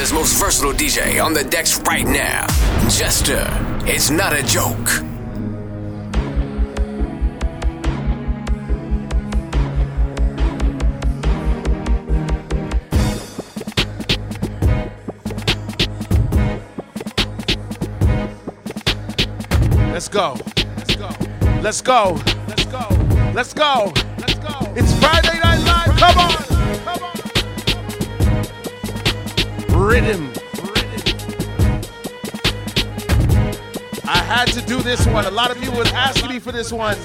Canada's most versatile DJ on the decks right now. Jester, uh, it's not a joke. Let's go. Let's go. Let's go. Let's go. Let's go. Let's go. It's Friday Night Live. Come on. Rhythm. I had to do this one. A lot of you was asking me for this one,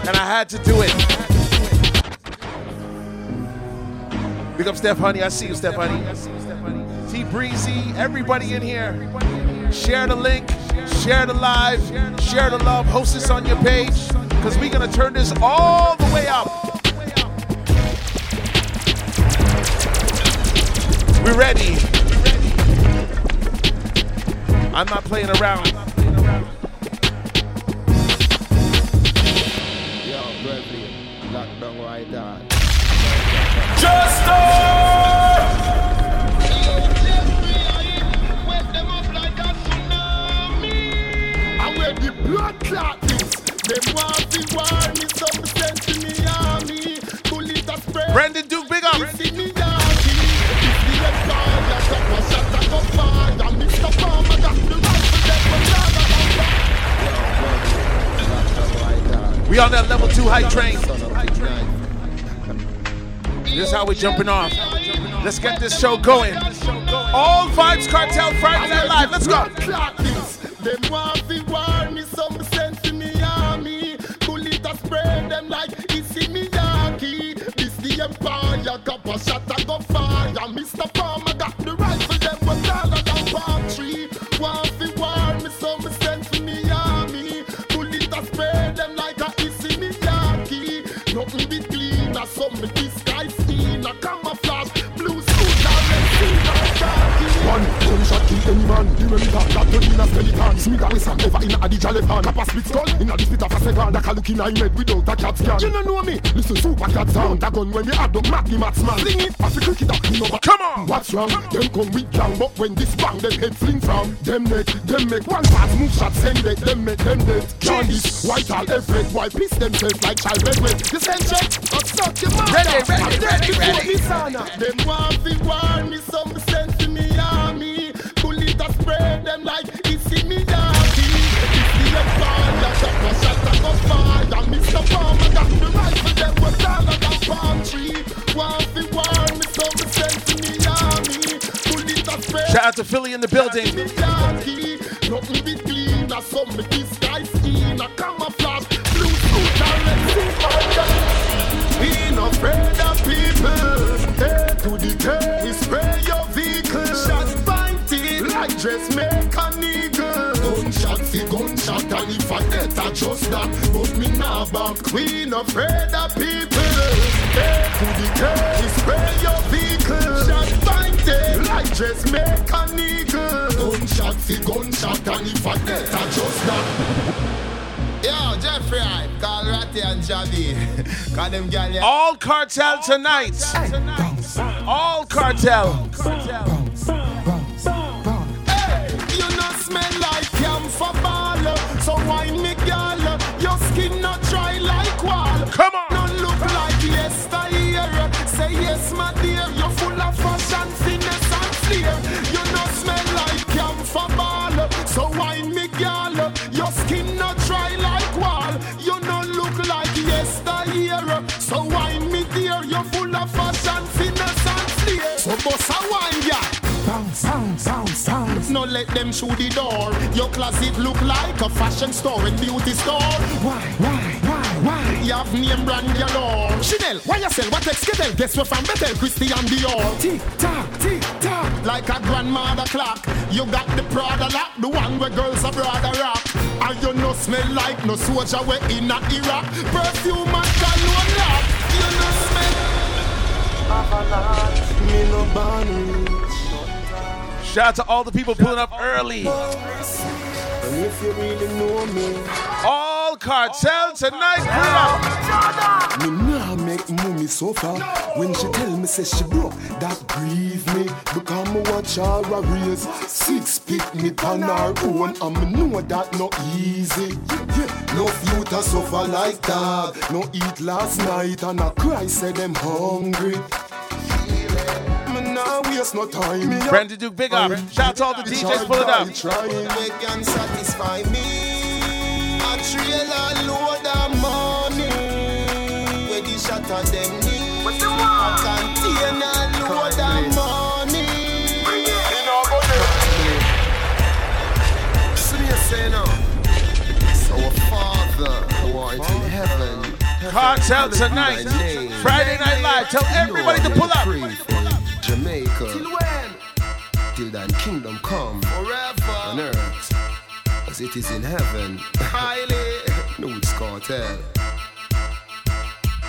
and I had to do it. Big up Steph Honey. I see you, Steph Honey. T Breezy, everybody in here. Share the link, share the live, share the love, host this on your page, because we're gonna turn this all the way up. We're ready. I'm not playing around. Yo, Bradley, lockdown right on. I wear the blood clot. Them want to war me, some send to me army. A. Brandon We on that level two hype train. This is how we're jumping off. Let's get this show going. All Vybz Kartel Friday Night Live. Let's go. Man. You remember that turn in a skeleton. Smith and Wesson ever in a Adidja left hand. Kappa split skull in a the split of a second. That can look in a head without a cat scan. You don't know me. Listen super cat sound. That gun when we add up the Max man. Sling it as a cricketer. You know? Come on. What's wrong? Them come with gang, but when this bang, them head fling from them neck. Them make one pass move shot send it. Them make them dead. Candice, white all effect. Why piss themselves like child red red. The send check. Or suck your mouth. Ready, ready, ready, ready. Them want to war me, some Shout out to Philly in the building. Be no afraid of people. To the we spray your vehicle. Shots like dressmaker. Gunshot fi gunshot, and if I get just that, me nah back. We no afraid of people. To the dressmaker nigga. Gunshot fi gunshot, and if I get a just that. Yo, Jeffrey, I call Ratty and Javi. Call them gal, yeah. All Kartel tonight. All Kartel. Hey, you not smell like camphor ball. So wine me gal. Your skin not dry like wall. Come on. No look like yesteryear. Say yes, my dear. Let them through the door. Your closet look like a fashion store and beauty store. Why, why, why, why? You have name brand galore. Chanel, why you sell? What Excatel? Guess we're from Betel, Christian Dior. Tick tock, tick tock. Like a grandmother clock. You got the Prada lock, the one where girls are brother rock. And you no smell like no soldier we in a Iraq. Perfume and cologne lock. You no smell. Me no rich. Shout out to all the people pulling up early. Really me, All Kartel tonight. Pull up. me nah make mommy suffer. When she tell me say she broke, that grieve me. Because me watch her a raise six pick me on her own, and me know that no easy. No future suffer like that. No eat last night and I cry say them hungry. Me nah waste no time. Me Brandon Duke, big up. Shout out to all the DJs, pull it up. Trying they can satisfy me. A trailer load of money. Where the shot of them need. A container load of money. See me say now. So our Father who art in heaven. Kartel tonight. Friday Night Live. Tell everybody to pull up. Jamaica. Till when? Till thine kingdom come. Forever. On earth. As it is in heaven. Highly. no, it's Kartel.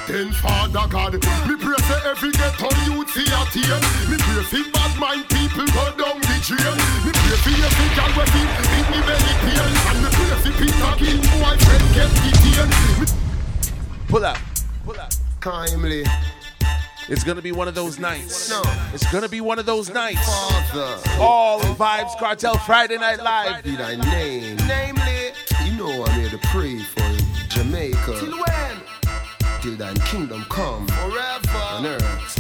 Then Father God, me pray for every ghetto youth see a tear. Me pray for bad mind people go down the drain. Me pray for every girl we feel in the belly pain. And me pray for Peter King boyfriend get detained. Pull up. Pull up. timely. It's gonna be one of those nights. It's gonna be one of those nights. Father, All Vybz, Kartel Friday Night Live. be thy name. Namely, you know I'm here to pray for Jamaica. Till when? Till thine kingdom come. Forever. On earth.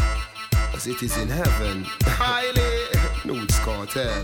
As it is in heaven. Highly. no, it's Kartel.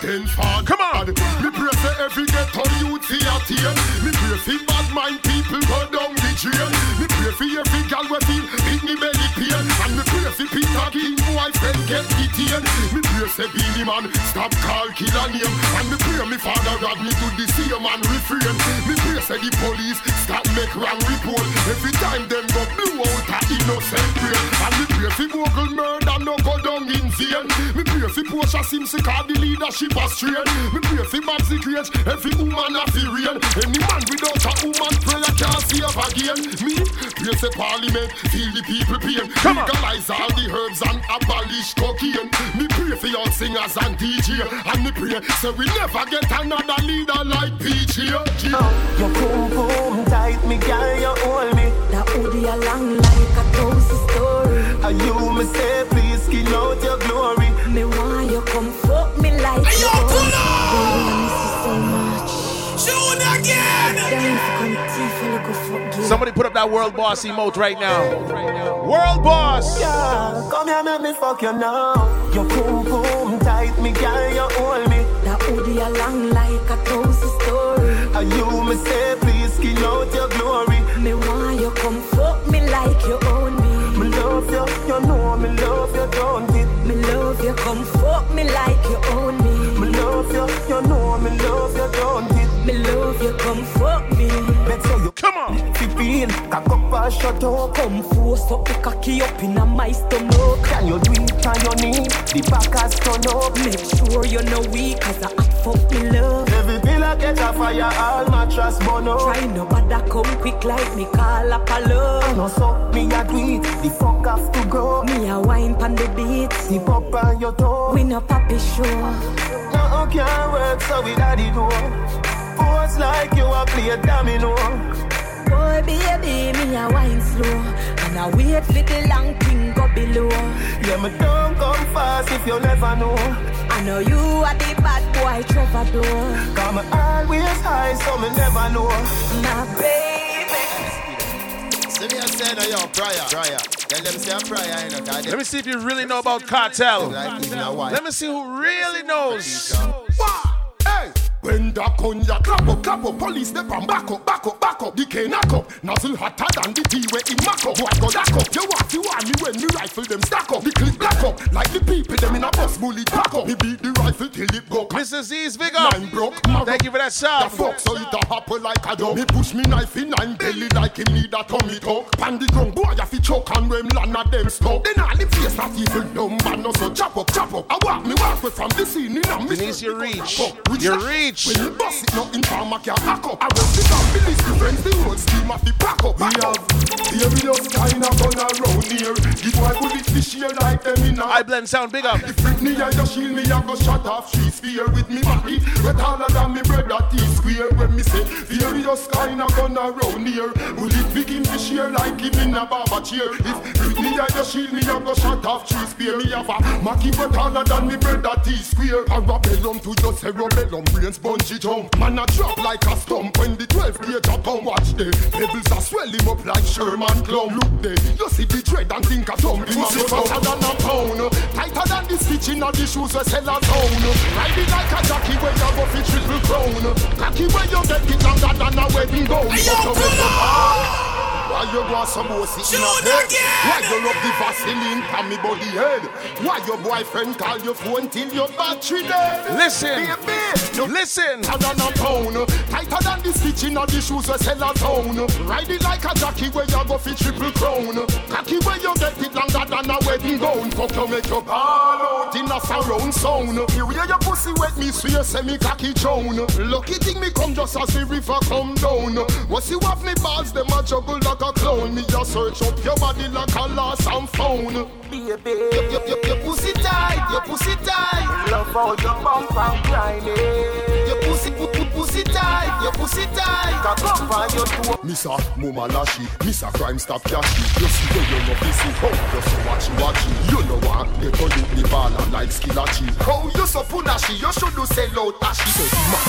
Then Father, Come on. Me pray for every ghetto youth see a tear. Me pray for bad mind people go down the drain. Me pray for every girl we feel in the belly pain. And me pray for Peter King boyfriend get detained. Me pray for Beenie Man stop call killer name. And me pray me father God me to the same man refrain. Me pray for the police stop make wrong report. Every time them go blow out a innocent brain. And me pray for Bogle murder no go down in vain. Me pray for Portia Simpson call the leadership a strain. Me pray for Babsy Grange, every woman a fi rain. Any man without a woman prayer can't save again. Me pray for Parliament, feel the people pain. Come on. Legalize all the herbs and abolish cocaine. Me pray for all singers and DJ, and me pray so we never get another leader like PG. Your boom boom tight, me girl, you hold me. That hoodie along like a thousand story. And you me say please skin out your glory. Me want Somebody put up that world boss emote right now. World boss. Yeah, come here, make me fuck you now. Your boom boom tight, me girl, you hold me. That hoodie along like a story. You me say please out your glory. Me want you come fuck me like you own me. Me love you, you know me love you, don't it? Me love you, come fuck me like you own me. Me love you, you know me love you, don't it? Me love you, come fuck me. Better you Come on. flipping, cock up and shut up. Come force up the cocky up in a my stomach. Can you do it on your knee? The back has turn up. Make sure you're no weak, cause I hot fuck me love. Every pillar catch a fire, all mattress burn up. Try no bother come quick like me call up a love. No so me a do it, the fuck have to go. Me a wine pon the beat. Tip up on your toe. We no papi show. No can't work, so we daddy do. Pose like you a play domino. Boy baby, me a wine slow. And I wait for the long thing go below. Yeah, me don't come fast if you never know. I know you are the bad boy troubadour. Come always high, so me never know. My baby. See me I say no yo prayer, prayer. Tell them say a prayer, you know, cause Let me see if you really know about Kartel. like even a wife. Let me see who really knows. Hey! When the cognac clap up, clap up, police step and back up, back up, back up. The cane knock up, nozzle hotter than the tea where it mack up. Boy go back up, you want to want me when me rifle them stack up. The clip black up, like the people them in a bus bullet pack up. Me beat the rifle till it go. Mr. Z's, big up. Nine broke, marrow. Thank you for that The song. fuck so it a happen like a dog. Me push me knife in nine belly like him need a tummy tuck. Pan the ground, boy a fi choke and when land a them stuck. Then all the face not evil dumb man no so chop up, chop up. I walk me walk way from the scene in a. Denise, your reach. Which Your that- When you bust it, nothing farmer can hack up. I run the top, the list, the friends, the road scheme of the pack up. We have, just kind of gone around here. Give one bullet fish here like them in a I blend sound, big up. if Britney and your shield me, I go shut off three spear with me body. But taller than me brother T square. When me say various kind of gun around here. Will it begin to share like him in a barber chair? If me I just shield me, I go shut off tree spear. Me have a Mackie but taller than me brother T square. A rebellum to just a rebellum brains bungee jump. Man a drop like a stump when the 12 gauge up and watch the pebbles a swell him up like Sherman clown. Look there, you see the tread and think a thumb. Pussy fatter than a pound, tighter than the stitch in the shoes we sell a town. Riding like a jockey where you go for triple crown. Cocky where you get it longer than a wedding gown. Hey, yo, why you go some bossy in a head? Why you rub the Vaseline on me body head? Why your boyfriend call your phone till your battery dead? Listen, Baby, you listen. tighter than a pound Tighter than the stitch in the shoes we sell a town Ride it like a jockey where you go for triple crown. Cocky where you get it longer than a wedding gown. Fuck you make your ball out in a surround sound. You hear your pussy wet me swear say me cocky drown Lucky thing me come just as the river come down. Once you have me balls them a juggle like a clown Me a search up your body like a lost and found Baby, Your, your, your, your pussy tight, your pussy tight love how you bump and grind it. Your pussy, pu- pu- pussy tight, your pussy tight Cock up on your toe. Missa Mama Lashy, Missa Crime Stop Cashy. You see where you know busy, oh, you so watchy watchy. You know what? They call you the baller like Skillachi. Oh, you so punashy, you should do sell out ashy. So ma,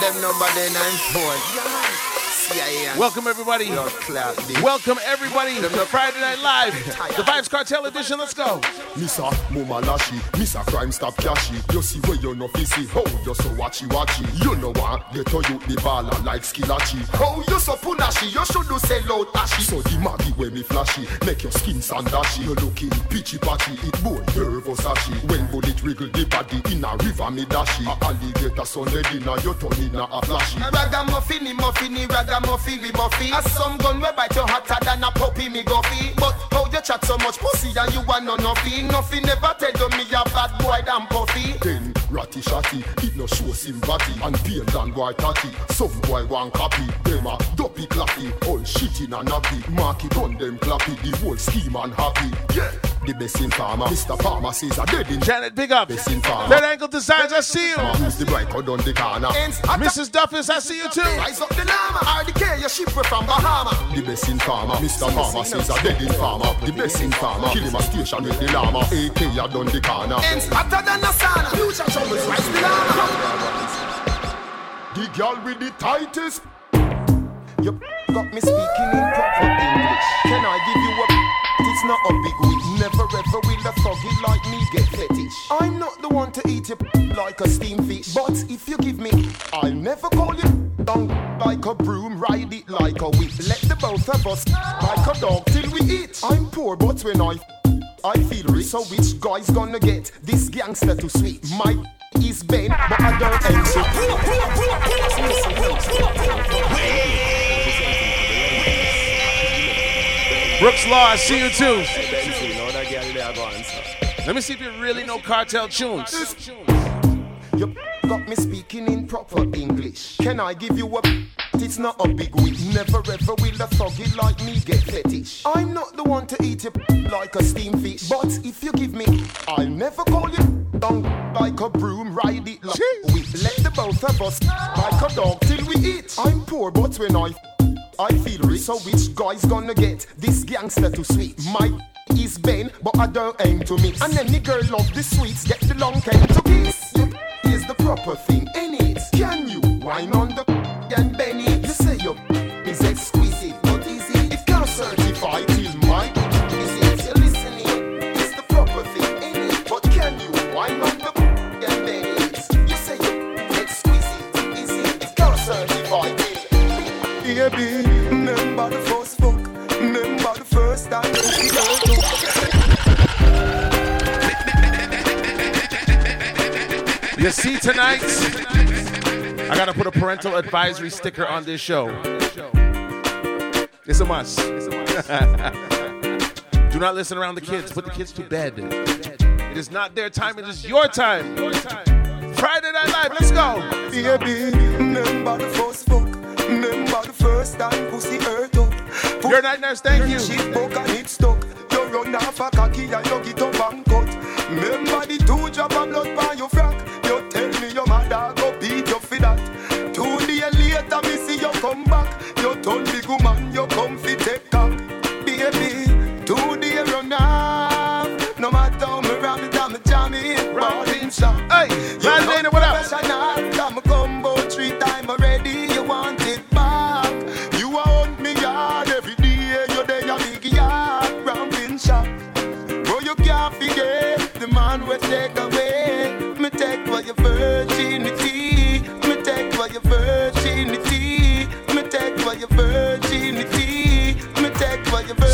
Them number they nine. CIA and Welcome everybody. blood clap. bitch. Welcome everybody to Friday Night Live, the Vybz Kartel edition. Let's go. Missa Mama Lashy, Missa Crime Stop Cashy. You see where you know busy, oh, you so watchy watchy. You know what? They call you the baller like Skillachi. Oh, you so punashy, you should do sell out ashy. So the maggie when me flashy, make your skin sandashy. You looking pitchy patchy, it boy nervous ashy. When bullet wriggle the body in a river me dashy. A alligator son head in a you turn in a a flashy. Ragamuffin, muffin, ragamuffin, we buffy. As some gun we bite you hotter than a puppy, me guffy. But how you chat so much pussy and you want no nothing? Nothing never tell you me a bad boy than puffy. Then ratty shatty, it no show sympathy and pale than boy tatty. Some boy want copy, them a dopey clappy, all shit in a nappy. Marky gun them clappy, the whole scheme unhappy. Yeah, the best in farmer, Mr. Farmer says a dead in Janet, big up. best in farmer. Third Angle Designs, I see you. Use the bright code on the corner. Mrs. Duffus, I see you too. Rise up the llama, RDK, your ship we from Bahama. The best in farmer, Mr. Farmer says a dead in farmer. The best in farmer, kill him a station with the llama. AK a done the corner. Ends hotter than a sauna. Future troubles, rise the llama. The girl with the tightest You got me speaking in proper English. Can I give you a? Not a big win. Never ever will a thuggy like me get fetish. I'm not the one to eat you like a steamed fish. But if you give me, I'll never call you down like a broom. Ride it like a whip. Let the both of us like a dog till we eat. I'm poor, but when I I feel rich. So which guy's gonna get this gangster to switch? My is Ben, but I don't answer. Brooks Law, I see you too. Let me see if you really know Kartel tunes. You got me speaking in proper English. Can I give you a? It's not a big win. Never ever will a thuggy like me get fetish. I'm not the one to eat you like a steamed fish. But if you give me, I'll never call you down like a broom. Ride it like a whip. Let the both of us like a dog till we eat. I'm poor, but when I I feel rich. So which guy's gonna get this gangster to sweet? My is Ben, but I don't aim to mix. And any girl love the sweets, get the long cake to kiss. Is the proper thing, ain't it? Can you wine on the and Benny? You say your is exquisite, but is it? It can't certify till my is it? You're listening. It's the proper thing, ain't it? But can you wine on the and Benny? You say your exquisite, is it? Can't certify till Baby, You see tonight, I gotta put a parental advisory sticker on this show. It's a must. Do not listen around the kids. Put the kids to bed. It is not their time. It is your time. Friday Night Live. Let's go. Baby, remember the first fuck, remember the first time pussy hurt up. Your night nurse. Thank you. Shit broke and it stuck. You run off a cocky and you get up and cut. Remember the two drop of blood by your frack dog.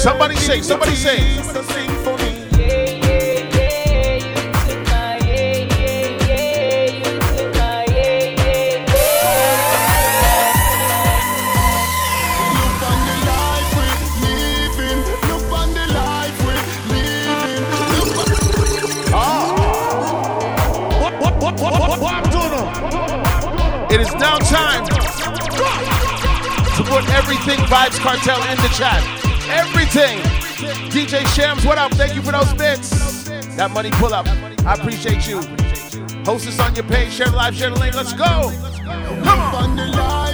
Somebody what I'm doing? It is now time to put everything Vybz Kartel in the chat. Everything. DJ Shams, what up? Thank you for those bits. That money pull up. I appreciate you. Host us on your page. Share the live, share the link. Let's go. Come on.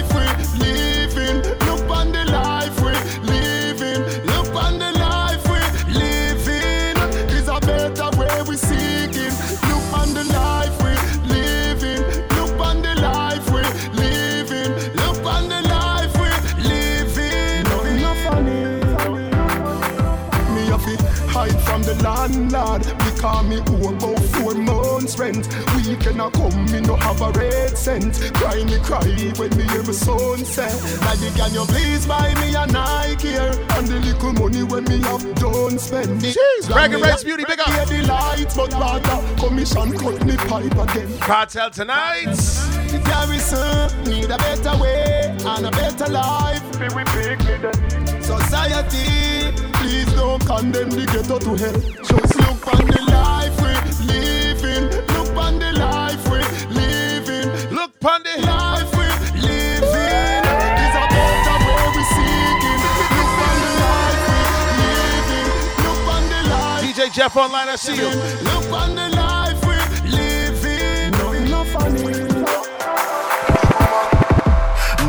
Landlord because me owe about four months rent. We cannot come, me no have a red cent. Cry me cry when me hear my son say, Daddy can you please buy me a Nike here? And the little money when me have don't spend. It. Jeez, Bragging Rights Beauty, big up. Hear the lights, but rather commission cut me pipe again. Kartel tonight. The garrison need a better way and a better life. Society, please don't condemn the ghetto to hell. Just look on the life we living. Look on the life we living. Look, Pundy. Life we living is a better way we seeking. Look on the life we living. Look on the life. DJ Jeff Online, I see you. Look on the life we living. No, enough funny.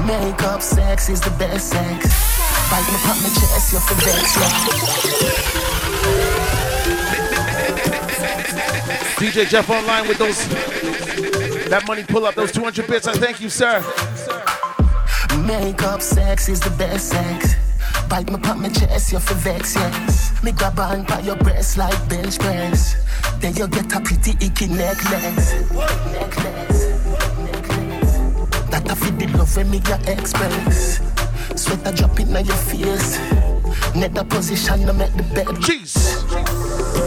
Makeup sex is the best sex. Bite me, pop my chest, you're for vex, DJ Jeff Online with those. That money pull up, those 200 bits. I thank you, sir. Makeup sex is the best sex. Bite me, pop my chest, you're for vex, yes. Me grab on by your breast like bench press. Then you get a pretty icky necklace. Necklace. That I feel the love when me your express. Sweat a drop in your face. Net the position to make the bed. Jeez.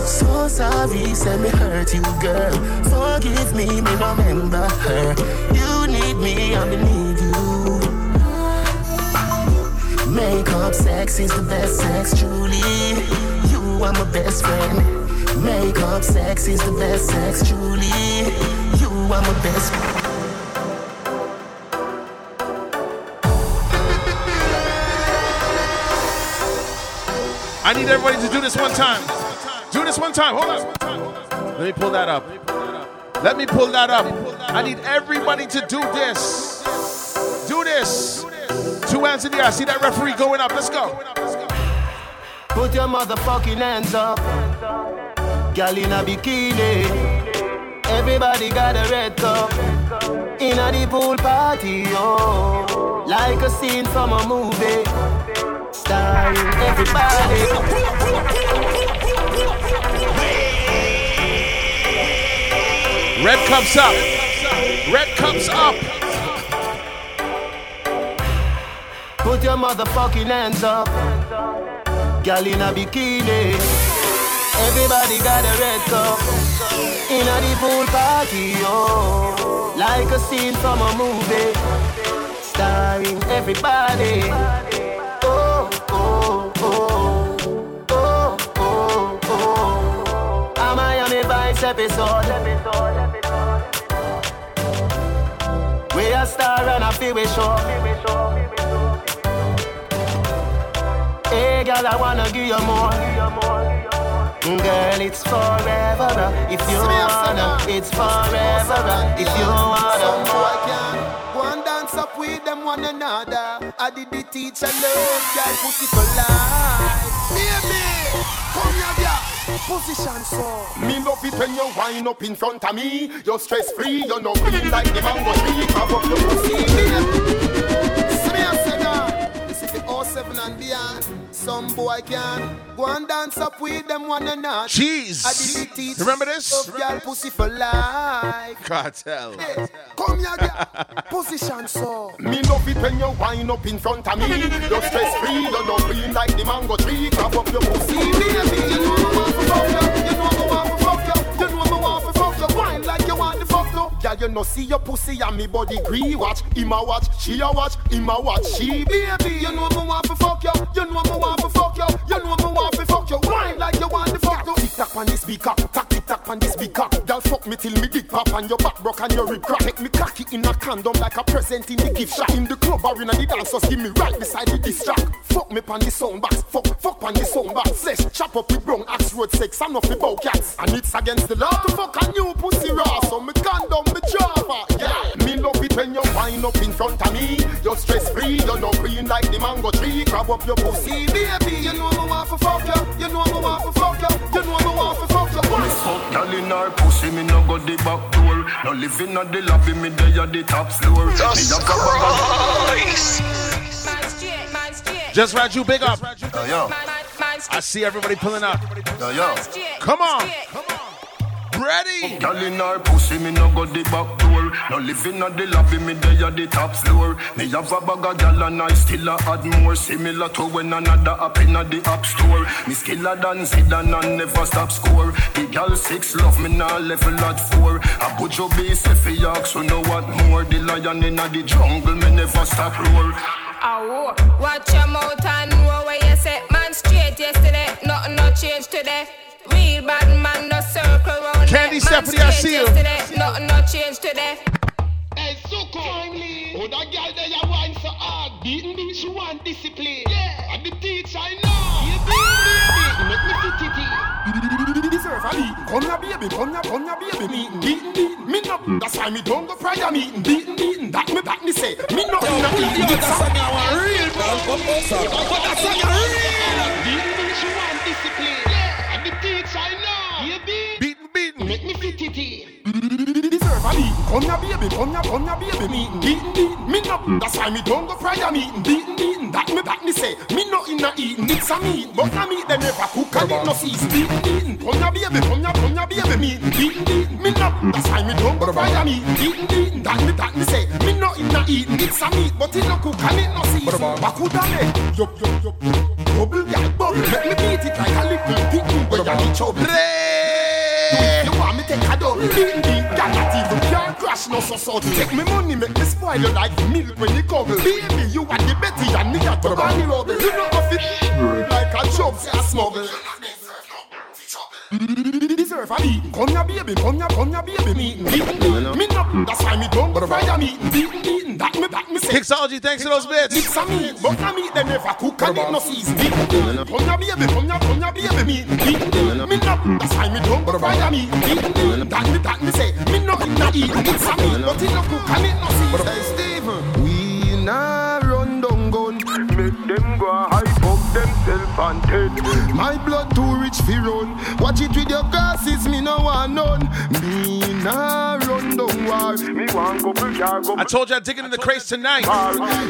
So sorry, say me hurt you, girl. Forgive me, me remember her. You need me, I need you. Makeup sex is the best sex, truly. You are my best friend. Makeup sex is the best sex, truly. You are my best friend. I need everybody to do this one time. Do this one time. Hold on. Let me pull that up. Let me pull that up. I need everybody to do this. Do this. Two hands in the air. See that referee going up. Let's go. Put your motherfucking hands up. Girl in a bikini. Everybody got a red cup. In a the pool party, oh. Like a scene from a movie. Starring everybody. Red cups up. Red cups up. Put your motherfucking hands up. Girl in a bikini. Everybody got a red cup. In a the pool party, oh. Like a scene from a movie. Starring everybody. Vice episode. We a star and a feel we show. Hey, girl, I wanna give you more. Girl, it's forever. If you wanna, it's forever. If you wanna. Dance up with them one another. I did the teacher love, girl, pussy for life. Baby, come here, girl. Position so. Me love it when you wind up in front of me. You're stress free, you're not green like the mango tree. Cover your pussy. 07 and beyond. Some boy can go and dance up with them one and not. Cheese. Remember this? Girl pussy for life. Kartel. Hey, come here, girl. Position so. Me love it when you wind up in front of me. You're stress free, you're not green like the mango tree. Grab up your pussy, baby. You know I Girl, you know see your pussy and me body gree. Watch, him a watch, she a watch, him a watch, she. Baby, you know I want to fuck you. You know I want to fuck you. You know I want to fuck you. Wine like you want to fuck you. Tick tock on this speaker, tack tick tock on this speaker. Girl, fuck me till me dick pop and your back broke and your rib crack. Make me cocky in a condom like a present in the gift shop. In the club or in the dance, just give me right beside the disc track. Fuck me pan the sound box, fuck, fuck pan the sound box. Slash, chop up with brown axe road sex off the bow cats. And it's against the law to fuck a new pussy raw. So me condom, me java. Yeah, me love it when you wind up in front of me. You're stress free, you're not green like the mango tree. Grab up your pussy, baby. You know I want to fuck you. You know I want to fuck you. You know I want to fuck you. Me fuck girl in her pussy, me no go the back door. No living at the lobby, me there at the top floor. Jesus Christ. Just Raju, big up. Yo, yo. I see everybody pulling up. Yo, yo. Come on. Ready? Girl in her pussy, me no go the back door. No living at the lobby, me there at the top floor. Me have a bag of gal and I still a add more. Similar to when another up in at the app store. Me skiller than Zidane and never stop score. The gal six love me now level at four. A bujo base if he ask, so know what more. The lion in the jungle, me never stop roar. Oh, watch your mouth and know where you say Man straight yesterday, nothing no change today Real bad man no circle round Candy Stephanie, I see you yesterday, Nothing no change today Hey, so kindly. Oh, that girl there, you wine so hard. Beating me, she want discipline. Yeah. And the teacher, I know. You beat me, make me fit it. Deserve a beat. Come here, baby. Come here, come here, baby. Meeting, beating, beating. Me no. That's why me don't go prayer meeting. Beating, beating. That me back me say. Me no in a eating. That's a song I want real, bro. But that's a song I real. Beating Deserve a. Come here, baby. Come here, come here, baby. Meeting, beating, beating. Me no. That's why me don't go prayer meeting. Beating, beating. That me back me say. Me no in a eating. It's a meat, but a meat they never cook and it no season. Beating, beating. Come here, baby. Come here, come here, baby. Meeting, beating, beating. Me no. That's why me don't go prayer meeting. Beating, beating. That me back me say. Me no in a eating. It's a meat, but it no cook and it no season. Bakudane. Yup, yup, yup, yup. Bubble, yeah, bubble. Let me beat it like a little picnic where you need trouble. You want me take a double Beat me, girl not even can't crash no so so. Take me money, make me spoil you like milk when you come Baby, you are the Betty and me got the bunny rubble You know off it like a job, I smuggle Deserve a beat. Come here, baby. Come here, come here, baby. Meeting, beating, beating. Me no. That's why me don't go fire meeting, beating, beating. That me back me say. Kixology, thanks for those bits. It's a meat, but a meat they never cook and it no season. Beating, beating. Come here, baby. Come here, come here, baby. Meeting, beating, beating. Me no. That's why me don't go fire meeting, beating, beating. That me, that me say. Me no in a eating. It's a meat, but it no cook and it no season. Hey, Stephen. We nah run down gun. Make them go hype up themself and dead. My blood too rich fi run. Watch it with your glasses, me no want none. Me nah run down war. Me want go big car, go I told you I'm digging in the crates tonight.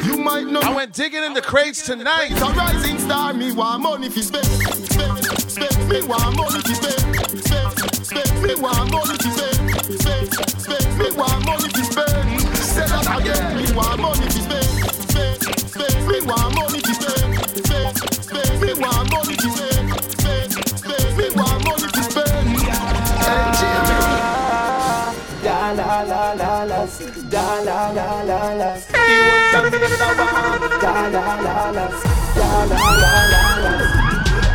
You might know. I went digging in the crates tonight. It's a rising star. Me want money fi spend. Spend, spend. Me want money fi spend. Spend, spend. Me want money fi spend. Spend, spend. Me want money fi spend. Say that again. Me want money fi spend. Spend, spend. Me want money la la la la, da la la la, da la la la la.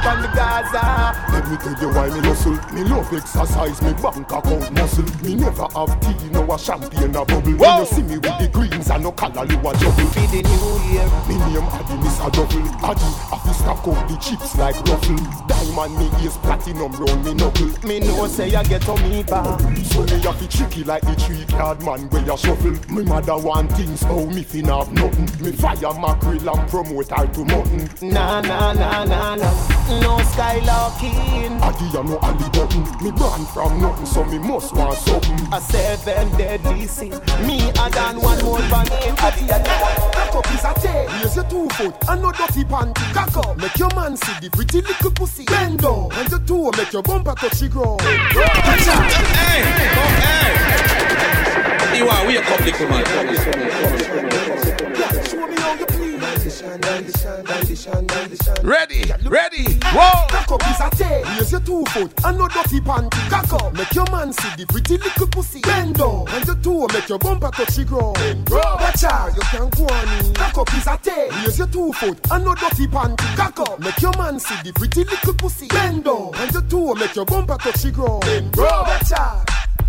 From the Gaza. Let me tell you why me hustle. Me love exercise, me bank account muscle. Me never have tea, no a champagne a bubble. When you see me with the greens and no color, you a juggle. For the new year, Me name Addy, miss a double. Addy, I fi stack up the chips like ruffle. Diamond me ears platinum round me knuckle. me know say you get on me back. So me have to tricky like the tree card man where you shuffle. Me mother want things, how me fin have nothing. Me fire mackerel and promote her to mutton. Na na na na na, no skylarking. Addy, you know Ali button. Me born from nothing, so me must want something. A seven deadly sin. Me I done one more than him. Adi, adi, up is a tail. Raise your two foot and no dirty panty. Cock up, make your man see the pretty little pussy. Bend down and your toe make your bumper touch the ground. Watch out. Hey, hey. You are we a public man. Show me how you please. Ready, ready, whoa. Cock up is a tail. Raise your two foot and no dirty panty. Cock up, make your man see the pretty little pussy. Bend down and your toe make your bumper touch the ground. Watch out, you can't go on. Cock up is a tail. Raise your two foot and no dirty panty. Cock up, make your man see the pretty little pussy. Bend down and your toe make your bumper touch the ground. Watch out.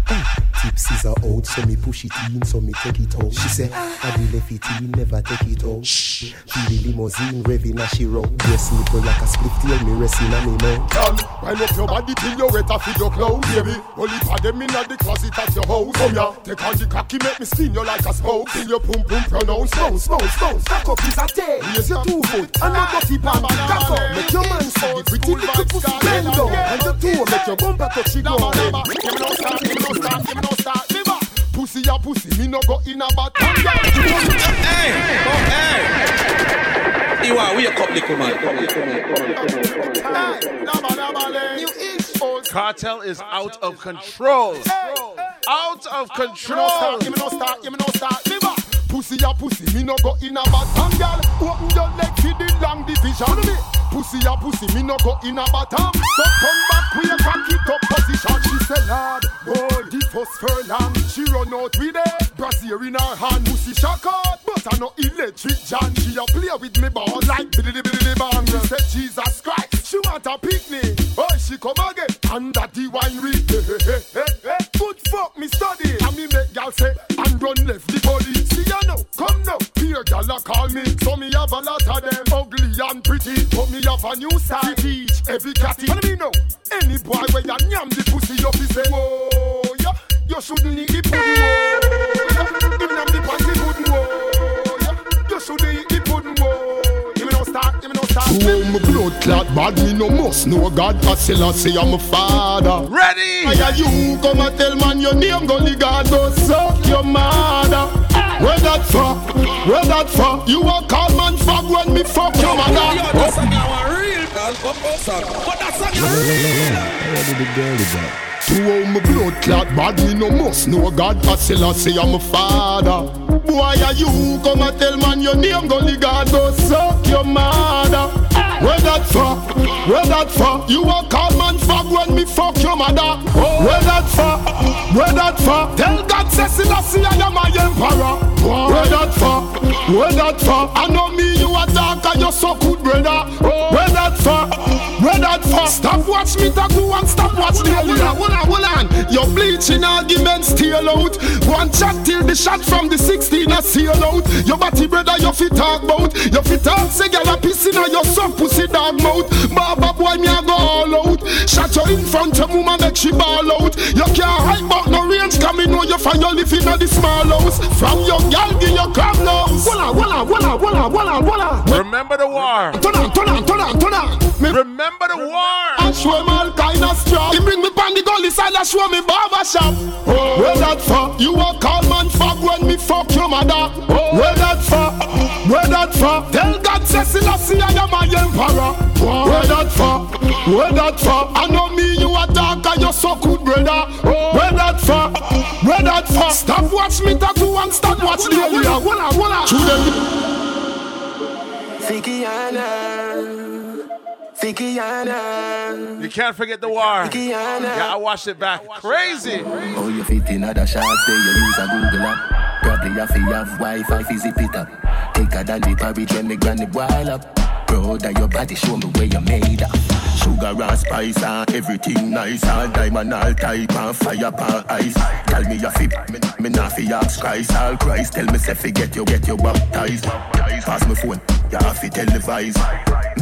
Mm. Tipsies are out, so me push it in, so me take it out. She say, I be left it in, never take it out. Shh, the limousine revving as she roll. Yes, nipple like a split tail, me resting on me mouth. Girl, wind up your body till you wet off with your clothes, baby. Only for them in the closet at your house. Oh, Come here, take on the cocky, make me spin you like a spoke. Till your pum pum pronounce, bounce, bounce, bounce. Cock up is a tail. Raise your two foot ah, and no dirty panty. Cock up, make your man see the pretty little pussy. Bend down and your toe make your bumper touch the ground. Give me no start, give me no start, give me no start. Liver. Pussy a pussy, me no go in a bad time. Hey, hey. You are we a public man. New East Coast. Kartel is out of control. Out of Give me no control. Start, give me no start, give me no start. Liver. Pussy a pussy, me no go in a time, girl. Open your leg for the long division. Pussy a pussy, me no go in a bottom. So come back, we a cock it up position. She say, Lord, boy, the first furlong. She run out with a brazier in her hand. Pussy shock out, but I no electric John. She a play with me ball like biddy biddy bang. She say, Jesus Christ, she want a picnic. Oh, she come again under the winery. Good fuck me study. And me make y'all say, and run left the body. See ya now, come now. Here y'all call me. So me have a lot of them ugly and pretty. But me have a new style teach every catty. And me know, any boy where ya nyam the pussy up, he say, whoa. You shouldn't eat the pudding, whoa. Yeah. Him nyam the panty pudding, whoa. Yeah. You shouldn't eat the pudding, whoa. Give me no start, give me no start. Oh, my blood clot bad, me no must know God. I still say I'm a father. Ready? Why are you come and tell man your name? Go the God go suck your mother. Where that for? Where that for? You a call man fuck when me fuck your Yo, mother. that's a real girl, but what's up? But that's a guy To all my blood clot bad, me no must know God. I still say I'm a father. Why are you come and tell man your name? Go God go suck your mother. Where that for? Where that for? You a man fuck when me fuck your mother. Where that for? Where that for? Tell God say Selassie I am my emperor. Where that for? Where that for? I know me a dark and you so good brother. Where that for? Where that for? Stop watch me to go and stop watch the hold on, hold on, hold on. Your bleaching arguments steal out. One shot till the shot from the 16 a seal out. Your body brother you fit talk about. You fit talk say girl a piss in your son pussy dog mouth. Baba boy me a go all out. Shot you in front of woman make she ball out. You can't hide but no range come in know you find your living in the small house. From your girl give your crab nose. Walla walla walla walla walla walla. Remember the war. Turn on, turn on, turn on, turn on. Me Remember the war. and show him all kind of strong. He bring me pan the gully side and show me barber shop. Oh. Where that for? You a call man fuck when me fuck your mother. Oh. Where that for? Where that for? Tell God say Selassie I am my emperor. Where that for? Where that for? I know me you a dark and you so good brother. Oh. Where that for? Where that for? Stop watch me tattoo and stop watch the area. Walla walla. Shoot them. Fikiana, Fikiana, You can't forget the war. Yeah, I watched it back. Crazy. Oh, you fit in other shots, there you use a Google app. Probably have to have Wi-Fi, fizzy pit up. Thicker than the porridge when me granny boil up. Brother, your body show me where you made up. Sugar and spice and everything nice. All diamond, all type and fire pan ice. Tell me your fit, me, me not fi ask Christ. All Christ, tell me say fi get you, get you baptized. Pass me phone, you have to televise.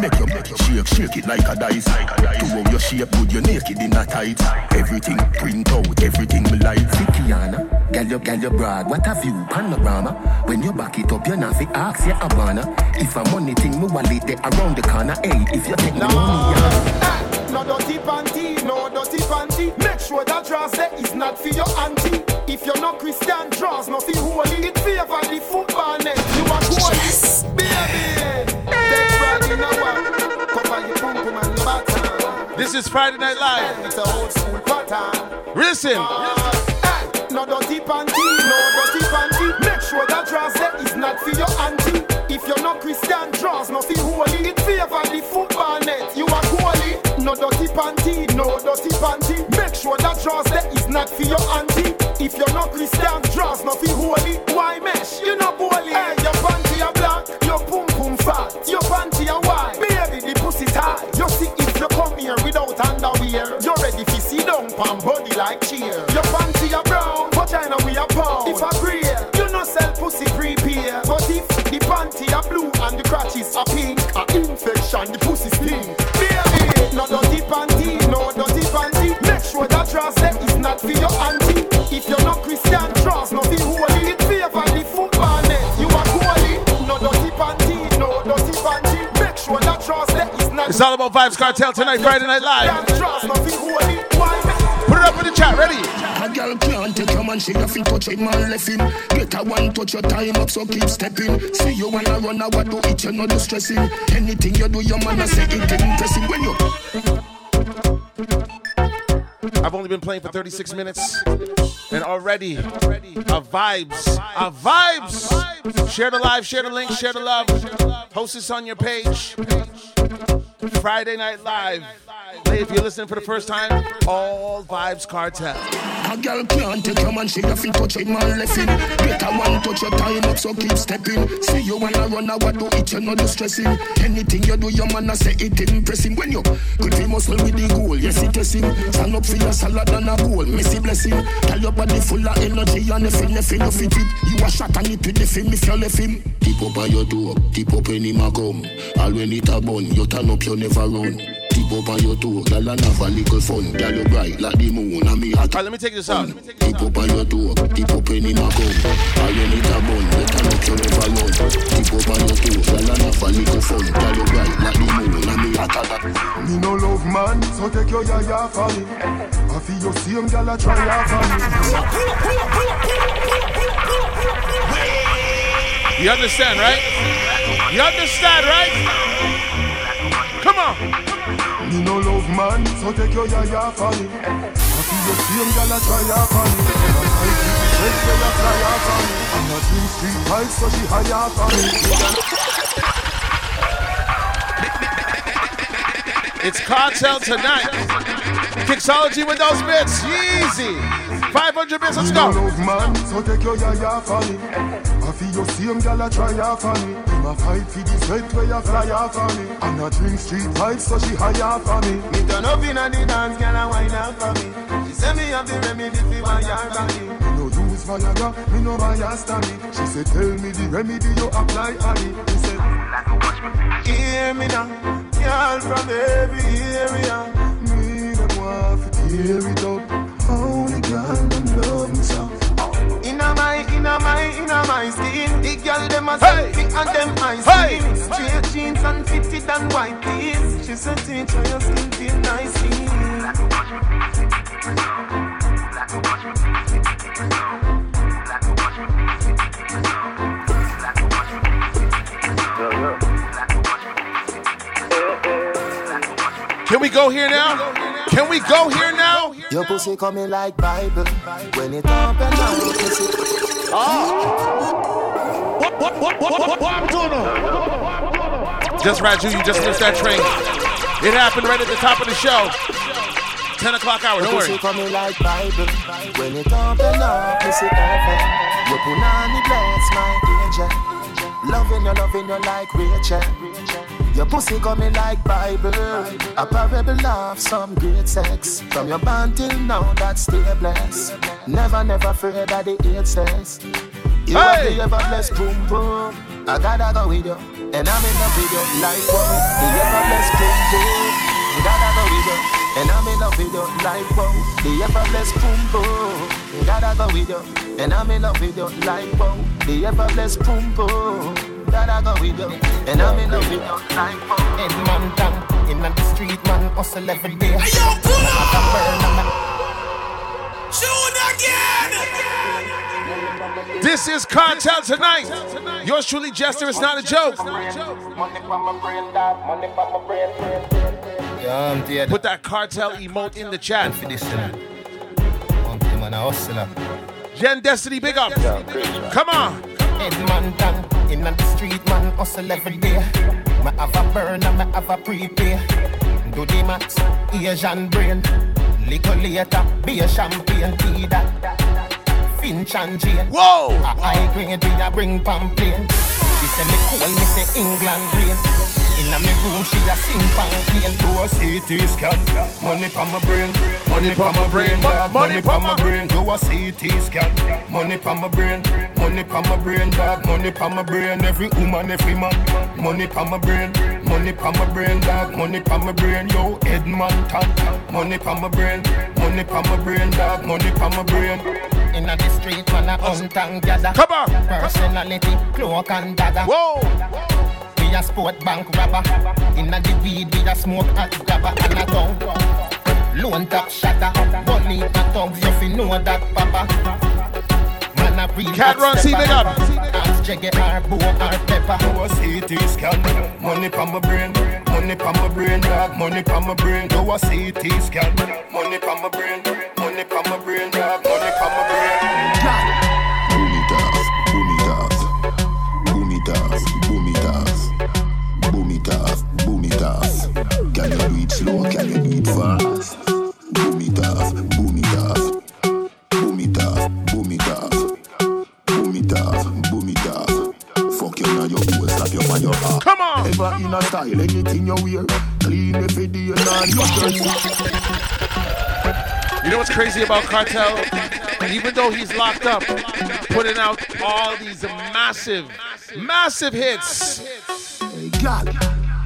Make you make it shake, shake it like a dice. To how your shape good, you naked in a tight. Everything print out, everything me like. Fikiana, girl you, girl you broad, what have you panorama? When you back it up, you not fi ask ya Havana. If a money thing, me wallet right around the corner. Hey, if you take no. the money, yeah. No dirty panty, no dirty panty. Make sure that dress there is not for your auntie. If you're not Christian, dress nothing holy. It favor the football net. You are cool, yes. baby. This is Friday Night Live. It's a old school pattern. Listen. Uh, no dirty panty, no dirty panty. Make sure that dress there is not for your auntie. You're not Christian, draws no feel holy. It favor the football net. You are goalie. No dirty panty, no dirty panty. Make sure that dress that is not for your auntie. If you're not Christian, draws no feel holy. Why mesh? You know bully. Hey, your panty are black, your pum pum fat, your panty are white. Baby, the pussy tight. You see if you come here without underwear, you're ready to see down pan body like cheer. Your panty are brown, vagina we are pound. If I agree, that is for your auntie. If you're not Christian, dress no be holy. It favor the football net. You are goalie. No dirty panty, no dirty panty. Make sure that dress that is not. It's all about Vybz Kartel tonight, Friday Night Live. Dress no holy. Put it up in the chat, ready? A girl can't take your man, she have to touch him and left him. Get a one touch your time up, so keep stepping. See you wanna run, I what do it, you know the stressing. Anything you do, your man, I say it impressing. When you I've only been playing for 36 minutes, and already a vibes, a vibes. Share the live, share the link, share the love. Post this on your page. Friday Night Live. Hey, if you're listening for the first time, all Vybz Kartel. A girl can't take your man, she have to touch and left him. Get a one touch your time up, so keep stepping. See you wanna run, I what do it, you know the stressing. Anything you do, your man, I say it impressing. When you could be muscle with the goal, yes, it is him. Stand up for your salad and a bowl, messy blessing. Tell your body full of energy and if you nothing, no fit it. You a shot and it with the film if you left him. Tip up by your door, tip up any ma come. All when it a bun, you turn up, you never run. Tip up by your door, girl and have a little fun. Girl you bright like the moon and me hot. All right, let me take this out. Tip up by your door, tip up any ma come. All when it a bun, you turn up, you never run. Tip up by your door, girl and have a little fun. Girl you bright like the moon and me hot. Me no love man, so take your yaya for me. I feel your same gal a try out for me. You understand, right? You understand, right? Come on. Me no love man, so take your yaya for me. I feel your same gal a try out for me. And I keep the strength where you fly out for me. I'm not in street vibes, so she high out for me. It's Kartel tonight. Kixology with those bits. Easy. 500 bits, let's Me go. love man, so take your yaya for me. I feel your same gal a try out for me. Him a fight for the sweat where you fly out for me. I'm drink street vibes, so she high out for me. Me turn up inna the dance, girl a wine out for me. She say me have the remedy for my yard body. Me no use Viagra, me no bias to me. She said, tell me the remedy you apply on it. He said, Hear me now, girl from every area. me them want to tear it up. Only so. Inna my, inna my, inna my skin. The girl them a Hey! and them Hey! jeans and fitted and white tees. She said, your skin feel nicely. Can we go here now? Can we go here now? Your pussy coming like Bible. When it open up, you pussy. What, what, what, what, what, what I'm doing now? Just Raju, you just missed that train. It happened right at the top of the show. 10 o'clock hour, Your don't pussy worry. coming like Bible. When it open up, you see. Your punani bless my angel. Loving you, loving you like Rachel. Your pussy coming like Bible. A parable of some great sex. From your band till now, that's still blessed. Never, never afraid that the eight says. You Hey! the ever blessed boom boom. I gotta go with you. And I'm in love with you like wow. The ever blessed boom boom. I gotta go with you. And I'm in love with you like wow. The ever blessed boom boom. I gotta go with you. And I'm in love with you like wow. The ever blessed boom boom. Gotta go with you. And I'm in love with you like wow. Head man down in the street, man hustle every day. Hey, yo, pull up! I burn on my Shoot again! This is Kartel tonight. Yours truly, Jester. It's not a joke. money from my brain, dog. Money from my brain. Put that Kartel emote in the chat. Gen Destiny, big up. Come on. Edmonton, in the street, man, hustle every day. Me have a burner, me have a prepay. Do the max, Asian brain. Little later, be a champagne, tea that. Finch and Jane. Whoa! A high grade, we a bring pamphlet. She say me cool, me say England rain. Inna me room, she a sing pan clean. Do a CT scan. Money pa my brain, money pa my brain. Money pa my brain. Do a CT scan. Money pa my brain, money pa my brain, dog. Money pa my brain. Every woman, every man. Money pa my brain, money pa my brain, dog. Money pa my brain. Yo, Edmonton. Money pa my brain, money pa my brain, dog. Money pa my brain. Inna the street, man, a hunt and gather. Come on. Personality, cloak and dagger. Whoa we a sport bank robber. Inna the weed we a smoke hot grabber and a tongue. Lone top shatter, bunny a tongue, you fi know that papa. Man a real Cat run, see big up. Ask Jaggy or Bo or Pepper. Do a CT scan, money pa my brain, money pa my brain, dog, money pa my brain. Do a CT scan, money pa my brain, money pa my brain, dog, money Come on! Ever in a style, anything you wear. Clean every day and all your You know what's crazy about Kartel? Even though he's locked up, putting out all these massive, massive hits. Hey, God.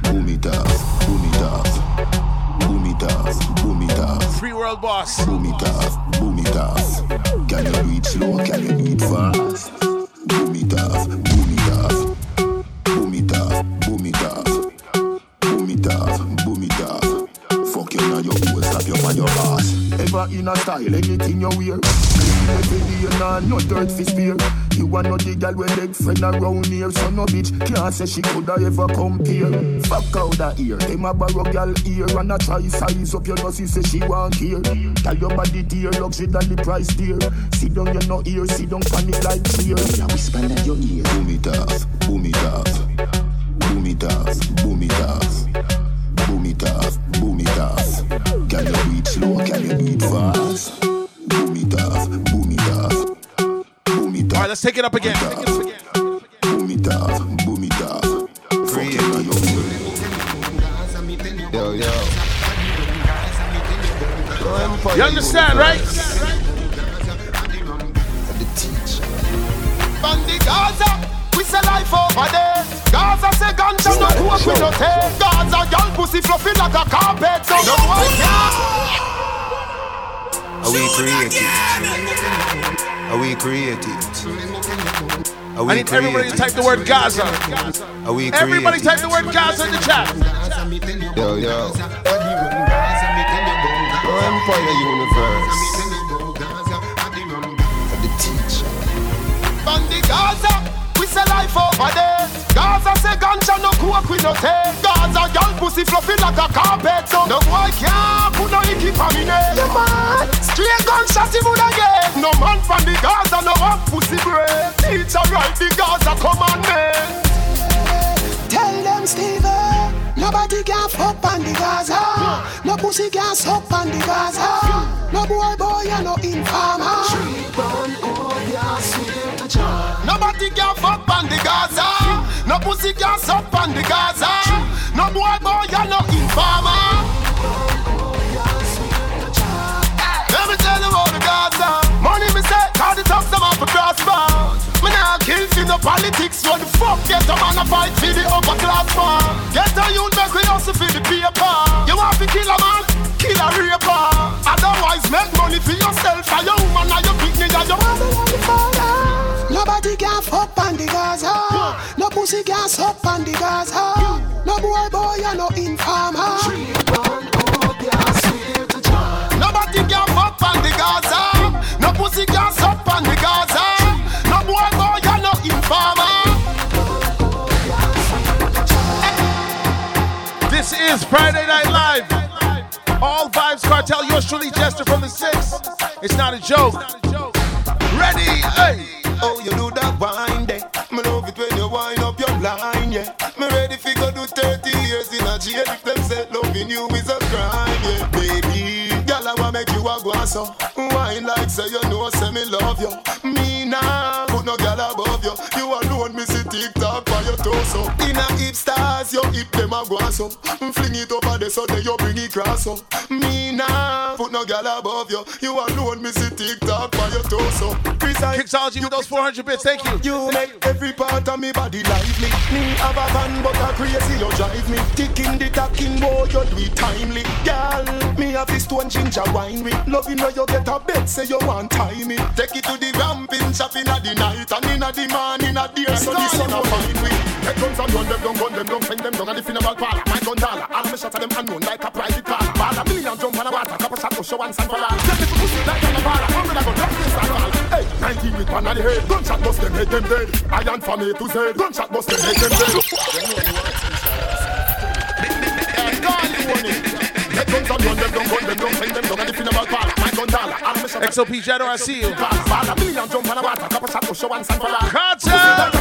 Boom it off, boom it off, boom it off, boom it off. Free world boss. Boom it off, boom it. Can you do it slow? Can you do it fast? Boom it ass. Ever in a style, anything you wear. Clean every day, nah, no dirt fi spear. You are not the girl when leg friend around here, so no bitch can't say she coulda ever compare. Fuck out that ear, them a borrow girl ear and a try size up your nose. Say she want here. Tell your body dear, luxury than the price dear. Sit down, you no ear, sit down, panic like fear. Yeah, whisper in your ear. Boom it off, boom it off, boom it off, boom it off. Boom it off. All right, let's take it up again. Boom it off, boom it off. Fuck you, Yo, yo. You understand, right? The teacher. Gaza, life over there. Gaza say ganja no coke we no take. Gaza girl pussy fluffy like a carpet, so no boy can. Are we creative? Are we creative? Are we I need everybody to type the word Gaza. Are we Everybody type the word Gaza in the chat. Yo, yo. Yo, Empire Universe. The teacher. Bandi Gaza, we say life over there. Gaza say ganja no coke we no take. Gaza girl pussy fluffy like a carpet, so no boy can't put no icky for me name. Yeah, man. Straight gunshot he would get. No man from the Gaza no have pussy bread. Teacher write the Gaza commandment. Tell them, Steven, nobody can fuck on the Gaza. No pussy can suck on the Gaza. No boy, boy, you no informer. Nobody can fuck on the Gaza. No pussy can suck on the Gaza. No boy, boy, you no informer. Let me tell you about the Gaza. Money me say, cause the talks them off a prosper. Me nah kill for no politics. What the fuck get a man a fight for the upper class man? Get a youth make we hustle for the paper. You want to kill a man? Kill a raper. Otherwise, make money for yourself. And your woman and your picnic and your mother your father. Nobody can fuck on the Gaza. Pussy can suck on the Gaza. No boy, boy, you no informer. Nobody can fuck on the. No pussy suck on the. No boy, boy, you no. This is Friday Night Live. All Vybz Kartel, yours truly Jester from the six. It's not a joke. Ready? Hey. Oh, you do line, yeah. Me ready fi go do 30 years in a jail if them say loving you is a crime, yeah. Baby, girl, I wanna make you a go so. Wine like say you know, say me love you. Me nah, put no girl above you. Torso. In a hip stars, your hip them a go so. Mm, fling it over there so they you bring it cross so. Me nah, put no girl above you. You alone, me see TikTok by your torso. Kixology with those 400 bits, thank you. You make every part of me body lively. Me have a van, but a crazy you drive me. Ticking the talking, boy, you do it timely. Girl, me have this stone ginger wine with. Loving where you get a bed, say you want time me. Take it to the ramping shop in the night and in the morning at the so the sun a find me. Head guns and run them, don't gun them, don't send them down at the funeral parlor. My gun dollar, all me shots of them unknown like a private caller. Baller, million jump on a water, couple shot to show and stand for all. Get me to pussy like a baller, I'm gonna go drop this and all. Hey, 19 with one on the head, gunshot bust them, head them dead. Iron from A to Z, gunshot bust them, head them dead. Head guns and run them, don't gun them, don't send them down at the funeral parlor. XOP Shadow, I see you. Baller, million jump water, couple shot to show and stand for all. Kartel!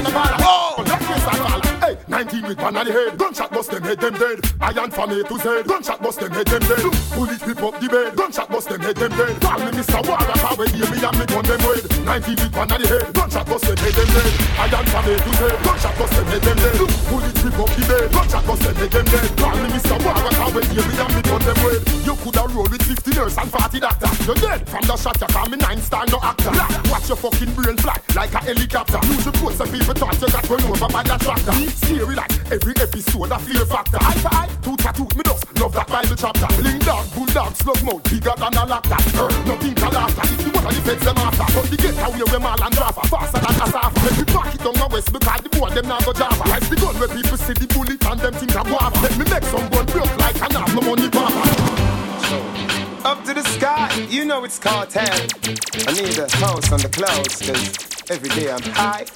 Oh! Hey, 19 with one on the head. Gunshot bust them head them dead. Iron from A to Z. Gunshot bust them head them dead. Bullet whip up the bed. Gunshot bust them head them dead. Call me Mr. Warrior, how we hear me and me gun them red. 19 with one on the head. Gunshot bust them head them dead. Iron from A to Z. Gunshot bust them head them dead. Bullet whip up the bed. Gunshot bust them head them dead. Call me Mr. Warrior, how we hear me and me gun them red. You coulda roll with 50 nurse and 40 doctor. You're dead from the shot. You call me nine star no actor. Watch your fucking brain fly like a helicopter. Use your quotes and people thought you got run over by that tractor. Scary like every episode a fear factor. Eye for eye, tooth for tooth, me dust. Love that Bible chapter. Lean dog, bulldog, slug mouth, bigger than a laptop. Uh, nothing can laughter. If you wanna defend them after, but the get away with mal and drafter. Faster than a staff. Let me back it down the west because the boy them now go java. Rise the gun where people see the bullet and them think I'm guava. Let me make some gun broke like an half no money papa. Up to the sky, you know it's Kartel. I need a house on the clouds, cause every day I'm high.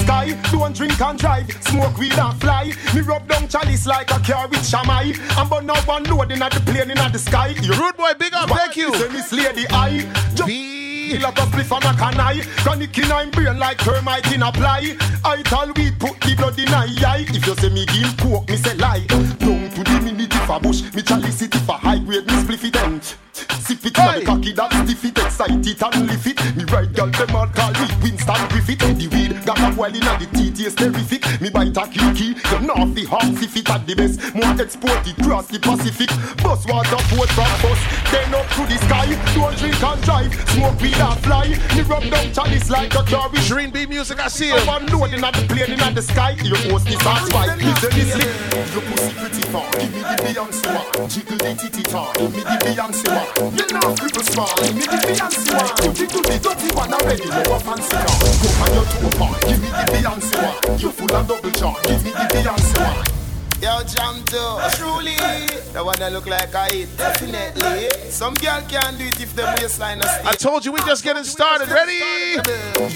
Up sky, don't drink and drive, smoke weed and fly. Me rub down chalice like a car with shamai. I'm but now one loading at the plane in the sky. You rude boy, big up, thank you. Say me slay the eye. Feel like a spliff and a canai. Chronic in I'm brain like termite in a ply. I tell weed put the blood in a eye. If you say me give coke, me say lie. Down to the minute if a bush, me chalice it if a high grade, me spliff it and Sip it hey. cocky that stiff it, excite it and lift it. Me right girl them all call me Winston Griffith. The weed got a while in the teeth, is terrific. Me bite a kiki, you know the hard if it at the best. More export it cross the Pacific. Bus water port from bus, then up to the sky. Don't drink and drive, smoke weed and fly. Me rub down chalice like a car with Dream B music, I see it. I'm loading at the plane in the sky. You host this ass fight, listen this lick. Your pussy pretty far, give me the Beyonce one. Jiggle the titty tar, give me the Beyonce one. You know people small, me the Beyonce one. You jiggle the dirty one already, you a fancy. Go on your two part, give me the Beyonce one. You full of double charge, give me the Beyonce one. Yo, jam too. Truly, the one that look like I eat. Definitely. Some girl can't do it if the waistline is I told you we just getting started. Ready?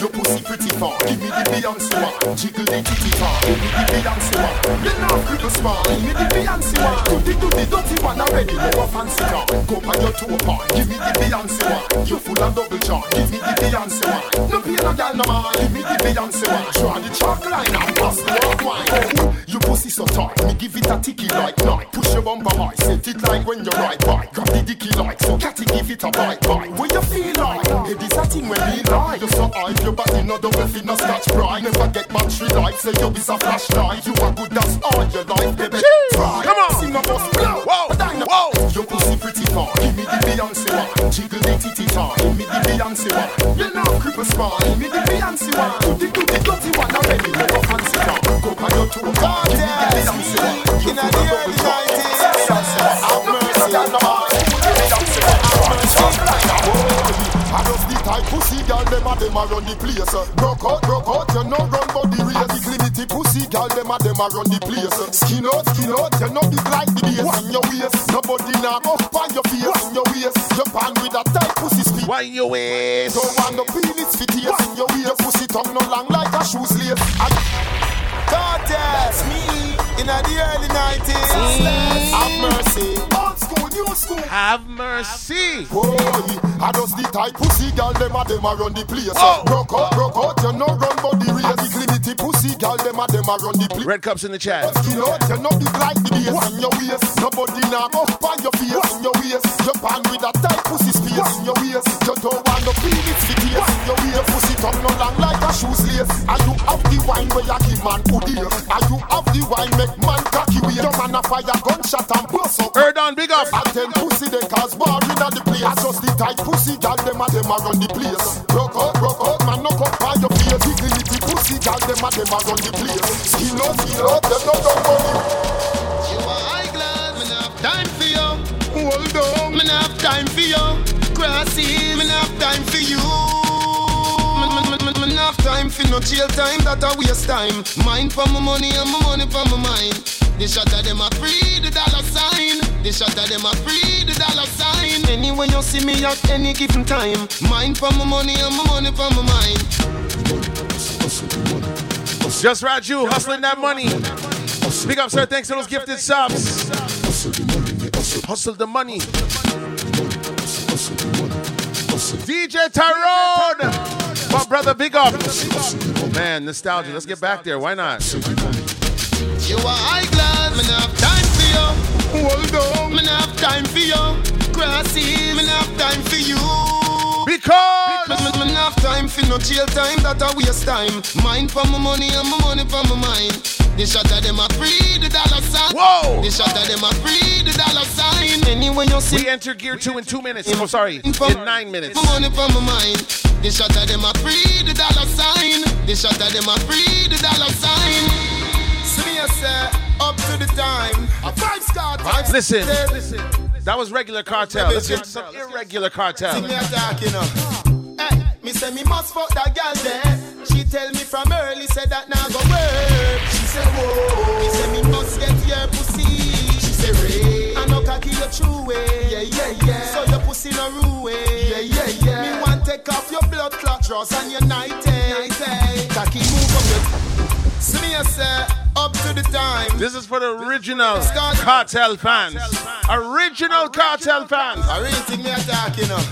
Your pussy pretty far. Give me the Beyonce one. Jiggle the titty tar. Give me the Beyonce one. You know people small. Give me the Beyonce one. You dig do the dirty one already. You a fancy car. Go on your two part. Give me the Beyonce one. You full of double charge. Give me the Beyonce one. No pain no girl no more. Give me the Beyonce one. Draw the chalk line and bust the wine. Oh, you pussy so tight. Give it a ticky like night. Push your bumper high, set it like when you ride by. Grab the dicky like so, catty give it a bite bite. What you feel like? It is a thing when we lie. You're so high, your body no double fit, no scratch bright. Never get battery life, say you is a flashlight. You are good, that's all your life, baby. Try. Come on, sing a bus blow. Whoa, whoa. Your pussy pretty far. Give me the Beyonce one. Jiggle the titty tar. Give me the Beyonce one. You know cripple small. Give me the Beyonce one. Do the do the dirty one already. Never fancy car. Go on your two. Give me the Beyonce one. In the early 90s, have mercy on I just pussy girl, a a run the place. Out, out, you know run pussy girl, a a run the place. Skin out, skin out, you big like the bass. Your waist, nobody go on your face. Your waist, with a tight pussy your waist. Don't want no peel, it's fit your waist, pussy tongue no long like a shoes lace. Kartel, me in the early 90s. Have mercy. Old school new school. Have mercy. Boy, I just the type pussy girl, them a them a run the place. Oh. Broke out, broke out, you no run body race. The clinic pussy girl, them a them a run the place. Red cups in the chat. Skin out, you know the like the bass in your waist. Nobody now go by your face in your waist. You pan with that tight pussy space in your waist. You don't want no Phoenix for case in your waist. Pussy top no long like a shoes lace. And you have the wine where you give man who dear. And you have the wine make man cocky way. Your man a fire gunshot and bust up. Erdon, big up. And then pussy they cause bar in the place. I just the tight pussy girl, them a them a run the place. Broke out, broke out, Pussy girl, them a them a run the place. Skin out, skin out, them no done money. You are high class, me have time for you. Hold on, me have time for you. Crosses, me have time for you. Me, have time for no jail time, that a waste time. Mind for my money and my money for my mind. The shot of them a free the dollar sign. The shot of them a free the dollar sign. Anyway you see me at any given time. Mind for my money and my money for my mind. Just Raju hustling that money. Big up, sir. Thanks to those gifted subs. Hustle the money. DJ Tyrone. My brother, big up. Man, nostalgia. Let's get back there. Why not? You are high class, me not have time for you. Hold on, me not have time for you. Not have time for you. Because me, me, me have time for no jail time, that a waste time. Mind for my money and my money for my mind. The shot of them a free the dollar sign. Whoa! The shot of them a free the dollar sign. Anyway you see. We enter gear two in two minutes. Oh, sorry, in nine minutes. My money for my mind. The shot of them a free the dollar sign. The shot of them a free the dollar sign. See me I say up to the time. Five star time. Listen, that was regular Kartel. Let's get to some irregular Kartel. See me attack, you know. Hey, me say me must fuck that girl there. She tell me from early, said that now go work. She say whoa. Me say me must get your pussy. She say Ray. I know cocky your true way. Yeah, yeah, yeah. So your pussy no ruin. Yeah, yeah, yeah. Me want take off your blood clot dress and your nightie. Nightie. Cocky move up your. See me I say up to the time. This is for the original Kartel fans. Original Kartel fans. I really think me attack, you know.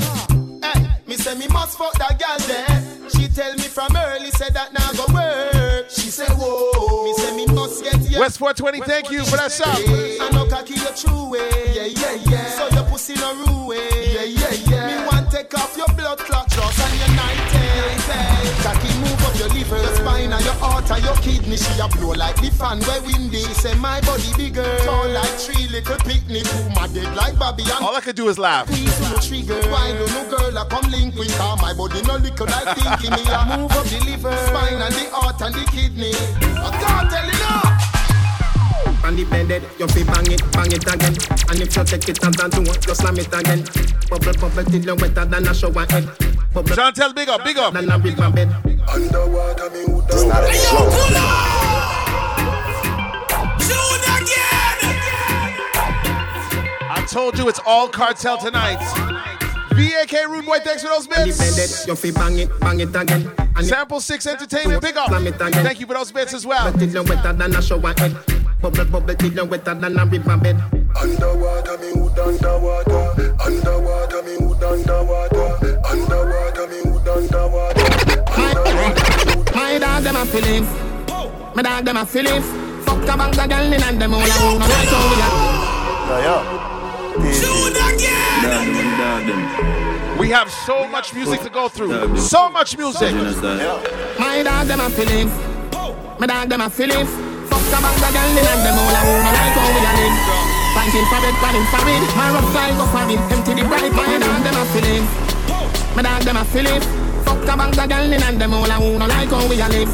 Hey, me say me must fuck that girl there. She tell me from early, said that now go work. She say whoa. Me say me must get your West 420, thank you for that song. I know cocky your true way. Yeah, yeah, yeah. So your pussy no ruin. Yeah, yeah, yeah. Me want take off your blood clot and your nightie. Eh, eh. Cocky move up your liver, your spine and your heart and your kidney. She a blow like the fan where windy. She say my body bigger, tall like three little picnic. Boom, my dead like Bobby and All I could do is laugh. Squeeze on the trigger. Why don't no girl I come link with her? My body no liquor like thinking me. I move up the liver, spine and the heart and the kidney. I can't tell you now. On the bed, you fi bang it, bang it again. And if you take it and then do it, you slam it again. Bubble, bubble till you wetter than a shower head. Bubble, Chantel, big up, big up. Than a river bed. Underwater, me would It's not a show. I told you it's all Kartel tonight. VAK Rude Boy, thanks for those bits. you fi bang it, bang it again. Sample 6 Entertainment, big up. Slam it again. Thank you for those bits as well. Till you wetter than a shower head. Bubble, bubble till you wetter than a river bed. Underwater, me would underwater. Underwater, me would underwater. Underwater, me dog them a feelings. My dog them a feelings. Fuck a bang a girl in and them all a who no like how we are. We have so much music to go through. So much music. My dog them a feelings. My dog them a feelings. Fuck a bang a girl in and them all a who no like how we a live. Fighting for it, fighting for it. My rough fly go for it. Empty the bright. My dog them a feelings. My dog them a feelings. Fuck a bang a girl in and them all a who no like how we a live.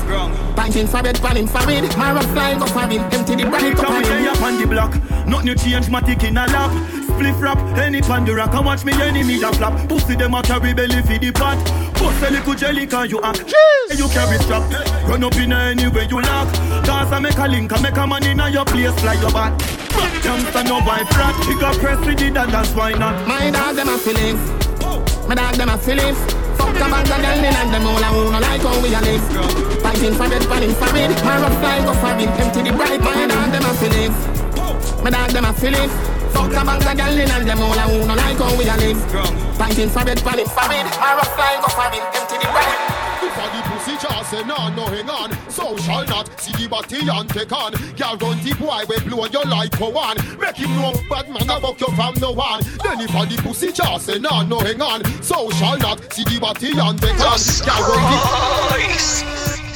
Fighting for it, fighting for. My rough fly go for it. Empty the bright. Come we lay up on the block. Nothing change, my tick in a lap. Spliff rap, any pan the rock. I watch me enemy a flap. Pussy them a carry belly for the pot. Bust a little jelly can you act. Hey, You carry strap. Run up in anywhere you lock. Cause I make a link, I make a man in your place, fly your back. Youngster no wife rat. She got press with it and that's why not. My dog them a feelings. Oh. My dog them a feelings. Fuck a bag of girl and them all a who no like how we a live. Fighting for it, fighting for it. My rough fly go for it. Empty the bright. My dog them a feelings. My dog them a feelings. Fuck a bag of in and them all a who no like how we a live. Fighting for bed, panic for bed. I rough fly go for it, empty the bag. Say no, no hang on. So shall not see the body and take on Girl run the boy we blow your like for one Make him know bad man a fuck you from no one. Then if a the pussy just say no, no hang on. So shall not see the body and take on Girl run the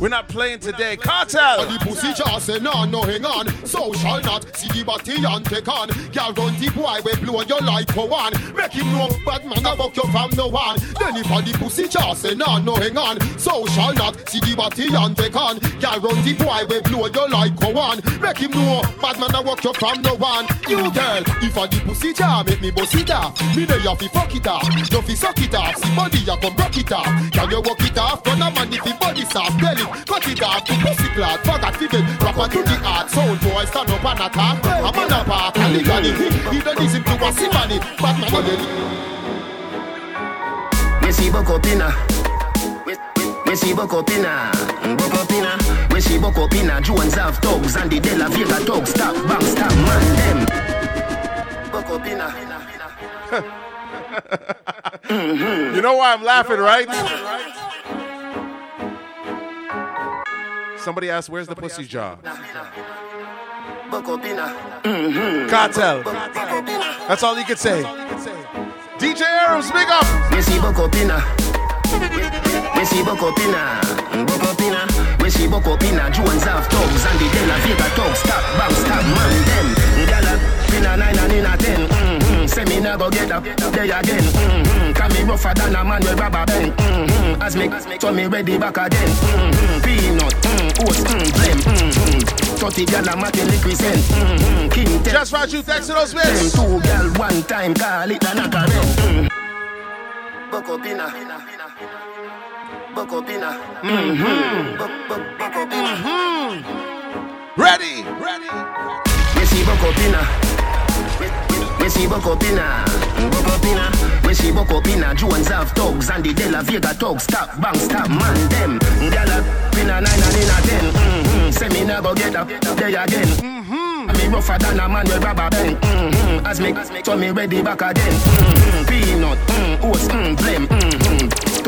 We're not playing today. Kartel. The pussy just say no, no, hang on. So shall not see the body and take on. Girl run the boy we blow your like for one. Make him know bad man a fuck you from no one. Then if the pussy just say no, no, hang on. So shall not see the body and take on. Girl run the boy we blow your like for one. Make him know bad man a fuck you from no one. You girl, if a the pussy jar make me it off. Me know you fi fuck it off. You fi suck it off. See body you come broke it off. Can you walk it off? Gonna man if the body soft. Tell it Cut it off to pussy clad, forgot fi bed Rapper to the heart, sound boy stand up and attack. A man a park, and the granny He don't listen to a simony But man a Me see buck up inna. Me see buck up inna. Mm, buck up inna. We see buck up inna. Jones have thugs And the De La Vega thugs Stop, bang, stop, man them. Buck up inna. You know why I'm laughing, right? Somebody asked, "Where's the pussy jar?" Kartel. That's all you could say. DJ Arrows, big up. Me see buck up inna We see buck up inna Buck up see buck up inna Jones have thugs And the De La Vega thugs Stop, bang, stop, man them Gyal a inna nine and inna ten mm-hmm. Say me nah go get up. There again mm-hmm. Can me rougher than a man with rubber band. Mm-hmm. As me, so me ready back again. Mm-hmm. Peanut, mm, oats, mm, blem mm-hmm. 30 gyal a matin liquid mm-hmm. King ten. Just right you, thanks to those bits. Them two gyal one time Call it a knock a rent Buck up inna Buck up inna Mm-hmm. Buck, buck, buck up Ready, ready We see buck up We see buck up inna Buck up inna We see buck up inna Jones have thugs And the De Vega thugs Stop, bang, stop, man them Gyal a inna nine and inna ten mm-hmm. Say me go get up There again mm-hmm. Me rougher than a man with rubber band mm-hmm. As me, so me ready back again mm-hmm. Peanut, mm, oats, mm, blem mm-hmm.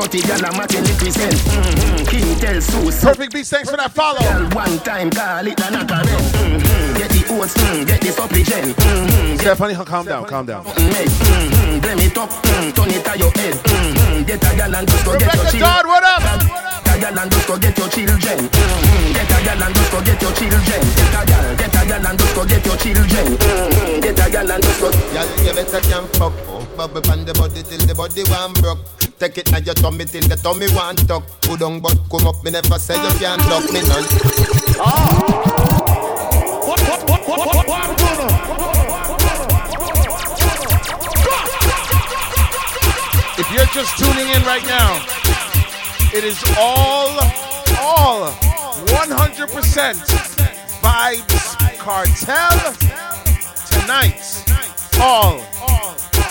30 gyal a matin liquid scent mm-hmm. King tell Sue Perfect beats, thanks for that follow Gyal one time call it a knock a mm-hmm. Get the oats, mm, get the supplicant mm-hmm. Stephanie, calm down, calm down. Mm-hmm. Blame it up, mm, turn it to your head. Mm-hmm. Get a gal and just go get your Rebecca. Dodd, what up? Get a gal and just go get your children. Mm-hmm. Get a gal and just go get your children. Get a gal, get a gal and just go get your children. Mm-hmm. Get a gal and just go. Y'all, you better can fuck oh. Bubble on the body till the body one broke Take it now your tummy till the tummy one tuck Put on but come up, me never say you can't duck me none If you're just tuning in right now, it is all, all 100% Vybz Kartel tonight. All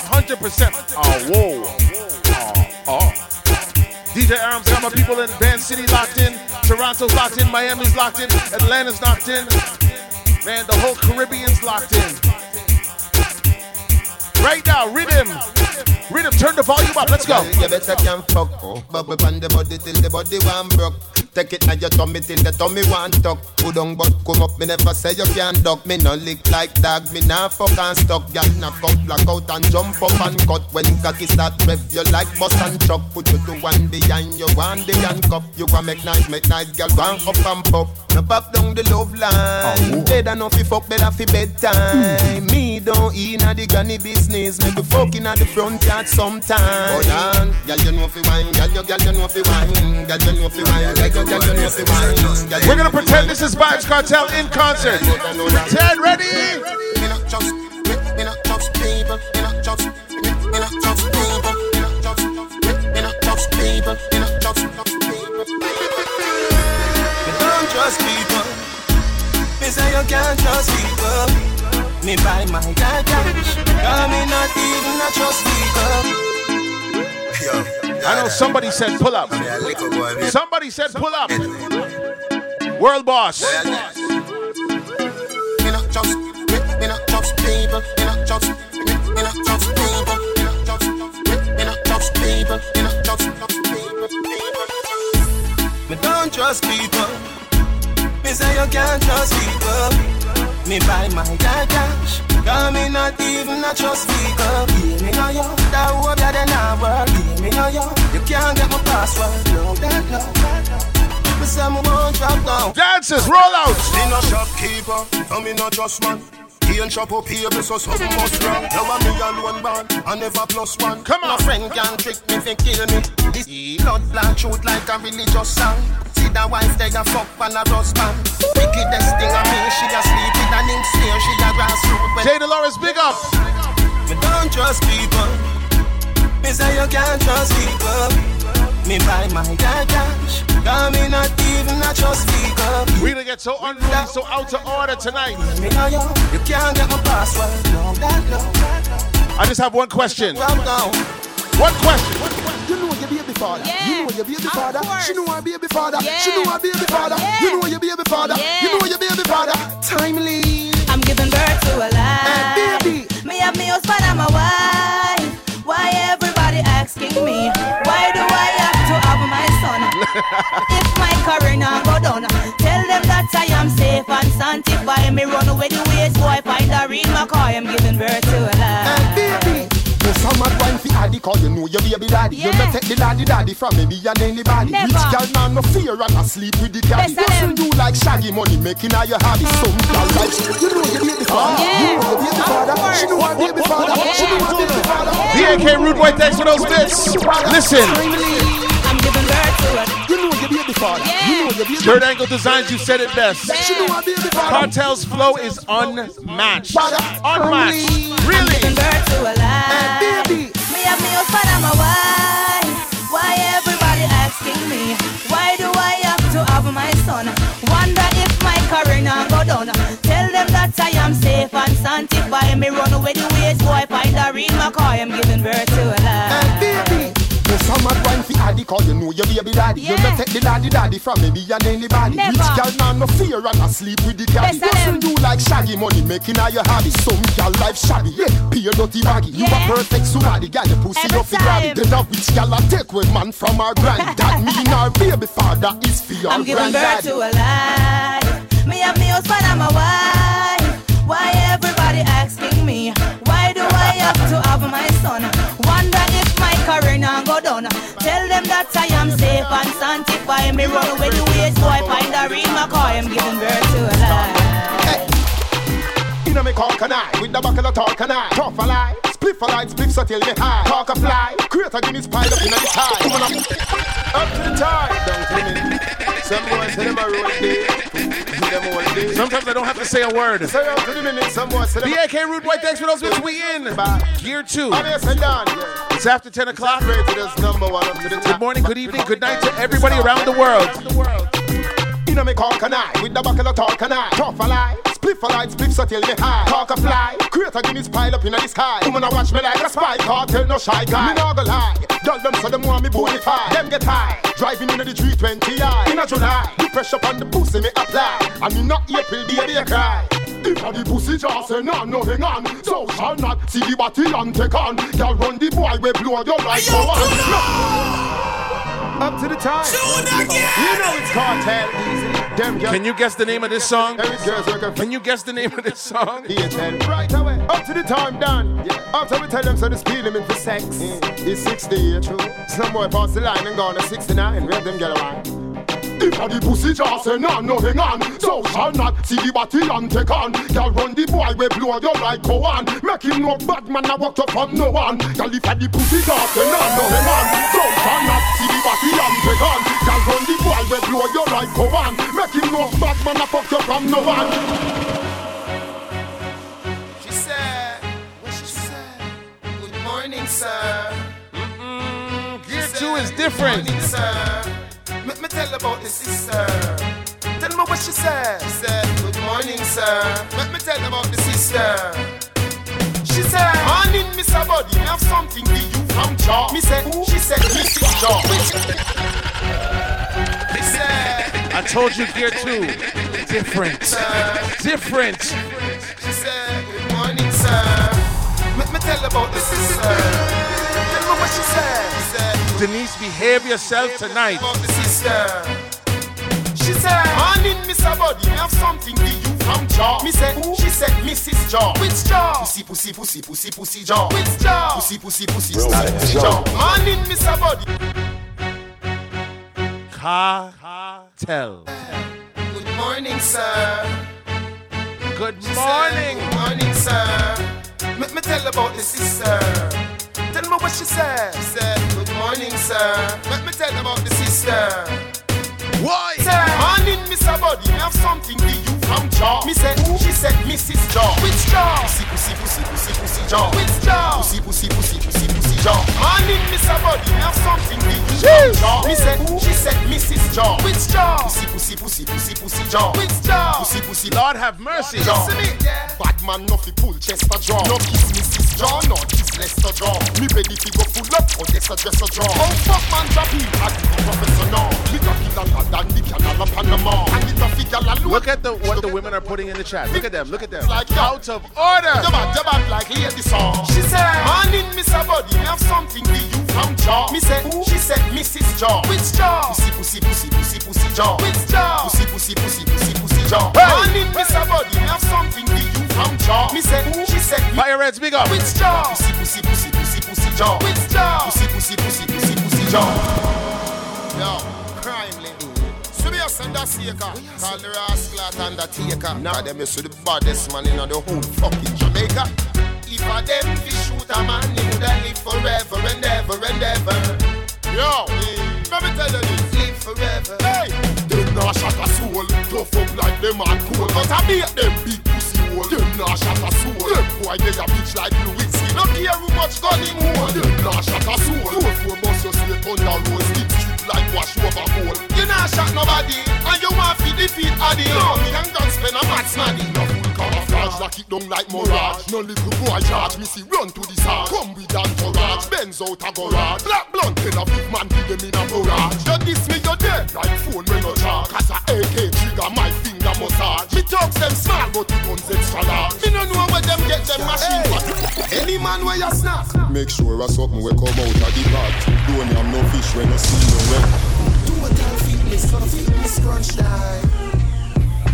100%. Oh, ah, whoa. Oh, oh. DJ Arms got my people in Band City locked in, Toronto's locked in, Miami's locked in, Atlanta's locked in. Man, the whole Caribbean's locked in. Right now, rhythm. Rhythm, turn the volume up. Let's go. You better can fuck. Oh. Bubble on the body till the body one broke. Take it now your tummy till the tummy one tuck. Put on but come up, me never say you can't duck. Me no lick like dog, me nah fuck and stuck. Y'all knock out, black out and jump up and cut. When cocky start rev, you like bus and truck. Put you to one behind you, one the handcuff. You can make nice, make nice, girl, go up and pop. No pop down the love line. Oh. Dead enough, fi fuck, better fi bedtime. Me don't eat na the granny business. Make the fuck inna the front yard sometime Hold on, girl, you know fi wine Girl, you, girl, you know fi wine Girl, you know fi wine Girl, girl, you know fi wine We're gonna pretend this is Vybz Kartel in concert. Pretend, ready? Me not just, me, me not just people. Me not just, me, me not just people. Me not just, me, me not just people. Me not just, people. Me don't trust people. Me say you can't trust people. Me buy my cash. Not even a trust people. I know somebody said pull up. Somebody said pull up. World boss. Me not trust, me not trust people. Me not trust, me not trust people. Me not trust, me not trust people. Me not trust, people. Me don't trust people. Me say you can't trust people. Me buy my car cash. Cause me not even a trust people. Yeah, me know you. That hope you then I work. Yeah, me know you. You can't get my password. No, that no. Me say me won't drop down. Dancers, roll out. Me no shopkeeper. No me no trust man. He ain't chop up here, so something must wrong. Now I'm me alone man, I never plus one. Come on. No friend can't trick me, fi kill me. This blood black truth like a religious song. See the wife they a fuck and a man. Wickedest thing I mean, she a sleep with an ink she a grassroots. Jay Dolores, big up. Me don't trust people. Me say you can't trust people. Me buy my cash. Me not even a trust people. We gonna get so unruly, so out of order tonight. Me know you, you can't get my password. No, that no. I just have one question. No. One question. You know your baby father. Yeah, you know your baby father. She know her baby father. Yeah. She know her baby father. Yeah. You know your baby father. Yeah. You know your baby father. Timely. I'm giving birth to a life. Hey, baby. Me have me husband and my wife. Why everybody asking me? Why do I have to have my son? if my career now go down, tell them that I am safe and sanctified. Me run away the ways, boy, find a real McCoy. I'm giving birth to a life. Hey, baby. No some mad wine fi addy cause you know your baby daddy. You Yeah. may take the laddie daddy from maybe and anybody Never. Rich girl man no fear and a sleep with the caddy Best Doesn't you like shaggy money making all your hobby. Some mm. girl like you know your baby father. Yeah. You know your baby father. She know her baby father. She know her baby father. DAK Rude Boy, thanks for those bits. Listen, I'm giving birth to a You know your baby father Yeah. You know your baby Third Angle Designs, you said it best. She know her baby father Kartel's flow is unmatched. Father, Unmatched. I'm Really? giving birth to a life. baby. Me have me oh, husband and my wife. Why everybody asking me? Why do I have to have my son? Wonder if my career now go down. Tell them that I am safe and sanctified. Me run away the ways, boy, find a real McCoy. I'm giving birth to a life. Baby. No some mad wine fi addy cause you know your baby daddy You Yeah. may take the laddie daddy from maybe and anybody Never. Rich girl man no fear and a sleep with the caddy Best of Doesn't them. you like shaggy money making all your hobby Some girl life shabby, yeah, pay dirty baggy You a perfect somebody, girl your pussy Every up fi grabby. Then a rich girl a take away man from our granny That mean our baby father is for your I'm giving birth to a life. Me have me husband and my wife. Why everybody asking me? Why do I have to have my son? Wonder down. Tell them that I am safe and sanctified. Me run away the ways, boy, find a real McCoy. I'm giving birth to a life. Inna me cork and I, with the buckle of talk and I Tough a lie, spliff a light, spliff so till me high Talk a fly, create a Guinness pile up in the sky up, to the time, down to the Some boys say them a roll day, them all day Sometimes I don't have to say a word. Say out to the minute, some boys say them DAK Rude Boy, thanks for those bits. We in. Gear two. I'm here, say down, yeah It's after 10 o'clock. Rated as number one up to the Good morning, good evening, good night to everybody around the world. Inna me cork and I, with the buckle of talk and I Tough a lie, spliff a light, spliff so till me high. Talk a fly, create a Guinness pile up in the sky. Woman a watch me like a spy, Kartel no shy guy. Me nah go lie, girl them say them want me bonafide Them get high, driving inna the 320i Inna July, the pressure on the pussy me apply. And in not April, baby I cry. If a the pussy just say no, no hang on. So shall not see the body and take on. Girl run the boy we blow your life go on. Up to the time. You know it's Kartel Can you guess the name of this song? Every girl's working Can you guess the name of this song? Right away. Up to the time done. After we tell them so the speed limit for sex mm. is 60, yeah, true. Some boy pass the line and gone to 69. We have them get away. If a the pussy just say no, no hang on So shall not see the body and take on Girl run the boy we blow your like go on Make him no bad man I walk up from no one Girl if a the pussy just say no, no hang on So shall not see the body and take on Girl run the boy we blow your like go on Make him no bad man I fuck you from no one She said, what she said? Good morning, sir. Gear two is different. Good morning, sir. Let me tell about the sister. Tell me what she said. She said, Good morning, sir. Let me tell about the sister. She said, Morning, Mr. Body, me have something for you from Jaw. Me said, She said, Mrs. Jaw. I told you gear two. Different. Different. She said, Good morning, sir. Let me tell about the sister. Tell me what she said. She Denise, behave yourself tonight. about the sister. She said, Morning, Mr. Body, me have something for you from Jaw. Me said, she said, Mrs. Jaw. Which Jaw? Pussy, pussy, pussy, pussy, pussy Jaw. Which Jaw? Pussy, pussy, pussy, pussy, pussy Jaw. Morning, Miss Body. Kartel. Good morning, sir. Good morning. Said, Good morning, sir. Let me tell about the sister. Tell me what she said. She said, Good morning, sir. Let me tell about the sister. Why? Sir, morning, Miss Body. Me have something for you from Jaw. Me said, she said, Mrs. Jaw. Which Jaw? Pussy, pussy, pussy, pussy, pussy Jaw. Which Jaw? Pussy, pussy, pussy, pussy, pussy Jaw. Morning, Miss Body. Me have something for you from Me said, she said, Mrs. Jaw. Which Jaw? Pussy, pussy, pussy, pussy, pussy Jaw. Which Jaw? Pussy, pussy. Lord have mercy. Jaw. Bad man, no fi pull chest a jaw. No kiss Mrs. Jaw, no kiss Lester Jaw. Me ready fi go full up, or just a dress a jaw. Oh fuck man, drop him, I do the professor now. Me drop him longer than the canal of Panama. And it a figure la look. Look at the what the women are putting in the chat. Look at them. Look at them. Like Out of order. The bad, the bad like lady song. She said, Morning, Miss Body, me have something for you from Jaw. Me said, she said, Mrs. Jaw. Which Jaw? Pussy, pussy, pussy, pussy, pussy Jaw. Which Jaw? Pussy, pussy, pussy, pussy, pussy Jaw. Morning, Miss Body, me have something for you from Jaw. Me said, she said, Fire Reds, big up. Which Jaw? Pussy, pussy, pussy, pussy, pussy Jaw. Which Jaw? Pussy, pussy, pussy, pussy, pussy Jaw. Yo, crime lady. Serious undertaker. Call the rascal undertaker. Now them is the baddest man in the whole fucking Jamaica. If a them fi shoot a man, he woulda live forever and ever and ever. Yo, let me tell you this. Live forever. Hey, Them nah shot a soul, tough up like them and cold. But I beat them big pussy hole. Them nah shot a soul. Them boy they a bitch like Lewinsky. no care who much gun him hold. Them nah shot a soul. Four four bust your straight on the road, stick strip like wash over goal. You not shot nobody, and you want fi defeat Addy. No, me and guns spend a mad snaddy. Camouflage, lock it down like mirage. No little boy charge, me see run to the side. Come with entourage, Benz out a garage. Black blunt, ten a big man, give them in a barrage. You diss me, you dead like phone when no charge. Cause a AK trigger, my finger massage. Me talks them small, But the guns extra large. me no know where them get them machine. Any man where you snap. Make sure a something will come out of the pot. Don't have no fish when you see no wet. Total fitness, no me, crunch time.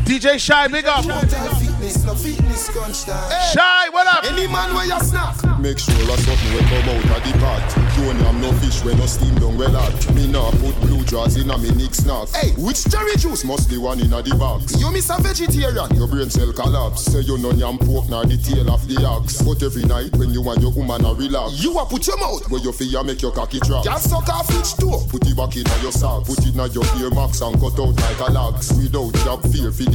DJ Shy, big up. Total fitness, no fitness crunch. Shy, what up? Any man where you snap. Make sure a something will come out of the pot. Don't have no fish when no steam down well hot. Me nah put blue jaws in a me Nick snack. Hey. which cherry juice must be one in a the box? You miss a vegetarian. Your brain cell collapse. Say you no yam pork nor the tail of the ox. But every night when you and your woman a relax, You a put your mouth. where you feel make your cocky drop. Can't suck off each toe. Put it back in your sack. put it in your ear max and cut out like a lax. Without job fear for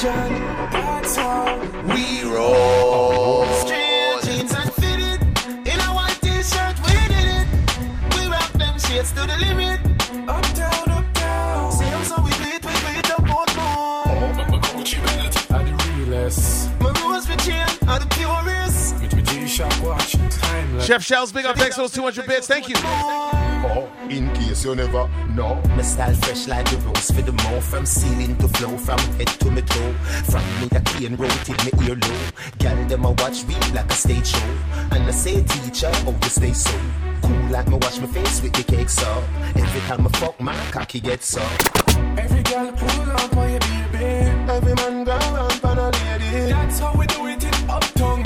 We roll. Straight jeans and fitted in a white t-shirt with it. We rock them shades to the limit. Up down, up down. See how so we do it, we do it up both more. Are the realest. Chef Shells, big up. Thanks for those 200 bits. Thank you. Oh, in case you never know. My style fresh like the rose for the more From ceiling to flow, from head to my toe From me a cane rotate me ear low Girl them a watch me like a stage show And I say teacher, oh you stay so Cool like me wash my face with the cake so Every time I fuck my cocky gets up Every girl pull up on your baby. Every man go round for a lady. That's how we do it in Uptown,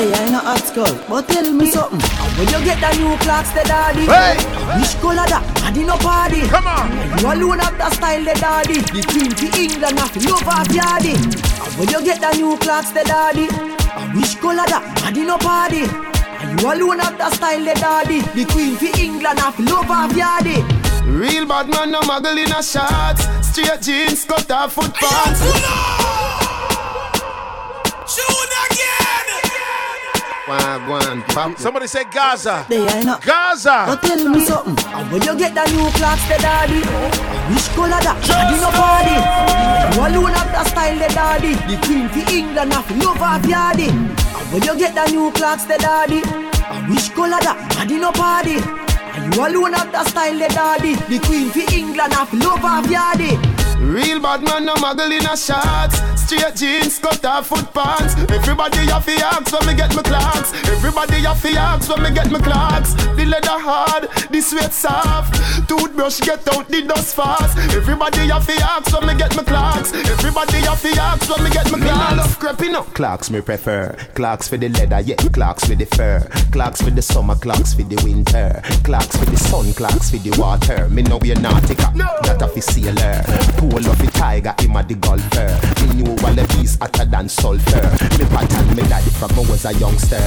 They ain't no hot skull, but tell me something. When you get the new clocks, the daddy. Hey! Which color that? Daddy no party. Come on. You alone have the style, the daddy. The queen for England, have to love off yardy. When you get the new clocks, the daddy. Which color that? Daddy no party. And you alone have the style, the daddy. The queen for England, have to love off yardy. Real bad man, no muggle in a shorts. Straight jeans, cut off foot pants. Somebody say Gaza. They are not. Gaza. But tell me something. How will you get the new clocks, the daddy? Which color that? Daddy no party. You alone have the style, the daddy. The queen for England, have love of yardy. Will you get the new clocks, the daddy? Which color that? No party. And you alone have the style, the daddy. The queen for England, have love of yardy. Real bad man, no muggle in a shots. Straight jeans, cut off foot pants. Everybody have to ask when me get my clocks. Everybody have to ask when me get my clocks. The leather hard, the sweat soft. Toothbrush get out the dust fast. Everybody have to ask when me get my clocks. Everybody have to ask when me get my clocks. Me love creeping up. Clocks me prefer. Clocks for the leather, yeah. Clocks for the fur. Clocks for the summer, clocks for the winter. Clocks for the sun, clocks for the water. Me know we're nautica, no. not a sailor. Pool of the tiger, him a the golfer. Me knew all the beast hotter than sulfur. Me pattern me daddy from I was a youngster.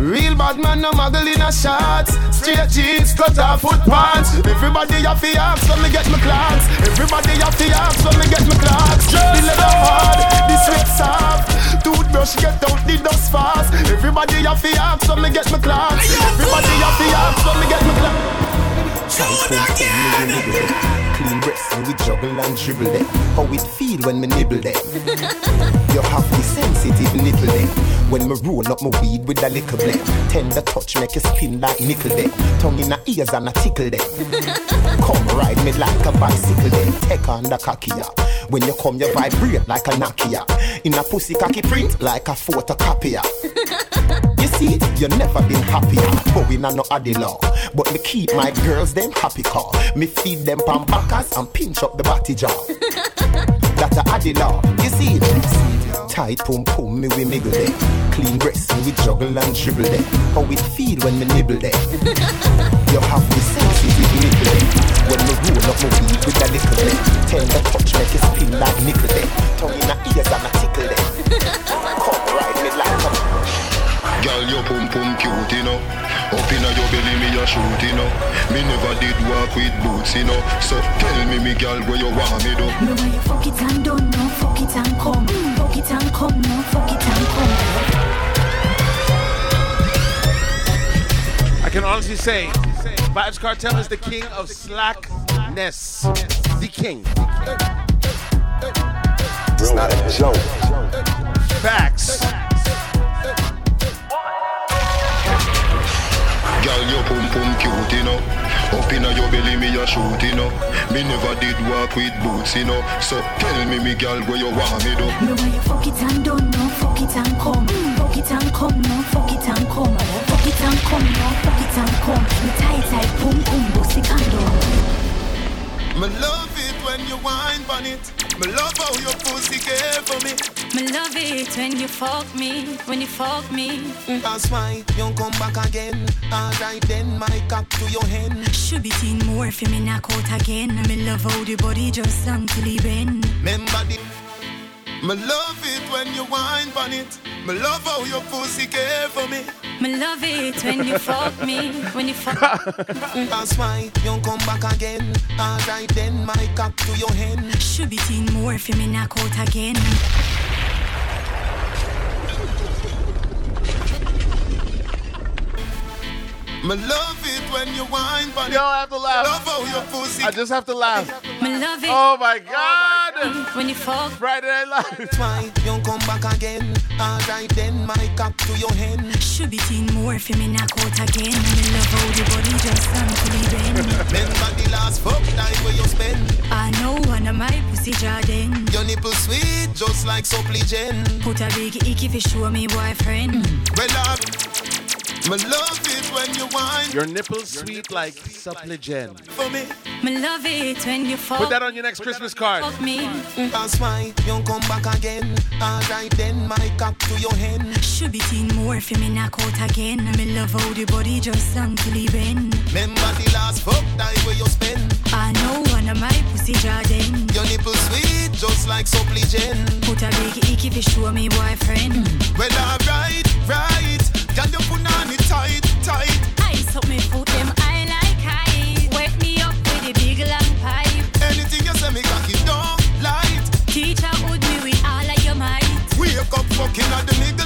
Real bad man, no muggle in a shots. Straight jeans, cut off foot pants. Everybody have to ask when me get my clocks. Everybody have to ask when me get my clocks. The leather hard, the sweat soft. Toothbrush get out the dust fast. Everybody have to ask when me get my clocks. Everybody have to ask when me get my clocks. Clean breast and we juggle and dribble them. How it feel when me nibble them. you have the sensitive nipple them. When me roll up my weed with a little blade. Tender touch make you spin like nickel them. Tongue in the ears and a tickle them. Come ride me like a bicycle them. Take on the up. When you come you vibrate like a Nokia. In a pussy cocky print like a photocopier. See, you never been happier. But we not no addy law. But me keep my girls them happy car. Me feed them pan backers and pinch up the batty jaw. That a addy law. You see it? Tight pum pum me we miggle them. Clean breast me we juggle and dribble them. How it feel when me nibble them. you have the sensitive nipple them. When me roll up my weed with a little them. Tender touch make you spin like nickel them. Tongue in the ears and a tickle them. Come ride me like a Girl, your pum pum cute, you know. Up inna your belly, me a shoot, you know. Me never did walk with boots, you know. So tell me, me girl, where you want me do? The way you fuck it and don't know, fuck it and come. Fuck it and come, no, fuck it and come. I can honestly say, Vybz Kartel is the king of slackness. The king. It's not a joke. Facts. Your pum pum cute, you know. Up inna your belly, me a shoot, you know. Me never did walk with boots, you know. So tell me, me girl, where you want me do? The way you fuck it and don't know, fuck it and come. Fuck it and come, no, fuck it and come. Fuck it and come, no, fuck it and come. Me tight tight, pum pum, bossy condom. Me love it when you whine on it. Me love how your pussy care for me. Me love it when you fuck me, when you fuck me. That's why you come back again. Alright then, my cock to your hand. Should be teen more for me knock out again. Me love how the body just until he bend. Remember the me love it when you whine on it. Me love how your pussy care for me. Me love it when you fuck me, when you fuck. That's why you come back again. Alright then, my cock to your hand. Should be teen more for me knock out again. Me love it when you whine on it. Yo, I have to laugh. Love how your pussy. I just have to laugh. Me love it. Oh my god! When you fuck. Friday Night Live. That's why you come back again. Alright then, my cock to your hand. Should be teen more for me knock out again. Me love how the body just until he bend. Remember the last fuck night where you spend. I know one of my pussy Jordan. Your nipple sweet, just like Supligen. Put a big icky fi show me boyfriend. Well, I me love it when you whine Your nipples sweet like Supligen. for me. Me love it when you fuck. Put that on your next Christmas card. Fuck me. That's why you come back again. Alright then, my cock to your hand. Should be teen more for me knock out again. Me love how the body just until he bend. Remember the last fuck night where you spend. I know one of my pussy Jordan. Your nipple sweet, just like Supligen. Put a big icky fi show me boyfriend. Mm. Well, alright, right. Can you put on it tight, tight? I up me foot them I like high. Wake me up with a big long pipe. Anything you say me cocky don't light. Teacher would me with all of your might. Wake up fucking at the middle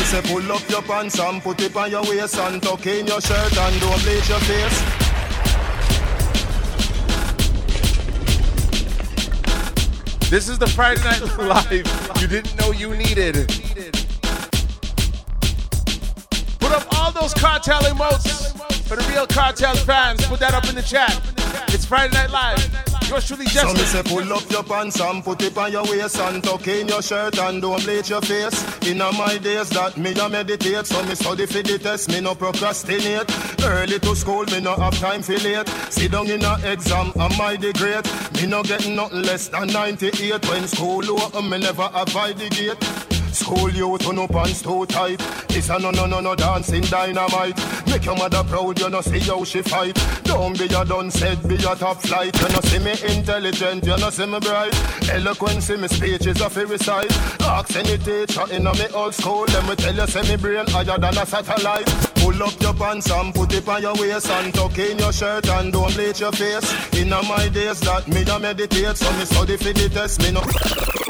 say pull up your pants and put it on your waist and tuck in your shirt and don't bleach your face. This is the Friday Night Live you didn't know you needed. Put up all those Kartel emotes for the real Kartel fans. Put that up in the chat. It's Friday Night Live. Yours truly, So me say pull up your pants and put it on your waist and tuck in your shirt and don't bleach your face. In a my days that me a meditate, so me study for the test, me no procrastinate. Early to school, me no have time for late. Sit down in a exam, am I the great? Me no getting nothing less than 98. When school open, me never avoid the gate. School youth who no pants too tight. This a no no no no dancing dynamite. Make your mother proud, you know see how she fight. Don't be a done said, be a top flight. You know see me intelligent, you know see me bright. Eloquence in me speech is a free recite. Ask any teacher in a me old school, let me tell you, say me brain higher than a satellite. Pull up your pants and put it on your waist and tuck in your shirt and don't bleach your face. In my days that me a meditate, so me study for the test, me no.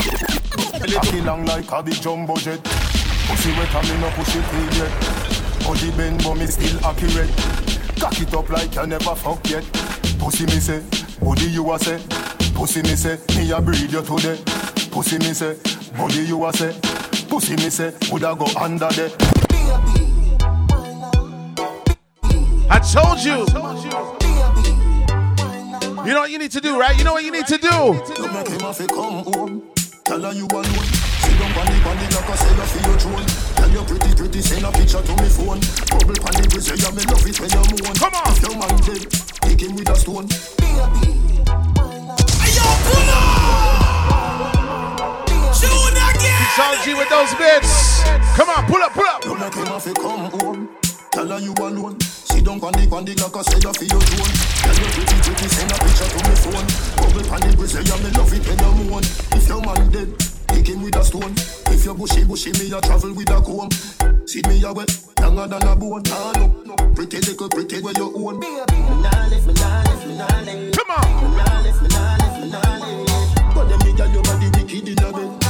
Cocky long like a big jumbo jet. Pussy wet and me no push it yet. Body bend but me still accurate. Cock it up like you never fuck yet. Pussy me say, body you a say. Pussy me say, me a breed you today. Pussy me say, body you a say. Pussy me say, woulda go under there. I told you. You know what you need to do, right? You know what you need to do. You make him have to come home. Tell her you alone. Sit down on the body like I say you feel your throne. Tell you pretty pretty send a picture to me phone. Bubble on the bridge, yeah me love it when you moan. Come on. If your man dead, kick him with a stone. Mixology with those bits. Come on, pull up, pull up. You make him have to come home. Tell her you alone. Sit down on the body like I say you feel your throne. Tell you pretty pretty send a picture to me phone. Bubble on the bridge, yeah me love it when you moan. If your man dead, kick him with a stone. If you bushy bushy, me a travel with a comb. See me a wet, longer than a bone. Ah, no, no, pretty little pretty where you own. Come on. But them me girl, your body wicked in a bed.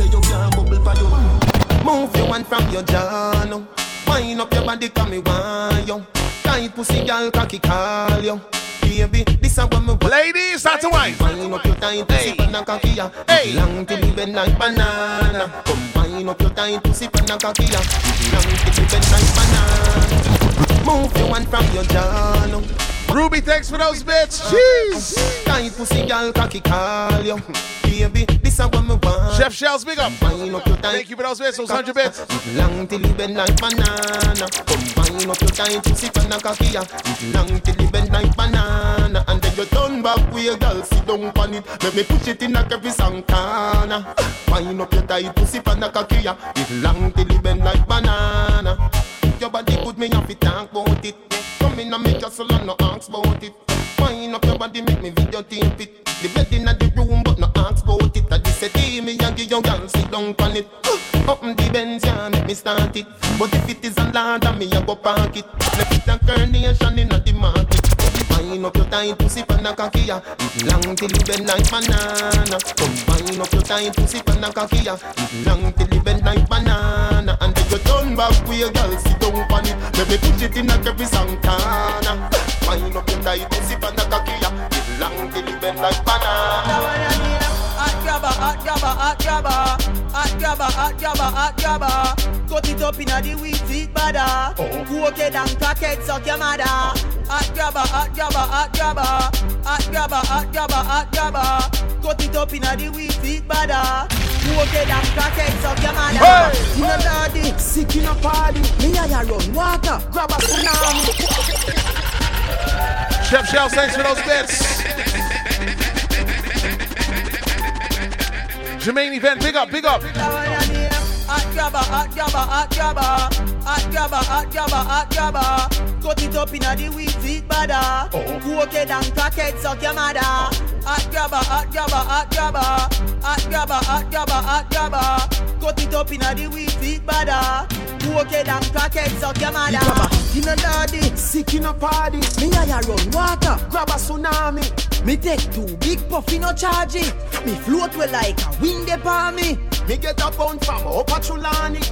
Say you can't bubble for your Move your hand from your jaw. Wind up your body, come me want you. Tight pussy, girl, cocky call you. Baby, this a want. Ladies, to wine. Wind up your tight pussy, cocky ya. Hey. Long you bend like banana. Come wind up your tight pussy, cocky ya. Long you bend like banana. Move your hand from your jaw. Ruby, thanks for those bits. Jeez. Tight pussy, girl, cocky call you. Baby, this a what me want. Chef Shells, big up. Wind up your tight Thank you for those bits, those 100 bits. Long till you bend like banana. Combine up your time to sip on a cocky ya. Long till you bend like banana. And then you turn back with your girl, sit down on it. Let me push it in a every corner. Wind up your time to sip on a cocky ya. It long till you bend like banana. Your body good, me have to talk about it. Come in and your soul and no ask about it. Wind up your body, make me video tape it. The bed in the room, but no ask about it. I just say, "Hey, me and give your girl sit down on it. Up the Benz, yeah, make me start it. But if it is a land, then me a go park it. Left it a carnation in the market. Wind up your tight pussy pan a cocky ya. Long till you bend like banana. Come wind up your tight pussy pan a cocky ya. Long till you bend like banana. Back your girl sit down on it. Let me put it in a every corner. Wind up your tight pussy pan a. It long till you bend like banana. Grabber, hot grabber, hot grabber, hot grabber, hot grabber, hot grabber. Cut it up inna the wheat seed bada. Cook it and it, suck your mother. Hot grabber, hot grabber, hot grabber, hot grabber, hot grabber, hot grabber. Cut it up inna the wheat seed bada. It and it, suck your mother. You know daddy, sick in a party. Me and ya run water, grab a tsunami. Chef Shells, thanks for those bits. Jermaine event, big up, big up. Hot grabber, hot grabber, hot grabber, hot grabber, hot grabber, hot grabber. Cut it up inna the wheat seed bada. Cook it oh. and crack it, suck your mother. Hot grabber, hot grabber, hot grabber, hot grabber, hot grabber, hot grabber. Cut it up inna the wheat seed bada. Cook it and crack it, suck your mother. in a daddy. Sick in a party. Me I run water. Grab a tsunami. Me take two big puffy no charge it. Me float well like a wind upon me. Me get a pound from up a Chulani.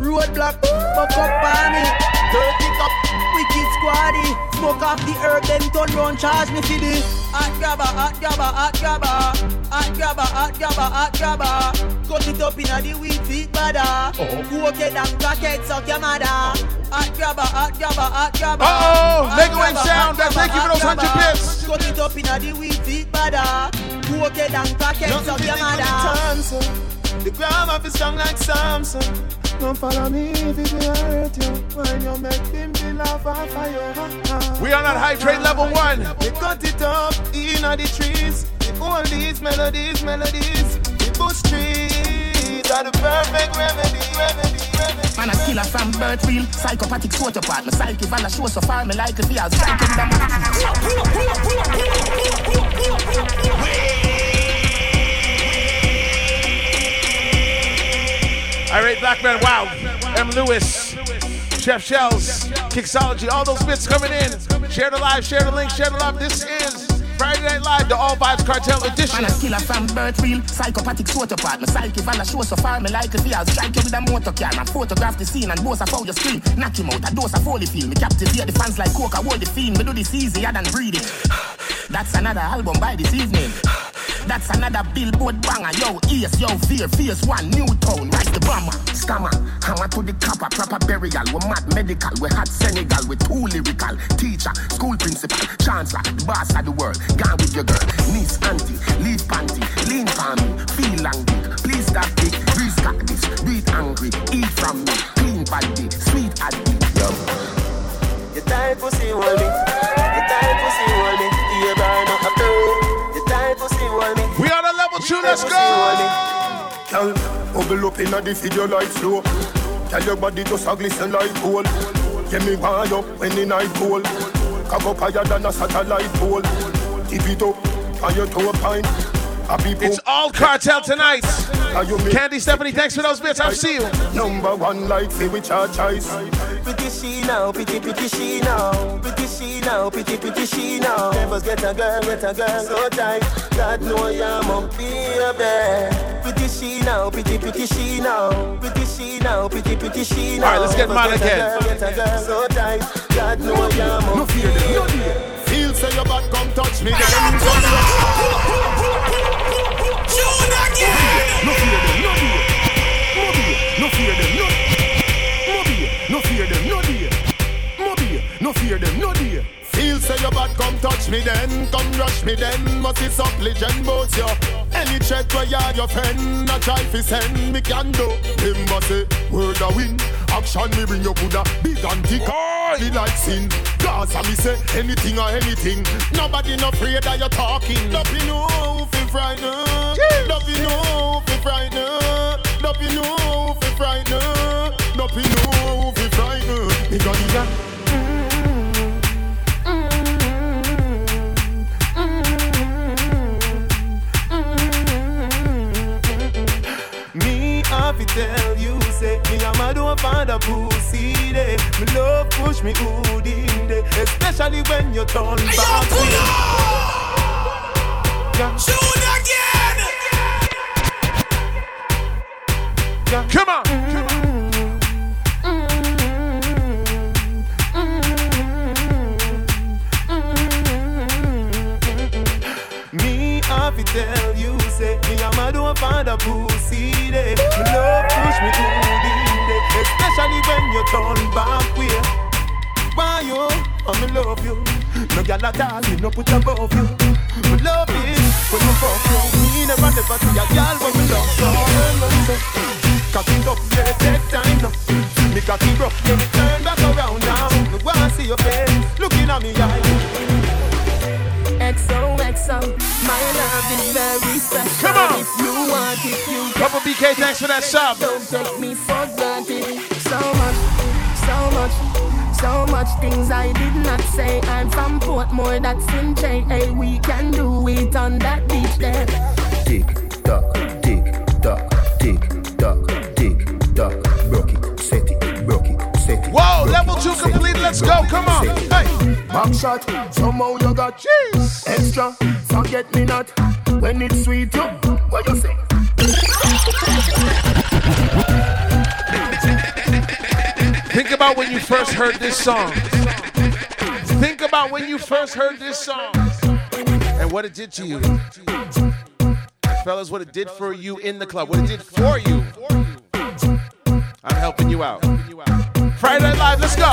Roadblock, buck up on me. Dirty cup. Wicked squaddy. Smoke off the herb, then turn round charge me for the hot grabber, hot grabber, hot grabber. Hot grabber, hot grabber, hot grabber. Cut it up in a the weed feet. Oh. Cook it and crackhead suck your mother. Hot grabber, hot grabber, hot grabber. Uh-oh, Mega Wave sound. Thank you for those hundred bits. Cut it up in a the weed feet badder. Cook it and crackhead suck your mother. The grammar is strong like Samson. Don't follow me if it will hurt you. When you make him feel off on fire. We are not hydrate level one. We cut it up in the trees. All these melodies, melodies. The bush trees are the perfect remedy, remedy, remedy. Man a killer from birth real Psychopathic sort apart My psyche van a show so far Me like it feel psycho with a man Pull up, pull up, pull up, pull up, pull up, pull up, pull up, pull up, pull up Irate Blackman, wow. M. Lewis, Chef Shells, Kixology, all those bits coming in. Share the live, share the link, share the love. This is Friday Night Live, the All Vybz Kartel edition. Man a killer from birth real Psychopathic sort apart My psyche van a show so far Me like it feel Strike you with a motor car And photograph the scene And boast of how you scream Knock him out A dose of holy feel Me captivate the fans like coke I hold the fiend Me do this easier than breathing That's another album by this evening that's another billboard banger. Yo, ears, yo, fear, fierce one, new tone, rise the bomber. Scammer, hammer to the copper, proper burial. We mad medical, we hot Senegal, we too lyrical. Teacher, school principal, chancellor, the boss of the world. Gone with your girl, niece, auntie, lead panty, lean for me, feel long dick. Please stop it, please got this, beat angry, eat from me, clean body, sweet addict. Yo. Your tight pussy hold me, your tight pussy hold me. You burn up a Your tight pussy hold me. We on a level two, let's go. Girl, bubble up inna the video like slow. Tell your body just a glisten like gold. Get me wired up when the night cold. Cock up higher than a satellite pole. Tip it up on your toe pine. It's all Kartel tonight. Candy Stephanie, thanks for those bits. I'll see you. Number one like say we charge choice. Pretty she now, pretty pretty she now, pretty she now, pretty pretty she now. Never get a girl, get a girl so tight. God know I'm a baby. Pretty she now, pretty pretty she now, pretty she now, pretty pretty she now. All right, let's get Never mad a again. girl, Get a girl so tight. God know I'm a No say your bad come touch me. Then No fear them, no fear. No fear them, no. No fear them, no dear. No fear them, no dear. Feel say your bad come touch me then, come rush me then. Must up legend both you. Any check where you are your friend, a try fi send me can do. Him must say word a win action me bring your Buddha big and thick. Oh, like sin. Gaza me say anything or anything. Nobody no afraid that you're talking. Nothing no fi frightened. Nothing no fi frightened. Nothing no fi frightened. Nothing no fi frightened. Because you got. tell you say me a mad over the pussy day. Me love push me good in day, especially when you turn back. Shoot again. Come on. Come on. Me have to tell a mad over the pussy. Me love push me good in day, especially when you turn back way. Why you? I me love you. No gyal at all, me no put above you. Me love it when me fuck you. Me never never see a gyal when me love so. Cock it up, yeah, take time now. Me cock it rough, yeah, turn back around now. Me wanna see your face, looking at me eye. XOXO, my love is very special. Come on. If you want it, you Couple BK, thanks for that sub. Don't take me for granted. So much, so much, so much things I did not say. I'm from Portmore, that's in J.A. We can do it on that beach there. Tick tock, tick tock, Whoa, level two complete. Let's go, come on. Hey. Back shot, somehow you got cheese. Extra, forget me not. When it's sweet, you, what you say? Think about when you first heard this song. Think about when you first heard this song and what it did to you. Fellas, what it did for you in the club, what it did for you. I'm helping you out. Friday Night Live, let's go.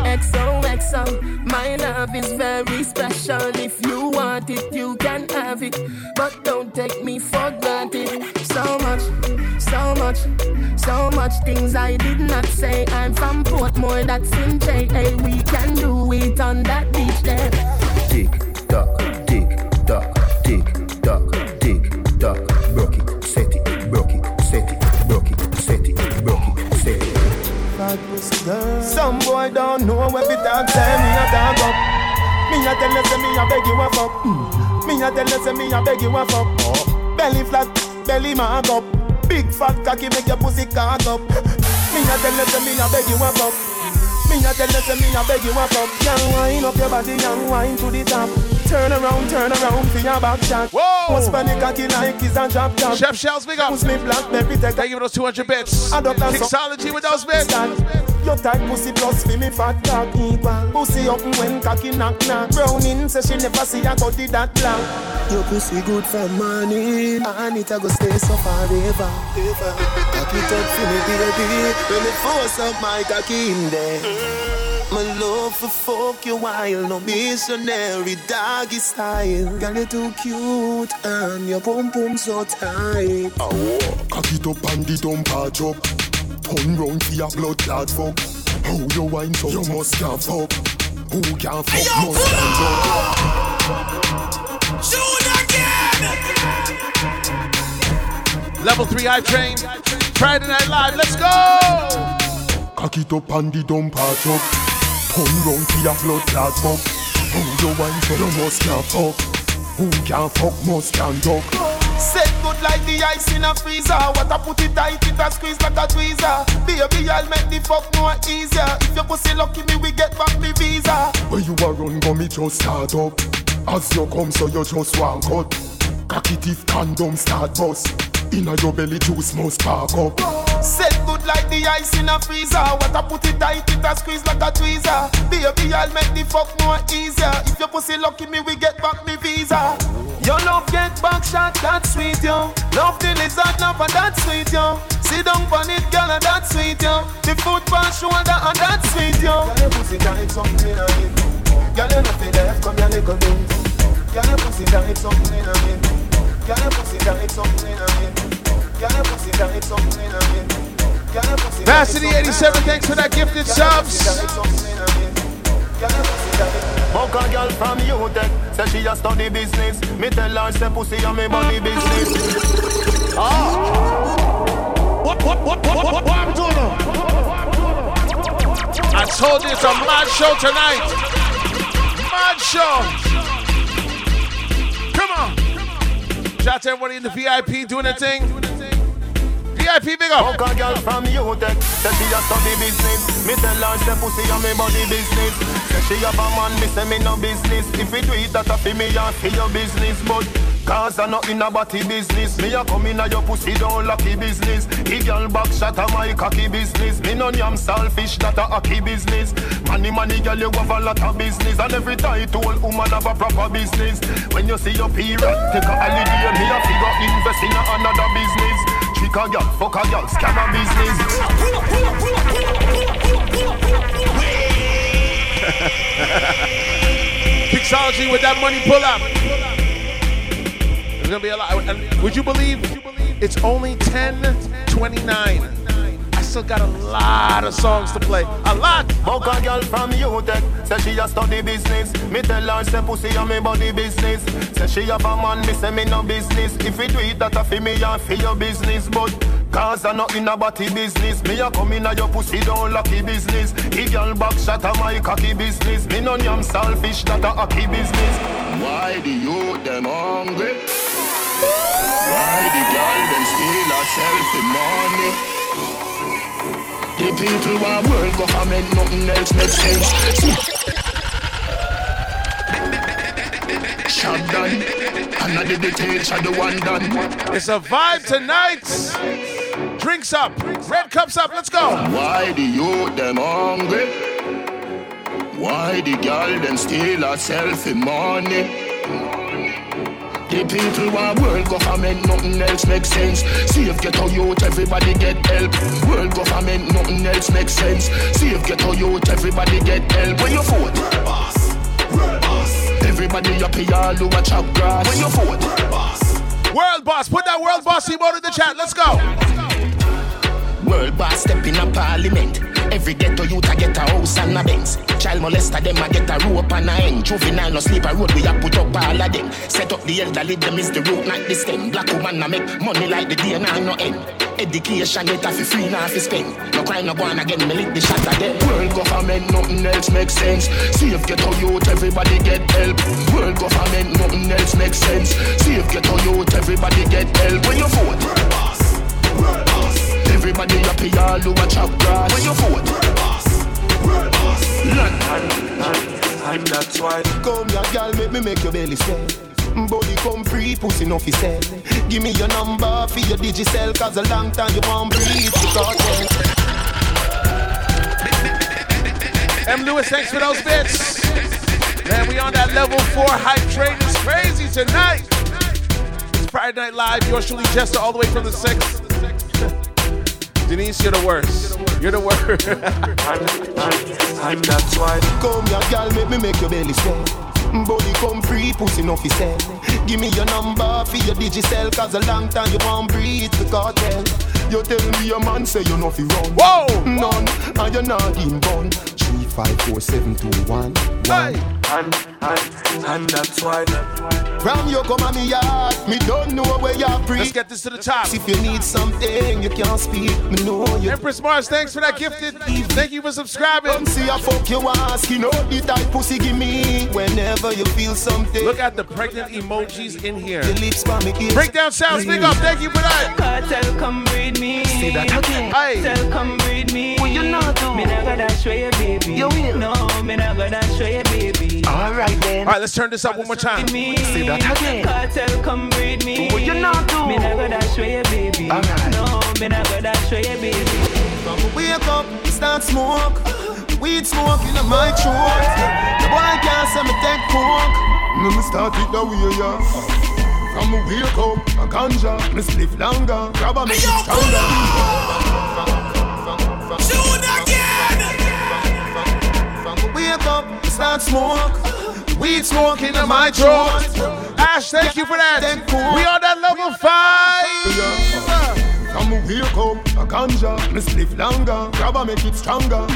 XOXO, my love is very special. If you want it, you can have it. But don't take me for granted. So much, so much, so much things I did not say. I'm from Portmore, that's in JA. We can do it on that beach there. Tick Some boy don't know what the dog say me a dog up. Me a tell you say me a beg you a fuck. Mm. Me a tell you say me a beg you a fuck. Belly flat, belly mark up. Big fat cocky make your pussy cock up. Me a tell you say me a beg you a fuck. Me a tell you say me a beg you a fuck. Young wine up your body, young wine to the top. Turn around, turn around for your back shot. Whoa! What's funny cocky like is a drop top. Chef Shells, big up. Push me black, baby, take Thank you for those 200 bits. Adopt and Mixology with those bits. Your tight pussy plus fi me fat dog equal Pussy up when cocky knock knock Browning say she never see a body that black Your pussy good for money And it a go stay so forever Cock it up for me baby When me force up my cocky in there My love for fuck you while No missionary doggy style. Girl you too cute And your pum pum so tight. Oh, cock it up and the dump patch up Turn round for your blood clot fuck. How you wine so you must can't fuck. Who can't fuck hey, must stand up! Shoot again! Level 3 Hype Train Friday Night Live, let's go! Cock it up and the dump patch up Turn round for your blood clot fuck How you wine so you must can't fuck Who can fuck must stand up Set good like the ice in a freezer. What I put it tight, it a squeeze like a tweezer. Baby, I'll make the fuck more easier. If your pussy lucky, me we get back me visa. When you a run, go me just start up. As you come, so you just walk out. Cock it if condom start bust. Inna your belly, juice must spark up. Set good like the ice in a freezer. What I put it tight, it a squeeze like a tweezer. Baby, I'll make the fuck more easier. If your pussy lucky, me we get back me visa. Your love get back shot, that's sweet, yo. Love the lizard, love and that's sweet, yo. Sit down on it, girl, and that's sweet, yo. The foot on shoulder, and that's sweet, yo. Girl, your pussy tight, something in it. Girl, you nothing left, come your little bit. Girl, your pussy tight, something in it. Girl, your pussy tight, something in it. Girl, your pussy tight, something in it. Varsity 87, thanks for that gifted subs. Fuck a girl from UTech, say she a study business. Me tell her say pussy on me body business. Ah. What, what, what, what, what, what I'm doing? I told you it's a mad show tonight. Mad show. Come on. Shout out to everybody in the VIP doing their thing. VIP, big up. Fuck a girl from UTech, say she a study business. Me tell her say pussy on me body business. Say she have a man, me say me no business. If we do that a fi me and fi your business. But cause I not in a body business. Me a come in a your pussy don't lucky business. The girl back shot a my cocky business. Me no yam selfish, that a hockey business. Money, money, girl, you have a lot of business. And every title woman have a proper business. When you see your period, take a holiday. Me a figure invest in another business. Trick a girl, fuck a girl, scam a business. Mixology with that money pull up. There's gonna be a lot. Would you believe it's only 10:29? I still got a lot of songs to play. A lot. Fuck a girl from UTech, say she a study business. Me tell her say pussy on me body business. Say she have a man, me say me no business. If we do it, that a fi me and fi your business. But cause I not in a body business. Me a come in a your pussy don't lucky business. The girl back shot a my cocky business. Me no yam selfish, that a hockey business. Why the youth them hungry? Why the girl them steal herself the money? The people want world government, nothing else makes sense. Shot done, I did the one done. It's a vibe tonight. Drinks up, red cups up, let's go. Why the youth them hungry? Why the girl them steal herself in money? The people want world government, nothing else makes sense. See Save ghetto youth, everybody get help. World government, nothing else makes sense. Save ghetto youth, everybody get help. When you vote, world boss, world boss. Everybody happy, all who a chop grass. When you vote, world boss, world boss. Put that world boss emote in the chat. Let's go. World boss step in a parliament. Every ghetto youth a get a house and a Benz. Child molester them a get a rope and a end. Juvenile no sleep a road we a put up all of them. Set up the elderly them is the root not the stem. Black woman a make money like the day and no end. Education get a fi free now fi spend. No crime no go on again me lick the shot of. World government nothing else makes sense. Save ghetto youth everybody get help. World government nothing else makes sense. Save ghetto youth everybody get help. When you vote. World boss. World. Everybody happy, all who a chop grass. When you vote, world boss, world boss. London, and that's why. Come here, girl, make me make your belly swell. Body come free, pussy no fi sell. Give me your number for your digicel, cause a long time you won't breathe the cartel. M. Lewis, thanks for those bits. Man, we on that level four hype train. It's crazy tonight. It's Friday Night Live. Yours truly, Jester, all the way from the six. Denise, you're the worst. You're the worst. I'm, that's why. Come here, girl, make me make your belly swell. Body come free, pussy no fi sell. Give me your number for your digicel, cause a long time you won't breathe the cartel. You tell me your man say you no fi run. Whoa! None, and you're not in bun. Three, five, four, seven, two, one, one. Hey and, and, and that's why. From you come on me yard, me don't know where you're free. Let's get this to the top. If you need something, you can't speak. Me know you. Empress Mars, thanks for that gifted. Thank you for subscribing. Come see a fuck you ask, you know the type pussy give me. Whenever you feel something. Look at the pregnant emojis in here. Your lips by me ears. Breakdown sounds, big up. Thank you for that. Kartel, come breed me. Say that again. Hey. Kartel, come breed me. What you not do? Me not gonna show you, baby. You will. No, me not gonna show you, baby. Alright then. Alright, let's turn this up one more time. Say that again. Kartel, come breed me. What you not do? Me not gonna show you, baby. Alright. No, me not gonna show you, baby. From wake up, start smoke. Weed smoke in my throat. The boy can't say me take coke. Let me start it the way, yeah. From me wake up, a ganja, me spliff longer, grab a make it stronger. Wake up, start smoke. Weed smoking in my throat. Ash, thank you for that. We on that level five. From me wake up, a ganja, me spliff longer, grab a make it stronger.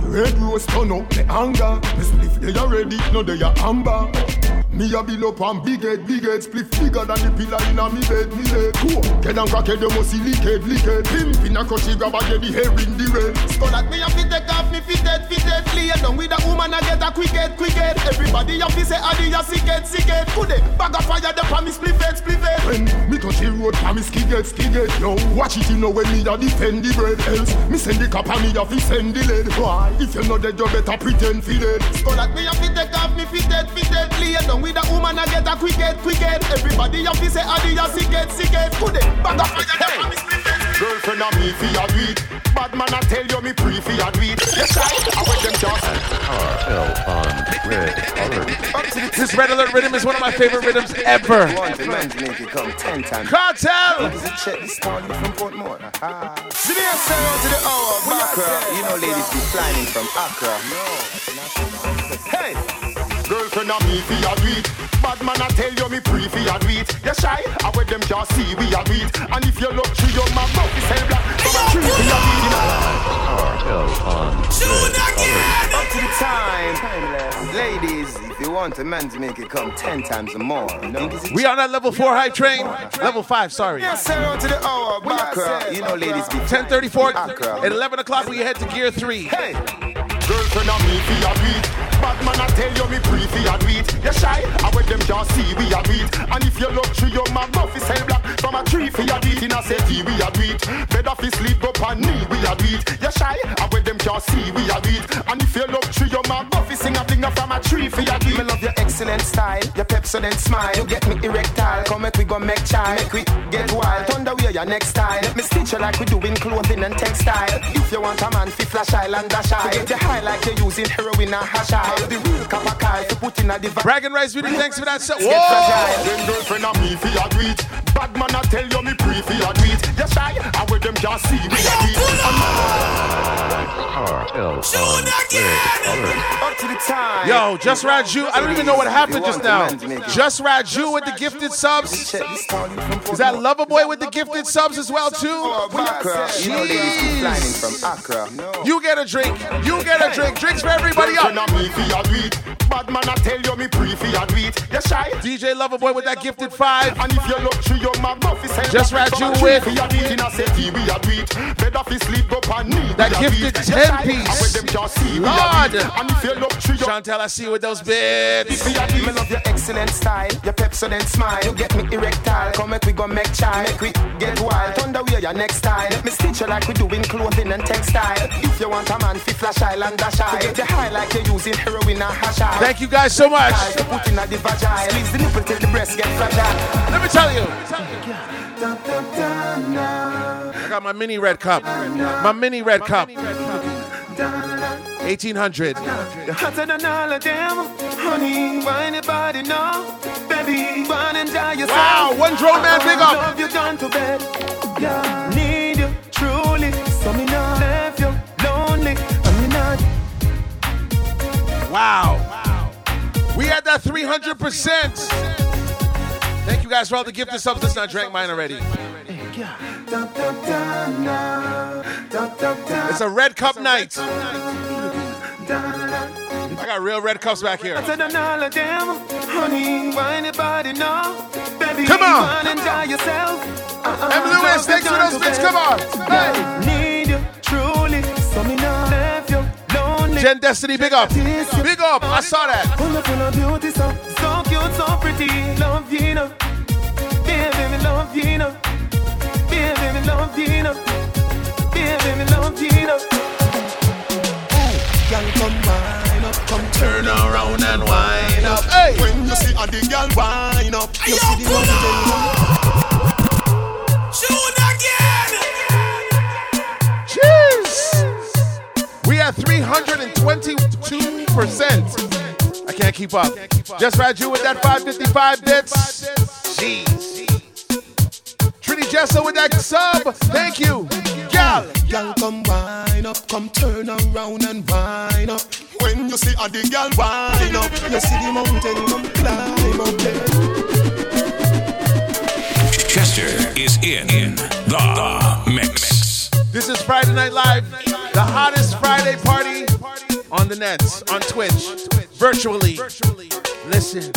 The red rose turn up me anger, me spliff they already, no they are amber. Me a bill up on big head, big head, split bigger than the pillar in a me bed, me bed. Cool. Get down crack head, you must see leak head, leak head. Pimp in a crushy grab a get the hair in the red. So that me a fit take off me fitted, fitted. Lay down with a woman a get a quick head, quick head. Everybody a fi say ah, adi a sick head, sick head. Could it? Bag of fire, the pa me split head, split head. When me touch the road, pa me skigget, skigget. Yo, watch it, you know when me a defend the bread. Else, me send the cap and me a fi send the lead. Why? If you know dead, you better pretend fi dead. So that me a fit take off me fitted, fitted. Lay down with a woman a get a quick head, quick head. Everybody have to say adi a sick head, sick head. Put it back up hey. Girlfriend of me fi a do it. Bad man I tell you me pre fi a do it. Yes I, I with them just. RL on red alert. This red alert rhythm is one of my favorite rhythms ever. Want the man to make it come ten times. Kartel. Is it check this story from Portmore? Ah. See the answer to the hour, Accra. You know ladies be flying from Accra. Hey, girlfriend of me fi a do it. Bad man I tell you me pre fi a do it. You shy, I with them just see we a do it. And if you look through your mouth, is hell black. From a tree fi a do it. RL on. Up to the time. Ladies, if you want a man to make it come ten times or more, no. We on that level four hype train. Level five, sorry. Yes, sir, on to the hour, Accra. You know, ladies be 1034 Accra. at 11 o'clock we head to gear three. Hey, girlfriend of me fi a do it. Bad man I tell you me fi a do it. You shy, I with them just see we a do it. And if you look through your mouth, buff is hell black. From a tree fi a do it in a city we a do it. Better fi sleep up on knee we a do it. You shy, I with them can't see we are beat. And if you love tree, your man Buffy sing a fling from a tree for your beat. Me love your excellent style, your pepsodent smile. You get me erectile, come make we go make child. Make we get wild, thunder wear your next style. Let me stitch you like we do in clothing and textile. If you want a man, fi flash island dash eye. Get you high like you're using heroin and hash eye. The real copper Kyle, to put in a device. Bragging rights video, thanks for that. So, Get. Them girlfriend of me fi a tweet. Bad man I tell you me pre fi a tweet. You shy, and where them can't see me a tweet. Kartel on Red Alert. Up to the time. Yo, Just Raju, I don't even know what happened just now. Just Raju with the gifted subs. Is that Loverboy with the gifted subs as well too? You know they used to flying from Accra. You get a drink. You get a drink. Drinks for everybody up. Girlfriend of me fi tweet. Bad man I tell you me pre fi a tweet. You shy. DJ Loverboy with that gifted five. And if you look through your mouth, Buffy send Just right you with- tree fi a tweet. In a city we a tweet. Better fi sleep up and need That we a gifted tweet. You 10 shy. piece. And where them can't see we a Lord. tweet. And if you look through your Chantel, I see you with those bits. Me love your excellent style, your pepsodent smile. You get me erectile, come make we go make child. Make we get wild, thunder wear your next style. Let me stitch you like we do in clothing and textile. If you want a man, fi flash island dash eye. Get you high like you're using heroin and hash eye. Thank you guys so much. Put in the vagina. Squeeze the nipple till the breast get fragile. Let me tell you. I got my mini red cup. My mini red cup. 1800. Hotter than all of them, honey. Why anybody know? Baby, and enjoy yourself. Wow, one drone man, big up. Wow. We had that 300%. Thank you guys for all the gifted subs. Let's not drank mine already. It's a red cup night. I got real red cups back here. Hotter than all of them, honey. Why anybody know? Baby, Come on. and yourself. Uh-uh. Lewis, thanks for those bits. Come on. Hey. Jen Destiny, big up. Big up. I saw that. Full of full of beauty, so so cute, so pretty. Love you, know. Baby, love you, know. Baby, love you, know. Baby, love you, know. Girl, come wine up, come turn around and wind up. Hey. When you see a the girl wine up, you see the one at 322%. I can't keep up. Just Raju with that 555 bits. Jeez. Trini Jessa with that sub. Thank you. Gal. Girl, come wine up, come turn around and wine up. When you see a the girl wine up, you see the mountain come climb up there. Jester is in in the mix. This is Friday Night Live, the hottest Friday party on the nets, on Twitch, virtually. Listen,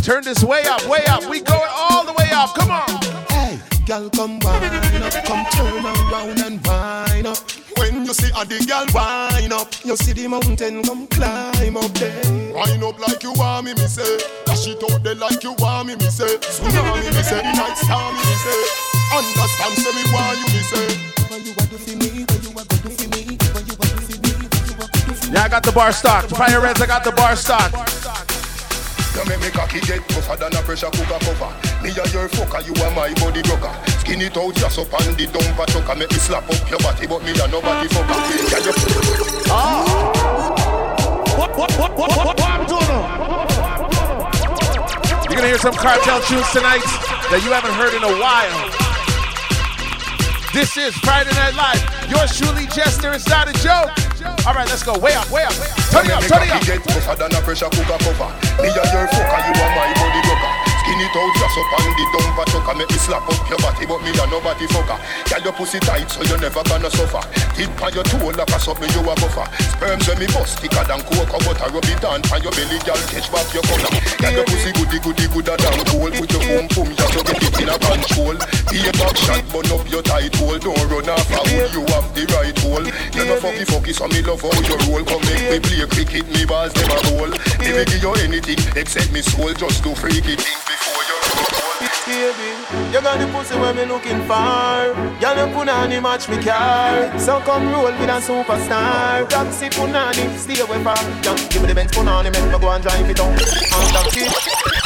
turn this way up, way up. We going all the way up. Come on. Hey, girl, come wine up, come turn around and wine up. When you see a the girl wine up, you see the mountain come climb up there. Wine up like you want me, me say. Dash it out there like you want me, me say. Tsunami, me say. The night star, me, me say. Understand, say me want you, me say. What you want to for me? What you want to do for me? What you want to for me? What you want to do for me? Yeah, I got the bar stock. Fire Reds, I got the bar stock. You make me cocky get tougher than a pressure cooker cover. Me a your fucker, you are my body rocker. Skin it out just up on the dumper trucker. Make me slap up your body, but me a nobody fucker. Can you? Ah. What, what, what, what, what, what I'm doing? You're gonna hear some Kartel tunes tonight that you haven't heard in a while. This is Friday Night Live. Yours truly, Jester. It's not a joke. All right, let's go. Way up, way up. Turn it up, turn it up. Get tougher than a pressure cooker cover. Me a your fucker, you are my body. It out just up on the dumper trucker. Make me slap up your body, but me a nobody fucker. Girl, your pussy tight, so you never gonna suffer. Tip on your toe like a something you a buffer. Sperms when me bust thicker than cocoa butter. Rub it down on your belly, girl, catch back your color. Girl, your pussy goody goody gooder than gold. Put your boom boom, you to get it in a control. Be a back shot, burn up your tight hole. Don't run off a wood, you have the right hole. You know fucky fucky, so me love how you roll. Come make me play cricket, me balls never roll. Me will give you anything except me soul, just to freak it. Think before. Baby, you got the pussy where me looking for. Y'all Girl, punani match me car. So come roll with a superstar. Taxi punani, stay away from. Just give me the Benz punani, make me go and drive it on. And taxi.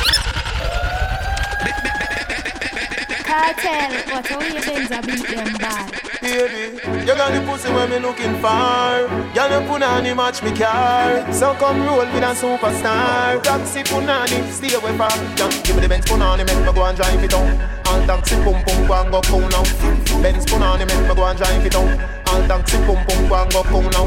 Kartel, what all your Benz a beat them bad. Baby, you got the pussy where me looking for. Girl, you punani match me car. So come roll with a superstar. Taxi punani, stay away from. Just give me the Benz punani, make me go and drive it on. All taxi pum pum go and go cool now. Benz punani, make me go and drive it on. All taxi pum pum go and go cool now.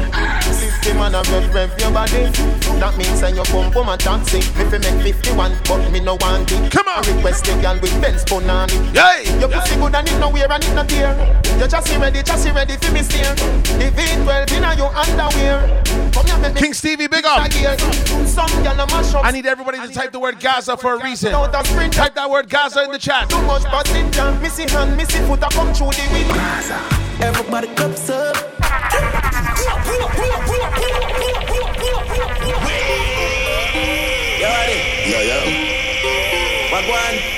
Fifty man a rev rev your body. That means that you pum pum a taxi. Me fi make fifty one, but me no want it. Come on, I request the girl with Benz punani. Yay! Your pussy good and it no wear and it no tear. You just ready, just ready for me steer. The V12 inna your underwear. Come here, make me King Stevie, big up. Some girl mash up. I need everybody to type the word Gaza for a reason. Type that word Gaza in the chat. Too much passenger. Missy hand, missy foot a come through the window. Everybody cups up. You ready? Yo, yo. What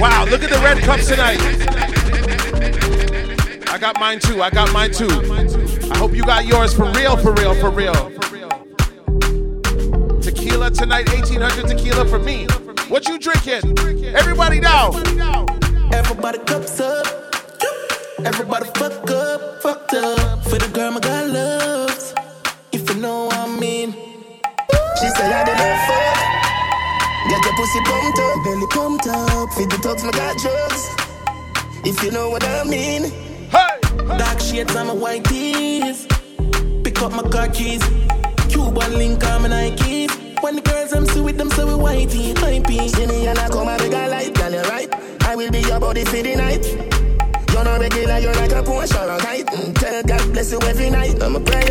Wow, look at the red cups tonight. I got mine too. I got mine too. I hope you got yours for real, for real, for real. Tequila tonight, 1800 tequila for me. What you drinking? Everybody now. Everybody cups up. Everybody fuck up, fucked up. For the girl my God loves. If you know what I mean. She say I did pussy pumped up, belly pumped up. Feed the thugs, my got drugs. If you know what I mean. Hey, Dark shades on my white tees. Pick up my car keys. Cuban link on my Nikes. When the girls I'm see with them, so we whitey, hypey. See me and I come and make a light, girl, you right. I will be your body for the night. You're not regular, you're like a Porsche or kite. Mm, Tell God bless you every night. I'm a prayer.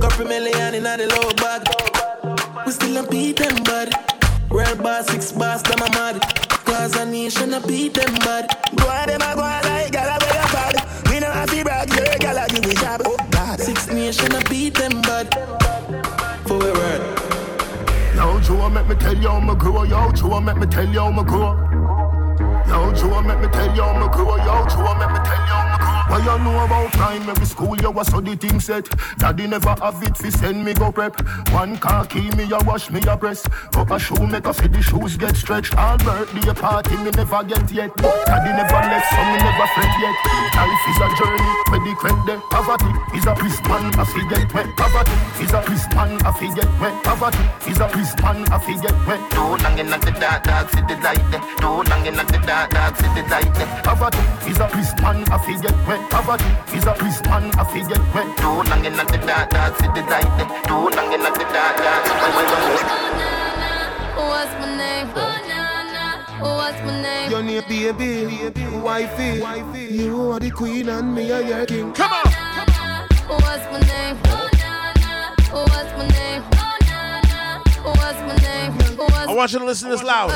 Couple million in the low bag. We still a beat them bad. Real boss, six bars, them a mad. Cause a nation a beat them bad. Go on, them a go on like gal a wear a pad. We no have to brag, yeah, gal a give me job. Oh God, six nation a beat them bad. For we word. Yo, Joe, make me tell you how me grow. Yo, Joe, make me tell you how me grow. Yo, Joe, make me tell you how me grow. Yo, Joe, make me tell you how me grow. What you know about primary school? You was so the thing set. Daddy never have it fi send me go prep. One car key me a wash me a press. Up a shoe make a fi the shoes get stretched. All birthday party me never get yet. Daddy never left so me never fret yet. Life is a journey where the credit there. Poverty is a prison a fi get wet. Poverty is a prison a fi get wet. Poverty is a prison a fi get wet. Too long in the dark, dark city light. Too long in the dark, dark city light. Poverty is a prison a fi get wet. Poverty is a prison a fi get wet. Too long in the dark, dark city light. Too long in the dark, dark city light What's my name? Oh, What's my name? Your name, baby, wifey. You are the queen and me are your king. Come on. What's my name? Oh, What's my name? What's my name? I want you to listen this loud.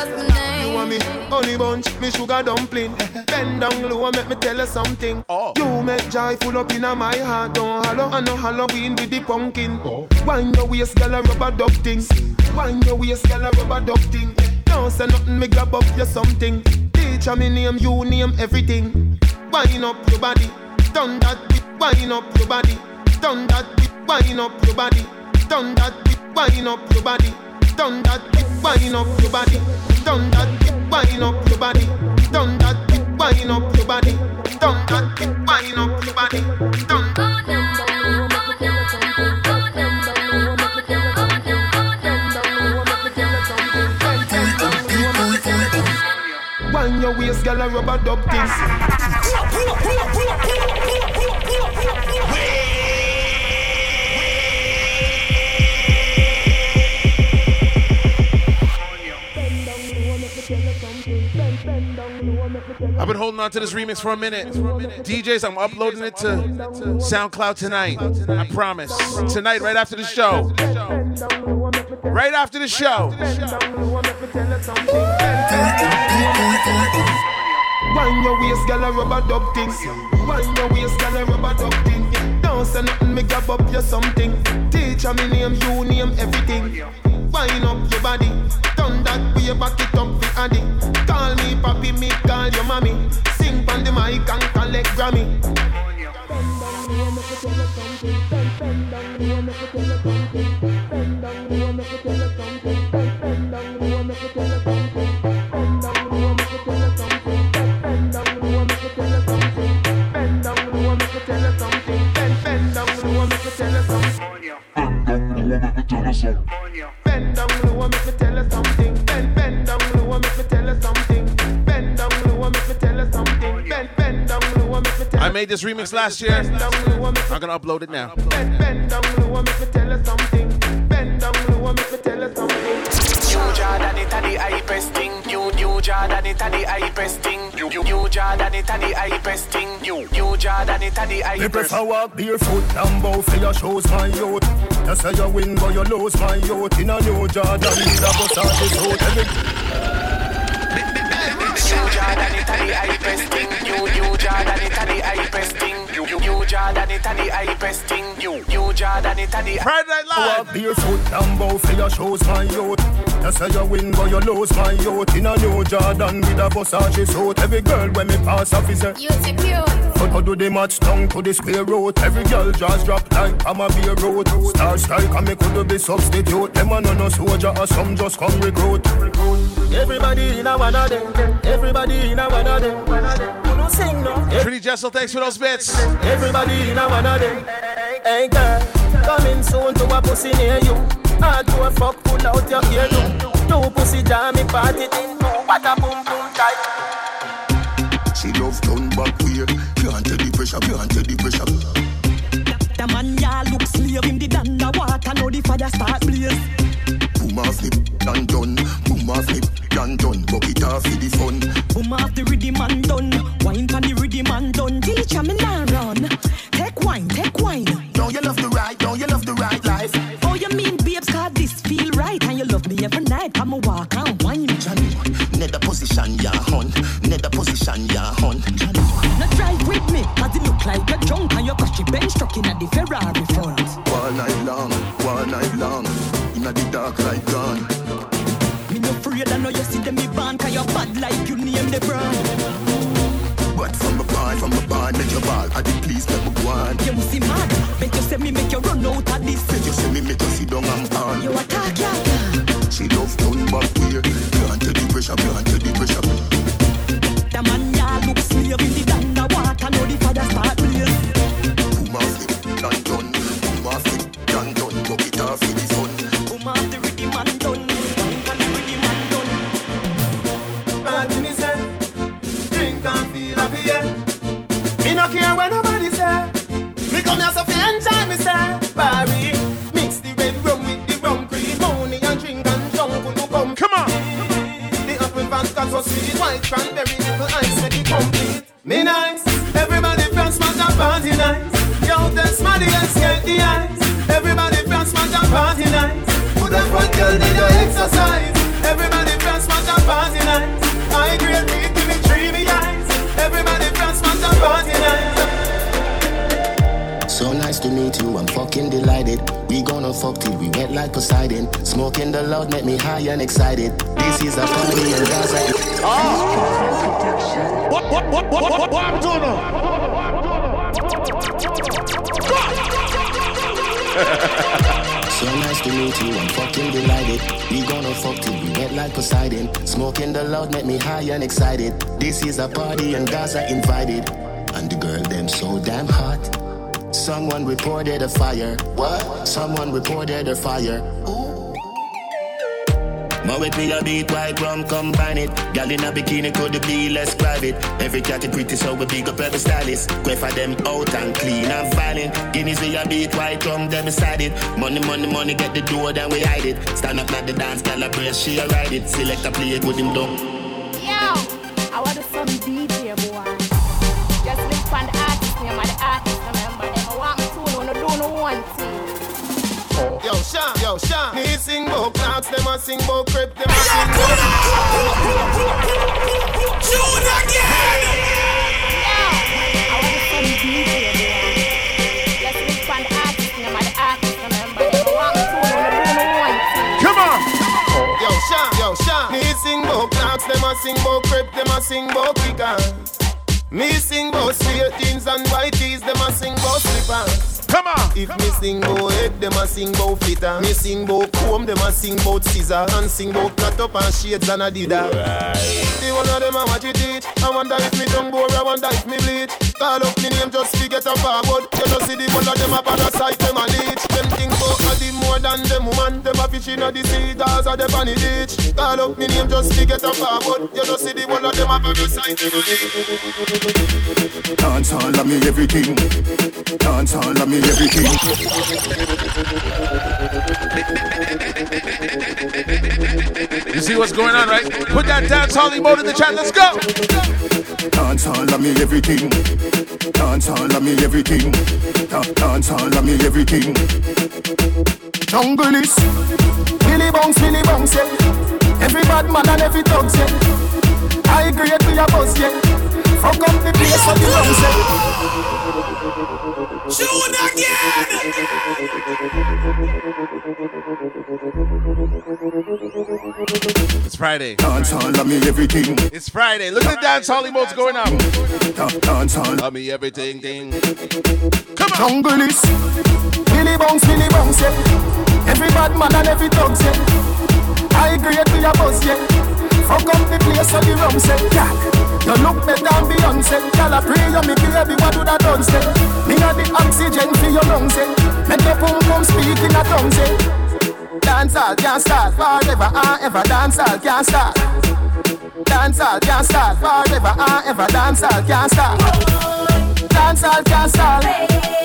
You want me honey bunch, me sugar dumpling. Bend down low and make me tell you something. Oh. You make joy full up in my heart. Don't hollow, I know Halloween with the pumpkin. Oh. Wind your waist, girl, a rubber duck thing. Wind your waist, girl, a rubber duck thing. Don't say nothing, me grab up your something. Teacher me name, you name everything. Wind up your body, turn that bit. Wind up your body, turn that bit. Wind up your body, turn that bit. Wind up your body, turn that bit. Wind up your body, turn that bit. Wind up your body, turn that bit. Wind up your body, turn that bit. Wind up your body, turn. Wind your waist, girl, a rubber dub thing. I've been holding on to this remix for a minute. DJs, I'm uploading it to SoundCloud tonight. I promise. Tonight, right after the show. Right after the show. Your waist, girl, rubber dub your waist, girl, rubber dub. Don't say nothing, me grab up you something. Me name, you name everything. Up your body, turn that way, back it up the addy. Call me papi, me call your mommy. Sing on the mic and collect Grammy. Bend down low, make me tell you something. Bend, tell something. I made this remix last year. I'm gonna upload it now. Me tell you something. Me tell you something. New Jordan, it a the hypest thing. New New Jordan, it a the hypest thing. New New Jordan, it a the hypest thing. New New Jordan, it a the Me hypest. prefer walk barefoot and bow for your shoes, my youth. You say you win, but you lose, my youth. In a new Jordan, with a bus out his hood. New Jordan, it a the hypest thing. New New Jordan, it a the hypest thing. New New Jordan, it a the hypest thing. New New Jordan, it a the Friday Night oh, Walk barefoot and bow for your shoes, my youth. You say you win, but you lose, my youth. In a new Jordan, with a bus out his hood. Every girl when me pass off is a You secure. But how do the match down to the square road? Every girl just drop like I'm a beer road. Star strike and me could be substitute. Them a no no soldier or some just come recruit. Everybody in a one of them. Everybody in a one of them. You no sing no. Pretty Jessel, thanks for those bits. Everybody in a one of them. Hey girl, coming soon to a pussy near you. Hard to a fuck, pull out your ear do. Two pussy jam me party thing. Bata boom boom tight. She love turn back weird. Can't tell the pressure, can't tell the pressure. The man ya look slave in the underwater, now the fire start blaze. Boom off the and done. Boom off the and done. Bucket off for the fun. Boom off the rhythm and done. Wine pan the rhythm and done. Teacher me now run. Take wine, take wine. Don't you love the right? Don't you love the right life? Oh, you mean babes, cause this feel right. And you love me every night. Come and walk and wine. Johnny, nether position ya hun. Nether position ya hun. Now drive with me, cause it look like you're drunk and you're cushy bench truck in at the Ferrari front. All night long, bar, make your ball. I did please let me go on. You must see mad, make you say me make you run out of this. Make you see me make you sit down and on. You attack, yeah, She love turn back weird. Can't tell the pressure, can't tell the pressure. Yo, test money the ice. Everybody from smash and party nice. Put up one girl in your exercise. Everybody from smash and party nice. I grade me, give me dreamy eyes. Everybody from smash and party nice. So nice to meet you, I'm fucking delighted. We gonna fuck till we wet like Poseidon. Smoking the loud make me high and excited. This is a party and Gaza. What, what, what, what, what, what I'm doing now? So nice to meet you, I'm fucking delighted. We gonna fuck till we wet like Poseidon. Smoking the loud make me high and excited. This is a party and guys are invited. And the girl them so damn hot. Someone reported a fire. What? Someone reported a fire. More with me a beat, white rum, combine it. Gal in a bikini could be less private. Every cat is pretty, so we big up every stylist. Go for them out and clean and violent. Guineas we a beat, white rum, them beside it. Money, money, money, get the door, then we hide it. Stand up at the dance, gal she a ride it. Select a play it with him down. Yo, Sean. Me sing about clocks, them a sing about crepe, them a sing about. Shoot again. Come on. Yo, Sean, yo, Sean. Me sing about clocks, them a sing about crepe, them a sing about kickers. Me sing about straight jeans and white tees, them a sing about slippers. Come on. If me sing about head, them a sing about flitter. Me sing about comb, them a sing about scissor. And sing about cut up and shades and adidas. The one of them a watch it teach. I wonder if me tongue bore, I wonder if me bleach. Call up me name just to get a forward. You just see the one of them a parasite, them a leech. Them think about a the more than them woman. Them a fish in the sea, cause of them on the beach. Call up me name just to get a forward. You just see the one of them a parasite, them a leech. Dance all of me everything. Dance all of me everything. You see what's going on, right? Put that dance hall mode in the chat. Let's go. Dance all of me everything. Dance all of me everything. Da- Dance all of me everything. Jungle is Billy Bounce, Billy Bounce, yeah. Every bad man and every thug, yeah. I agree with your boss, yeah. Fuck up the place for the bounce, yeah. Shoot It's Friday. Dance all of me everything. It's Friday. Look at the dance hall modes going on. Da- Dance all Tell me everything, ding. Jungle is Billy Bounce, Billy Bounce, yeah. Every bad man and every thug, yeah. I agree with your boss, yeah. Fuck up the place for the rum, say, yeah. You look better than Beyonce. Girl, I pray you me baby, what do that done, say? Got the oxygen for your lungs, say. Make your pum pum speak in a tongue, say. Eh. Dance all can't start forever and ever. Dance all can't start. Dance all can't start forever and ever. Dance all can't start. Dance all can't start.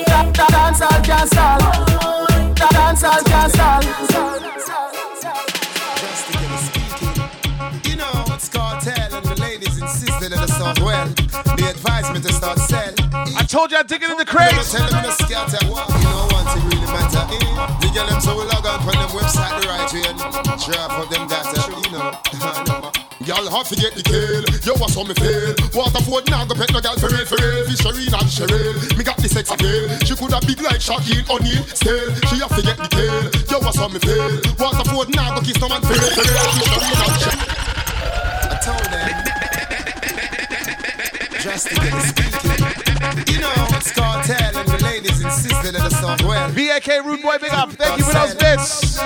Da- da- Dance all can't start. Da- Dance all can't start. You the ladies insisted that the song well. They advised me to start sell. I told you I'd dig it in the crates. Tell them to scatter. You know, one thing really matter. Eh? The girl them so we log on from them website the right way and drop of them data. You know. Y'all have to get the kill. Yo, what's on me feel? Waterford now go pet no gal for real, for real. Fish Sharina and Cheryl. Me got the sex appeal. She could have big like Shaquille O'Neal. Still, she have to get the kill. Yo, what's on me feel? Waterford now go kiss no man for real, for real. Fish Sharina and Cheryl. I told them. Just to get it speaking. You know, it's Kartel and the ladies insisted that the song well. VAK Rude Boy, big up. Thank you for those bits.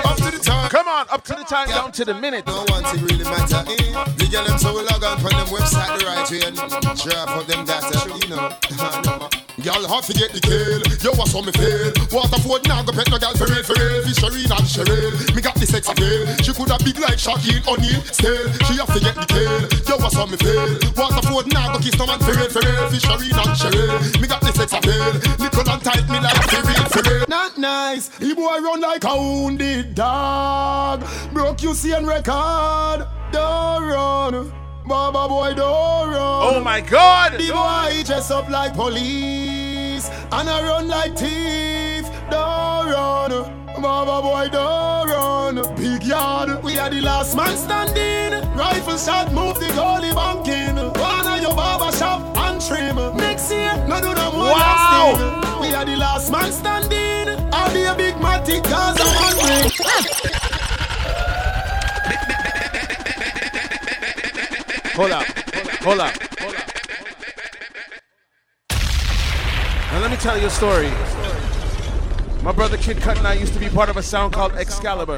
Time, down to the minute. No one thing really matter. Eh? The girl them so we log on from them website the right way and drop of them data. You know. Y'all have to get the kill. Yo, what's on me feel? Waterford now go pet no gal for real, for real. Fish Sharina and Cheryl. Me got the sex appeal. She could have big like Shaquille O'Neal. Still, she have to get the kill. Yo, what's on me feel? Waterford now go kiss no man for real, for real. Fish Sharina and Cheryl. Me got the sex appeal. Little and tight me like for real, for real. Not nice. He boy run like a wounded dog. Broke you see and record. Don't run. Baba boy, don't run. Oh my God. The boy dress up like police and I run like thief. Don't run. Baba boy, don't run. Big yard, we are the last man standing. Rifle shot, move the goalie banking. One of your barber shop and trim. Next year, no do no more Wow. We are the last man standing. I'll be a big matic cause I'm hungry. Ah. Hold up. Hold up. Hold up. Now let me tell you a story. My brother Kid Cut and I used to be part of a sound called Excalibur.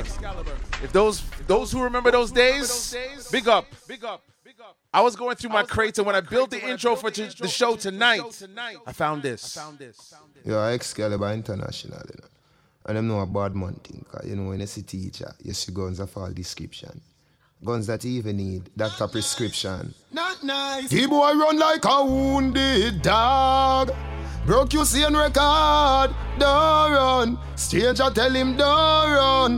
If those those who remember those days, big up. Big up. Big up. I was going through my crates and when I built the intro for t- the show tonight, I found this. Yo, Excalibur International, you know. And them know a bad man thing, 'cause, you know, when you see teacher, you see guns of all description. Guns that you even need, doctor prescription. Not nice. The boy run like a wounded dog. Broke you see record, don't run. Stranger tell him don't run.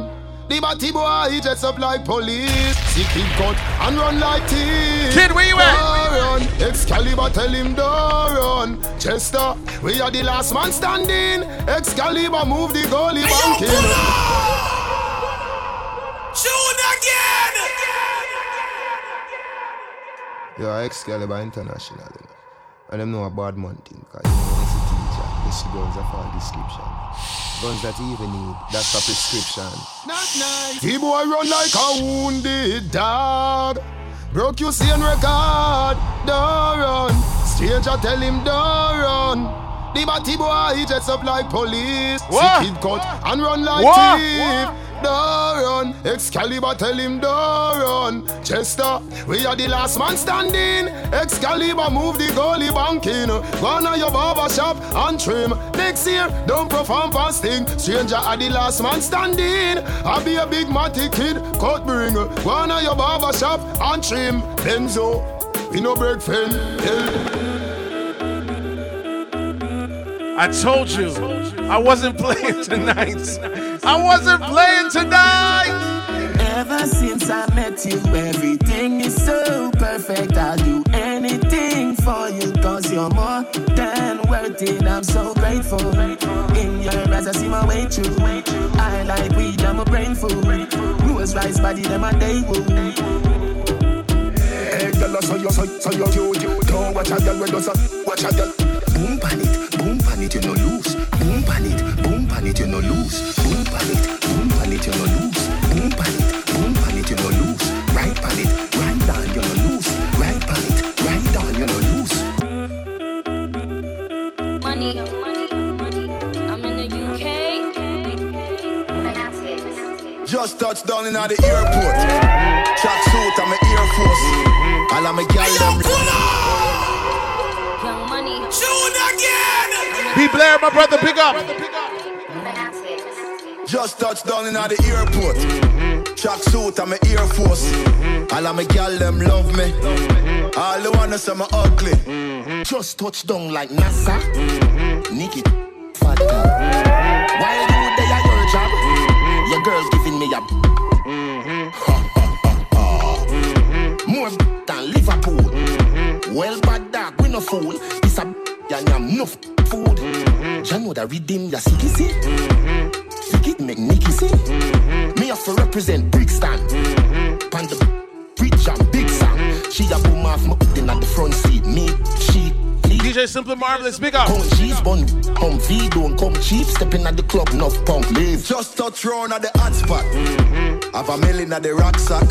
The batty boy, he dress up like police. See kid cut and run like thief. Kid, where you at? Run. Excalibur tell him don't run. Chester, we are the last man standing. Excalibur move the goalie banking. Shoot again! Yeah, Excalibur International. You know. And them know a bad man thing. Cause you know, he's a teacher. This guns are for description. Guns that you even need. That's a prescription. Not nice. The boy run like a wounded dog. Broke you seeing record. Don't run. Stranger tell him don't run. The batty boy he dress up like police. What? See kid cut and run like What? thief. Don't Excalibur tell him don't run. Chester, we are the last man standing. Excalibur move the goalie banking. Go on your barber shop and trim. Next year, don't perform fasting. Stranger are the last man standing. I be a big matty kid, cut bring. Go on your barber shop and trim. Benzo, we no break fen. I told you, I wasn't playing tonight. I wasn't playing tonight. Ever since I met you, everything is so perfect. I'll do anything for you, cause you're more than worth it. I'm so grateful. In your eyes, I see my way through. I like weed, I'm a brain food. Rose rice body, them a day woo. Hey, girl, so you so so you cute. Don't watch a girl with us. Watch a girl. Boom pan it, boom pan it, you no lose. Boom pan it, boom pan it, you no lose. Boom pan it, boom pan it, you no lose. Boom pan it, boom pan it, you no lose. Right pan it, right down, you no lose. Right pan it, right down, you no lose. Money, money, money. I'm in the UK. Just touched down in at the airport. Track suit, I'm an Air Force. All of my gal them. Young money. Shoot again! Blair, my brother, pick up. Just touched down in the airport. Track suit, I'm an Air Force. All of my gal them love me. All the wanna say me ugly. Just touch down like NASA. Nikki, fat girl. While you there at your job, your girl's giving me a. More than Liverpool. Well, bad dog, we no fool. It's a and yam enough food. Mm-hmm. You know that redeem your city, see? Mm-hmm. It make Nicky see? Mm-hmm. Me have to represent Brixton. Pan the bridge and big song. She a boom off my in at the front seat. Me, she, DJ Simple Marvelous, big up. Come cheese bun, come V, don't come cheap. Stepping at the club, enough punk leave. Just touch round at the hot spot. Have a million at the rucksack.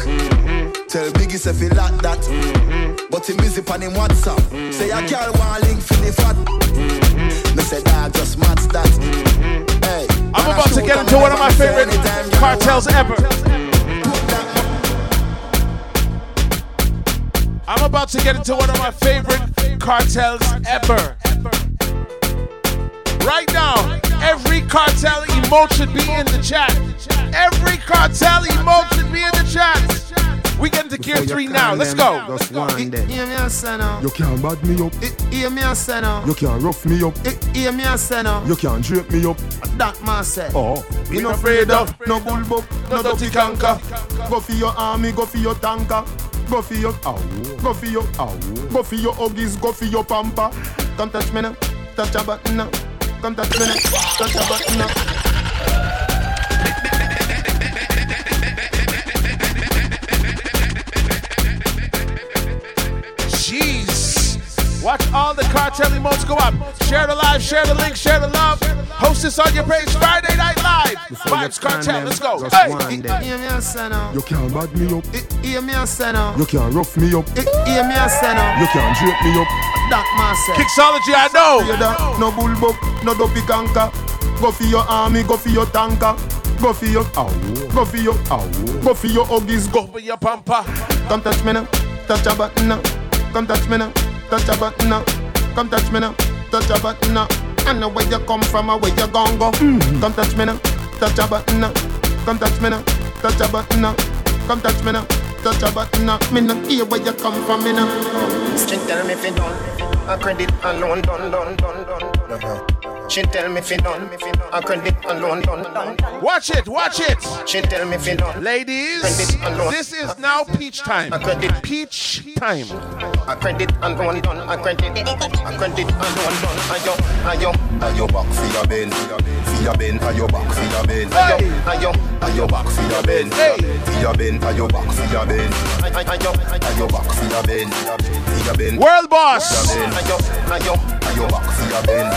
Tell Biggie say feel like that. But he busy on him WhatsApp. Say a girl want link for the fat. Me say dog just match that. Mm-hmm. Hey, I'm about to get into one of my favorite Kartels ever. I'm about to get into one of my favorite Kartels ever. Right now, every Kartel emote should be in the chat. Every Kartel emote should be in the chat. We get into gear three now. Let's go. Just one day. Hear me a say. Uh. You can't bad me up. Hear me a say now. You can't rough me up. Hear me a say now. You can't drape me up. That man say. Oh, We no afraid of no bull no dirty canker. Go for your army, go for your tanker. Go for your ow, go for your ow, go for your huggies, go for your pamper. Come touch me now, touch a button now. Come touch me now, touch a button now. Watch all the Kartel emotes go up. Share the live, share the link, share the love. Host this on your page Friday Night Live. Vybz Kartel, let's go. Just Hey. Hear me a say. You can't bad me up. Hear me a say now. You can't rough me up. Hear me a say now. You can't drape me up. That man say. Kixology, I know. No bull buck, no dopey canker. Go for your army, go for your tanker. Go for your ow, go for your ow, go for your huggies, go for your pamper. Come touch me now, touch a button now. Come touch me now, touch a button now. Come touch me now, touch a button now. I know where you come from or where you gon' go. Mm-hmm. Come touch me now, touch a button now. Come touch me now, touch a button now. Come touch me now, touch a button now. Me no hear where you come from, me now. Straight tell me if you done. A credit alone, done, done, done, done. She tell me fi done, a credit alone. Watch it, watch it. She tell me fi done. Ladies, this is now peach time. Peach time. A credit alone done, a credit, a credit alone done. Ayo, ayo, ayo back for your ben, for your ben, ayo back for your ben. Ayo, ayo, ayo back for your ben, for your ben, ayo back for your ben. Ayo, ayo back for your ben, for your ben. World boss. Ayo, ayo, ayo back for your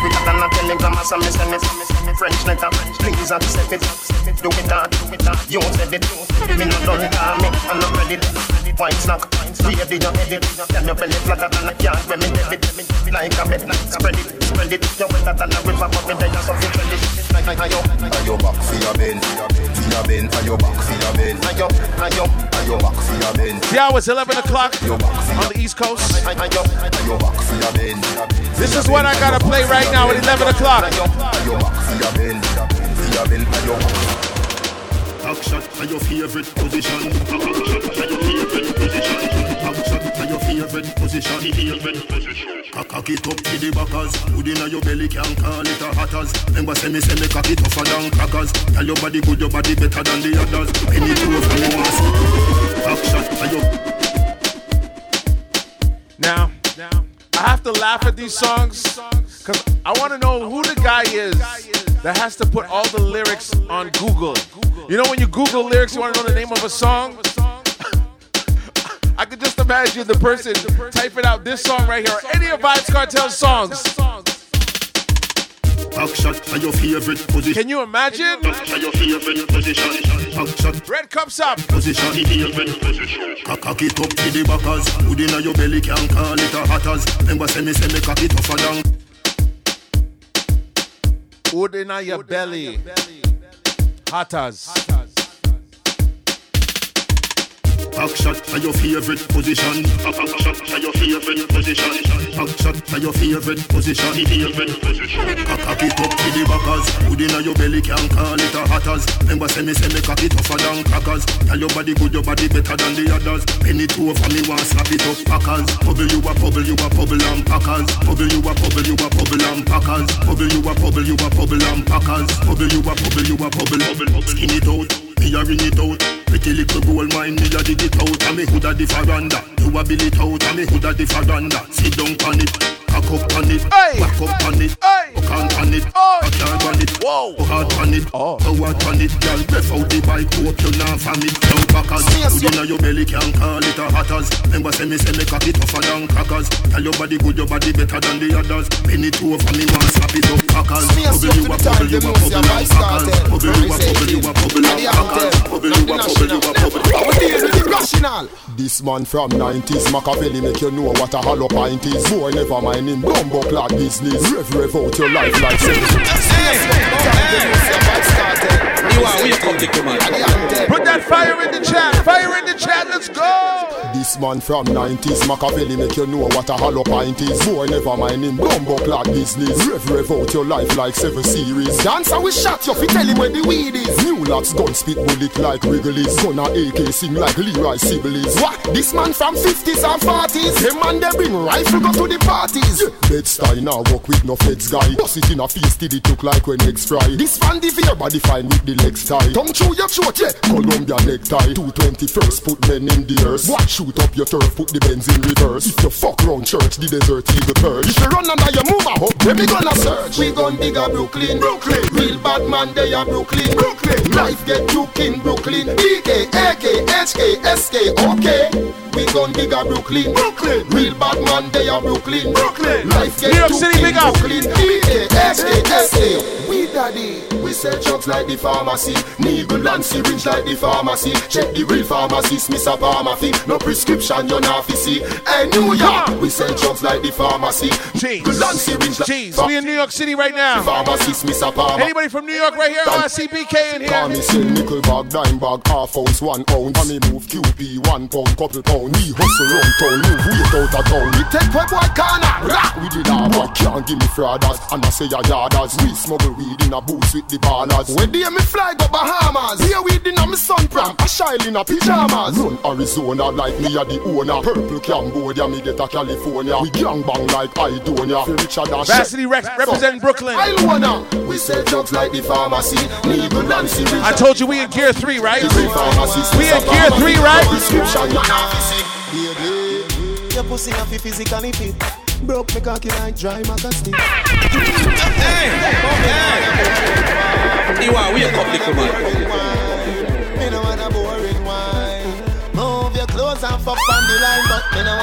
Quicker than a telegram or some me French letter Please accept it Do it hard, do it hard You said it Me not done call me I'm not ready White snack Baby you head it Can your belly flatter than a yard When me debit Like a bed Spread it, spread it You wetter than a river But me there so fit ready Like ayo Ayo back for your ben For your ben Ayo back for your ben Ayo, ayo Ayo back for your ben Yeah, it's 11 o'clock on the East Coast. Ayo, ayo back for your ben This is what I gotta play right now at 11 o'clock. Ayo back your ben For your ben Ayo Back shot are your favorite position. Back shot are your favorite position. Back shot are your favorite position. Favorite position. Cock it up to the backers. Good inna your belly can call it a hatters. Remember say me say me cock it tougher than crackers. Tell your body good, your body better than the others. Any two of them want see. Back are your. Now, I have to laugh at these songs because I want to know who the guy is that has to put all the lyrics on Google. You know, when you Google lyrics, you want to know the name of a song? I could just imagine the person typing out this song right here, or any of Vybz Kartel songs. Back shot are your favorite position. Can you imagine? Back are your favorite position. Back shot. Red cups up. Position. Favorite position. Cock it up to the backers. Good inna your belly can call it a hatters. Remember say me say me cock it tougher than. Wood inna your belly. Hatters. Back shot are your favorite position. Back shot are your favorite position. Back shot are your favorite position. Favorite position. Cock it up to the backers. Good inna your belly can call it a hatters. Remember say me say me cock it tougher than crackers. Tell your body good, your body better than the others. Penny two over me want slap it up packers. Bubble you a bubble, you a bubble and packers. Bubble you a bubble, you a bubble and packers. Bubble you a bubble, you a bubble and packers. Bubble you a bubble, you a. Bubble, skin it out. Me a ring it out. Pretty little gold mine, me a dig it out. And me houlda the faranda. You a bill it out. And me houlda the faranda. Sit down on it. Cock up on it. Back up on it. Hook on on it. I can't run it. Whoa. Go hard on it. Oh. Go hard on it. Girl, breath out the bike. Hope you not from it. Down backers. Good inna your belly can't call it a hatters. Remember say me say me cock it tougher than crackers. Tell your body good, your body better than the others. Penny two over me want slap it up packers. Bubble you a bubble, you a bubble and packers. Bubble you a bubble, you a bubble and packers. Bubble you a bubble, you a bubble. Our days with the rational. This man from 90s Machiavelli make you know what a hollow pint is Boy never mind him bumbo clock business. Rev rev out your life like sex You are, we come take your man. Put that fire in the chat. Fire in the chat. Let's go. This man from 90s Machiavelli make you know what a hollow pint is Boy never mind him bumbo clock business Rev rev out your life like seven series Dancer we shot you fi tell him where the weed is. New locks gun spit bullet like Wrigley's Gonna AK sing like Leroy Sibbles What? This man from 50s and 40s. Them man they bring rifle go to the parties. Bed style now walk with no feds guy Bust it in a face till it look like when eggs fry This fan the fear Body fine with the tight Tongue through your throat, yeah. Columbia necktie 221st put men in the earth What? Shoot up your turf put the Benz in reverse If you fuck round church the desert eagle purge If you run under your move a hop, then we gonna search. We gon' dig a Brooklyn, Brooklyn. Real bad man they a Brooklyn, Brooklyn. Life get you in Brooklyn. BK, AK, HK, SK, okay. We gon' dig a Brooklyn, Brooklyn. Real bad man they a Brooklyn, Brooklyn. Life get New York you City, big up. Brooklyn. BK, HK, SK. We daddy, we sell drugs like the pharmacy. Needle and syringe like the pharmacy. Check the real pharmacist, Miss a pharmacy. No prescription, you're not see. Hey, New York, we sell drugs like the pharmacy. Needle and syringe like Jeez, we in New York City right now. Pharmacist, Miss a pharmacy. Anybody from New York right here? I see BK in Call me here. sell nickel bag, dime bag, half ounce, one ounce And me move QP, one pound, couple pound. We hustle round town, move weight out of town. We take web boy corner, rock with the lava. Can't give me frauders, and I say a yarders. We smuggle weed in a booth with the ballers. When day me fly go Bahamas, here weed in a me sun pram, a shine in a pajamas. Run Arizona like me a the owner. Purple Cambodia, me get a California. We gang bang like Idonia. Feel Richard and Varsity Rex representing Brooklyn. I wanna. We sell drugs like the pharmacy. Needle Nancy. I told you we in gear three, right? We in Mr. gear three, right? Prescription, you know. Baby, your pussy have to physically fit. Broke me cocky like dry magazine. You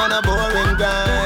want a boring grind.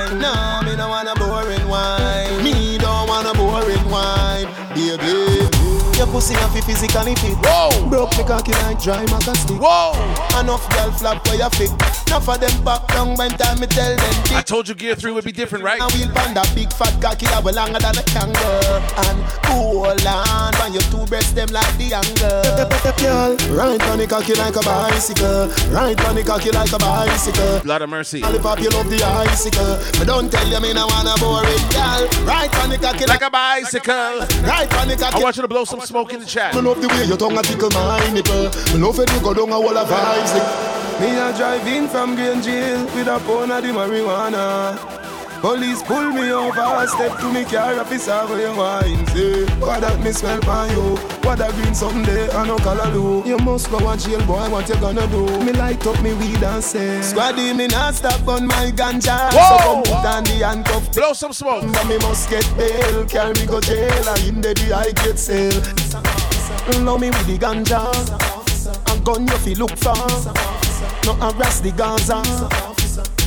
Your pussy have to physically fit. Whoa. Broke me cocky like dry magazine. Whoa. Enough girl flap where you fit. Enough of them back down when time me tell them. I told you gear three would be different, right? And we'll find a big fat cocky that will longer than a kangaroo And hold on when your two breasts them like the angle Girl, right on the cocky like a bicycle Right on the cocky like a bicycle Blood of mercy. Lollipop you love the icicle But don't tell you me no wanna bore it, girl Right on the cocky Like a bicycle. Right on the cocky I want you to blow some smoke in the chat. Me love the way your tongue a tickle my nipple. Me love it you go down a wall of vibes Me a drive in from Green Jail With a pound of the marijuana Police pull me over, step to me car, officer where you wine. Say What that me smell by you, what that green someday, I no color do You must go and jail boy, what you gonna do? Me light up me weed and say Squaddy me not stop on my ganja. Whoa! So come put on the handcuff Blow some smoke. But me must get bail, carry me go jail And in the day I get sale. Love me with the ganja. A gun you fi look for. No harass the Gaza.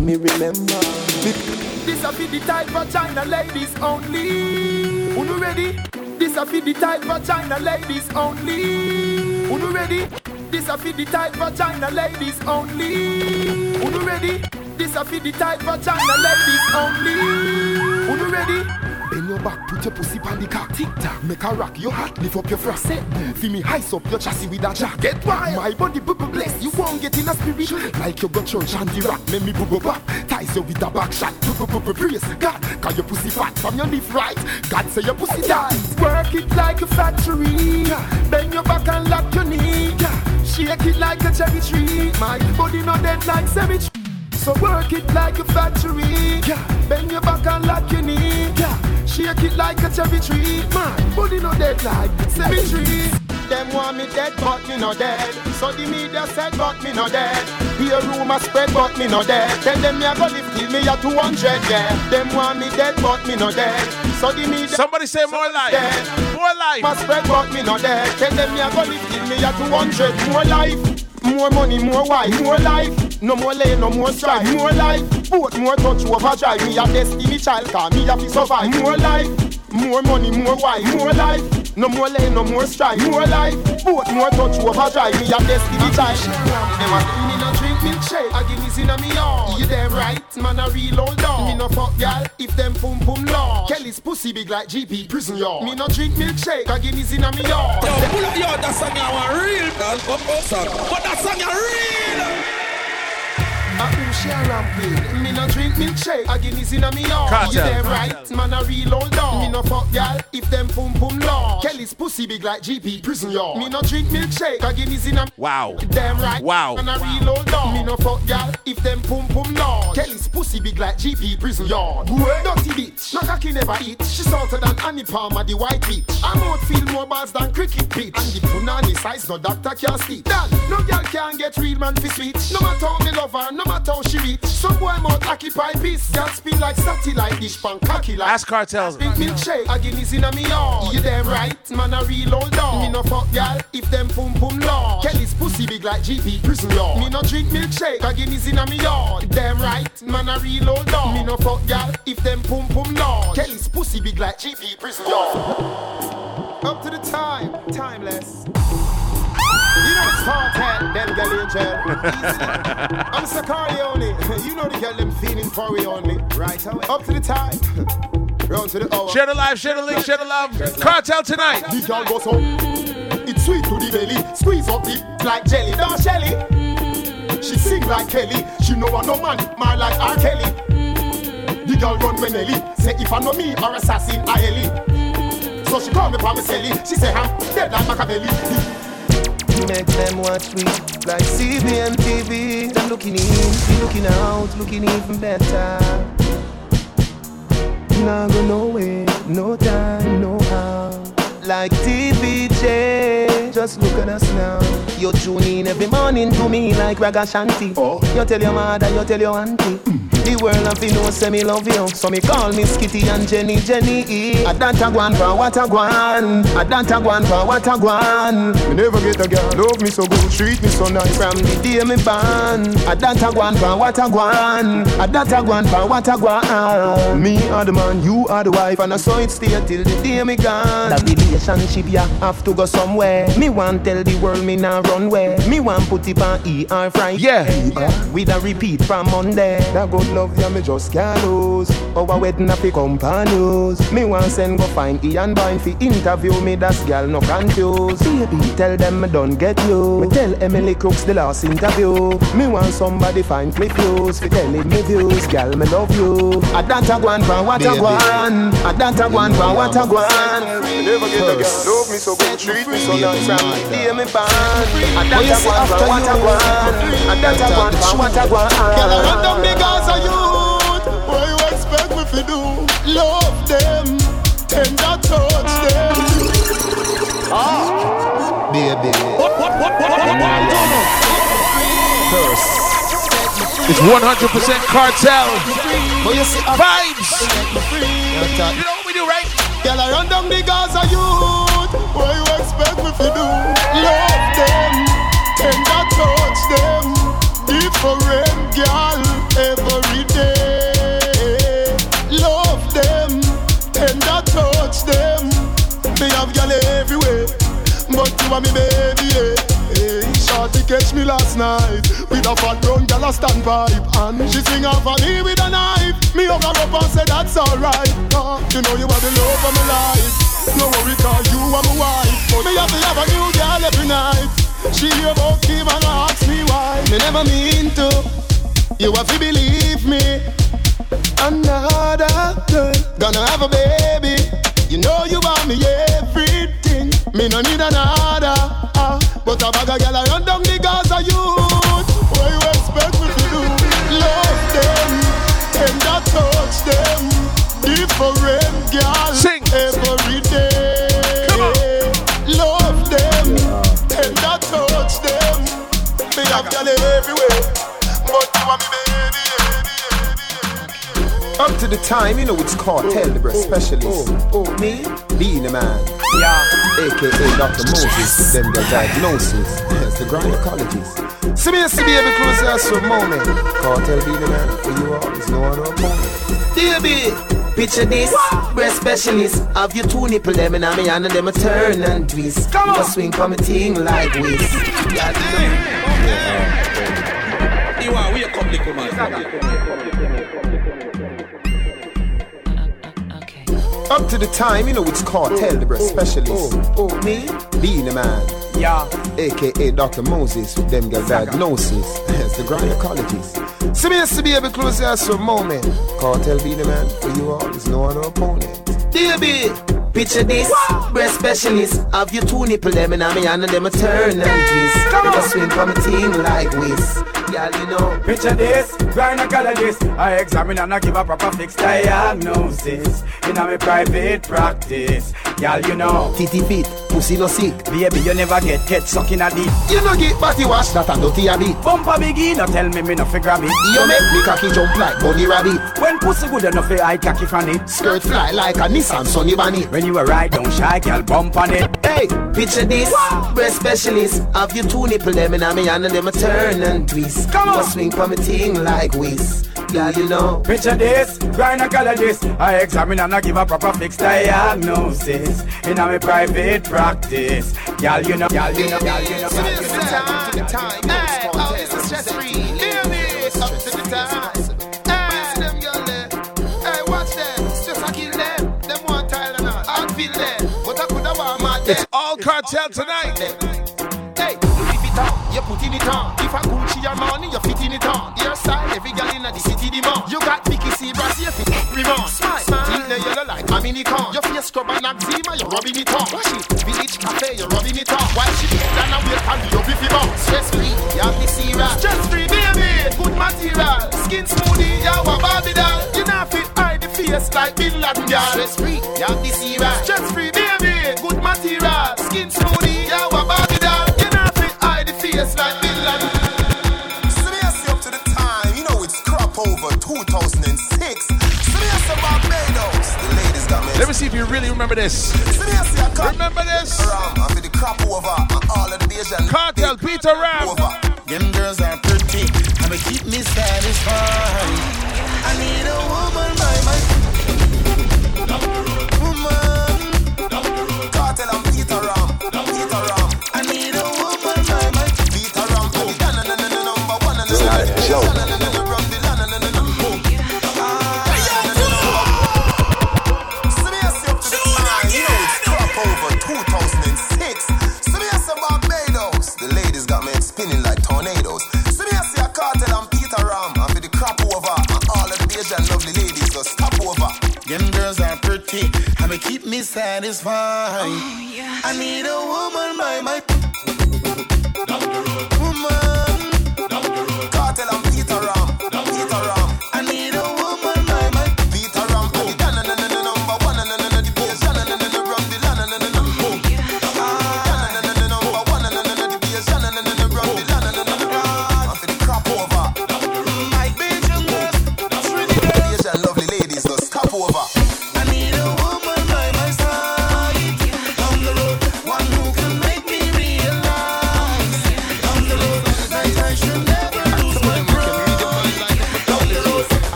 Me remember This a fit the tight vagina ladies only. Unu ready? This a fit the tight vagina ladies only. Unu ready? This a fit the tight vagina ladies only. Unu ready? This a fit the type tight vagina ladies only. you ready? Bend your back, put your pussy on the cock. Tick tock, make a rock your heart, lift up your frost. Set Feel me highs up your chassis with a jack. Get wild. My body bubble bless, you won't get in a spirit. Like you go church and the rock, make me bubble back. Ties you with a back shot. Praise God, cause your pussy fat from your leaf right. God say your pussy tight. Work it like a factory. Bend your back and lock your knee. Shake it like a cherry tree. My body not dead like cemetery. So work it like a factory. Yeah. Bend your back and lock your knee. Yeah. Shake it like a cherry tree. My body no dead like cemetery. Them want me dead, but me no dead. So the media said, but me no dead. Hear rumor spread, but me no dead. Tell them me a go live till me a 200, yeah. Them want me dead, but me no dead. So the media Somebody say more life. dead. More life. Rumor spread, but me no dead. Tell them me a go live till me a 200. More life, more money, more wife, more life. No more lay, no more strife, more life. Both more touch overdrive. Me a destiny child, cause me a fi survive. More life. More money, more wife, more life. No more lay, no more strife, more life. Both more touch overdrive. Me a destiny child. Milkshake. I give me in a me yard. You damn right, man a real old dog. Me no fuck y'all if them pum pum large. Kelly's pussy big like GP prison yard. Me no drink milkshake. I give me in a me yard. Yo, pull up the other song, want real, girl. Up, up, song. But that song, real. A who share ramp with Me no drink milkshake A Guinness in a me yard Kartel. You them right? Man a real old dog. Me no fuck gal If them pum pum large Kelly's pussy big like GP prison yard. Me no drink milkshake A Guinness in a Wow. Damn right? Wow. Man a real old dog. Me no fuck gal If them pum pum large Kelly's pussy big like GP prison yard. Dirty bitch. No cocky never eat. She salter than Annie Palmer the white bitch I'm out feel more balls than cricket pitch. And the punani size no doctor can stitch Dad No girl can get real man fi switch. No matter how me love her No matter how she rich. Some boy mouth pie piece Girl spin like satellite dish pan cocky like Ask Kartels. Big milkshake, a Guinness in a me yard. You damn right, man a real old dog. Me no fuck gal if them pum pum large. Kelly's pussy big like GP prison yard. Me no drink milkshake, a Guinness in a me yard. Damn right, man a real old dog. Me no fuck gal if them pum pum large. Kelly's pussy big like GP prison yard. Up to the time, timeless. You know it's Kartel, them girl in jail. I'm Sakari only. You know the girl them feeling for we only. Right away. Up to the time. Round to the hour. Share the live, share the link, share the love. Kartel tonight. The girl goes up. It's sweet to the belly. Squeeze up the like jelly. Don't shelly. She sing like Kelly. She know I no man, my like R. Kelly. The girl run when Ellie. Say if I know me or assassin, I Ellie. So she call me for me Sally. She say I'm dead like Machiavelli. Make them watch me like CVM TV. Them looking in, looking out, looking even better. Nah go nowhere, no time, no how. Like TVJ, just look at us now. You tune in every morning to me like Raga Shanti. Oh. You tell your mother, you tell your auntie. Mm. The world of you know say me love you. So me call me Skitty and Jenny Jenny. A that a guan for what a guan A that a guan for what a guan Me never get a girl. Love me so good, treat me so nice. From the day me born. A that a guan for what a guan A that a guan for what a guan Me are the man, you are the wife. And I saw it stay till the day me gone. That relationship ya have to go somewhere Me want tell the world me nah run where Me want put it on ER Friday Yeah, yeah. With a repeat from Monday That good love ya me just can't lose. Our wedding a fi companions. Me want send go find Ian Boyne fi interview me. That's girl no confused. Baby, tell them me don't get you. Me tell Emily Crooks the last interview. Me want somebody find Cliff Hughes fi telling me views. Girl me love you. A that a guan pan what a guan. A that a guan pan what a guan. Never get a girl love me so good, treat me so nice. From the day me born. A that a guan pan what a guan. A that a guan pan what a guan. Girl I run down because of you what you expect me to do? Love them, tender touch them. Ah, baby. What, what, what, what, what, what, First. It's 100% Kartel. But you see, vibes. You know what we do, right? Girl, I run down the Gaza youth. You are me baby. Yeah. Hey, shorty catch me last night with a fat brown girl a stand vibe, and she swing off on me with a knife. Me hug her up and say that's alright. Uh, you know you are the love of my life. No worry, cause you are my wife. But me have to have a new girl every night. She hear about Kim and ask me why. Me never mean to. You have to believe me. Another girl gonna have a baby. You know you want me everything. Me no need another. Uh, but a bag of I run down the Gaza youth. What you expect me to do? Love them, touch them. Different Sing. every day. Come on. Love them, tender touch them. Me have girl everywhere, but you want me baby. Up to the time, you know it's Kartel, the breast specialist. Oh, Me, being a man. Yeah. AKA Dr. Moses, them the diagnosis. Yes, the gynecologist. See me, see me, every close us for a moment. Kartel being a man, for you all is no other opponent. Baby, picture this, breast specialist. Have you two nipple them and I'm a hand and them a turn and twist. Come on. swing for me thing like whisk. Yeah, You are, we a come little man. Up to the time, you know it's Kartel, the breast specialist. Oh, oh, oh me, being a man. Yeah. AKA Dr. Moses, with them get diagnosis. Yes, the gynecologist. See me, see me, every close us for a moment. Kartel being a man, for you all is no other opponent. Baby, picture this, breast specialist. Have you two nipple them and I'm and them a turn and twist. Come on. swing from a team like whisk. Girl, you know. Picture this, gynecologist. I examine and I give a proper fixed diagnosis. In a me private practice. Girl, you know. Titty fit, pussy no sick. Baby, you never get get sucking a dick. You no get body wash, that a dirty a bit. Bumper biggie, no tell me me no fi grab it. You make me cocky jump like bunny rabbit. When pussy good enough, I cocky it. Skirt fly like a Nissan Sunny Bunny. When you a ride, don't shy, girl, bump on it. Hey, picture this, breast specialist. Have you two nipple them I'm a hand and them a turn and twist. Come on. You swing from a thing like whisk. Yeah, you know. Picture this, gynecologist. I examine and I give a proper fixed diagnosis. In a me private practice. Girl, you know, girl, you know, girl, you know, girl, you know. Up to the time, Hey, oh, this is stress free. Hear this, up to the time. Hey, them girl there. Hey, watch them. It's just I kill them. Them want Tylenol. I feel to your money, you're fitting it on. Your style, every girl in the city demand. You got picky zebras, you fit remand. Smile, smile. Eat yellow like a mini con. Your face scrub and eczema, you're rubbing it on. Watch it, village cafe, you're rubbing it on. Why she get down and wait and you'll be bounce. Stress free, you have the serious. Stress free, baby, good material. Skin smoothie, you have a Barbie doll. You not fit hide the face like Bin Laden, girl. Stress free, you have the serious. Stress free, baby, good material. Let me see if you really remember this. Seriously, I can't Remember this? Ram, I feel the crop over and all of the Asian Kartel, Peter Ram. Them girls are pretty, and they keep me satisfied. I need a woman by my woman. Kartel and Peter Ram, Peter Ram. I need a woman by my Peter Ram, oh. It's not a joke. They oh, keep. I need a woman by my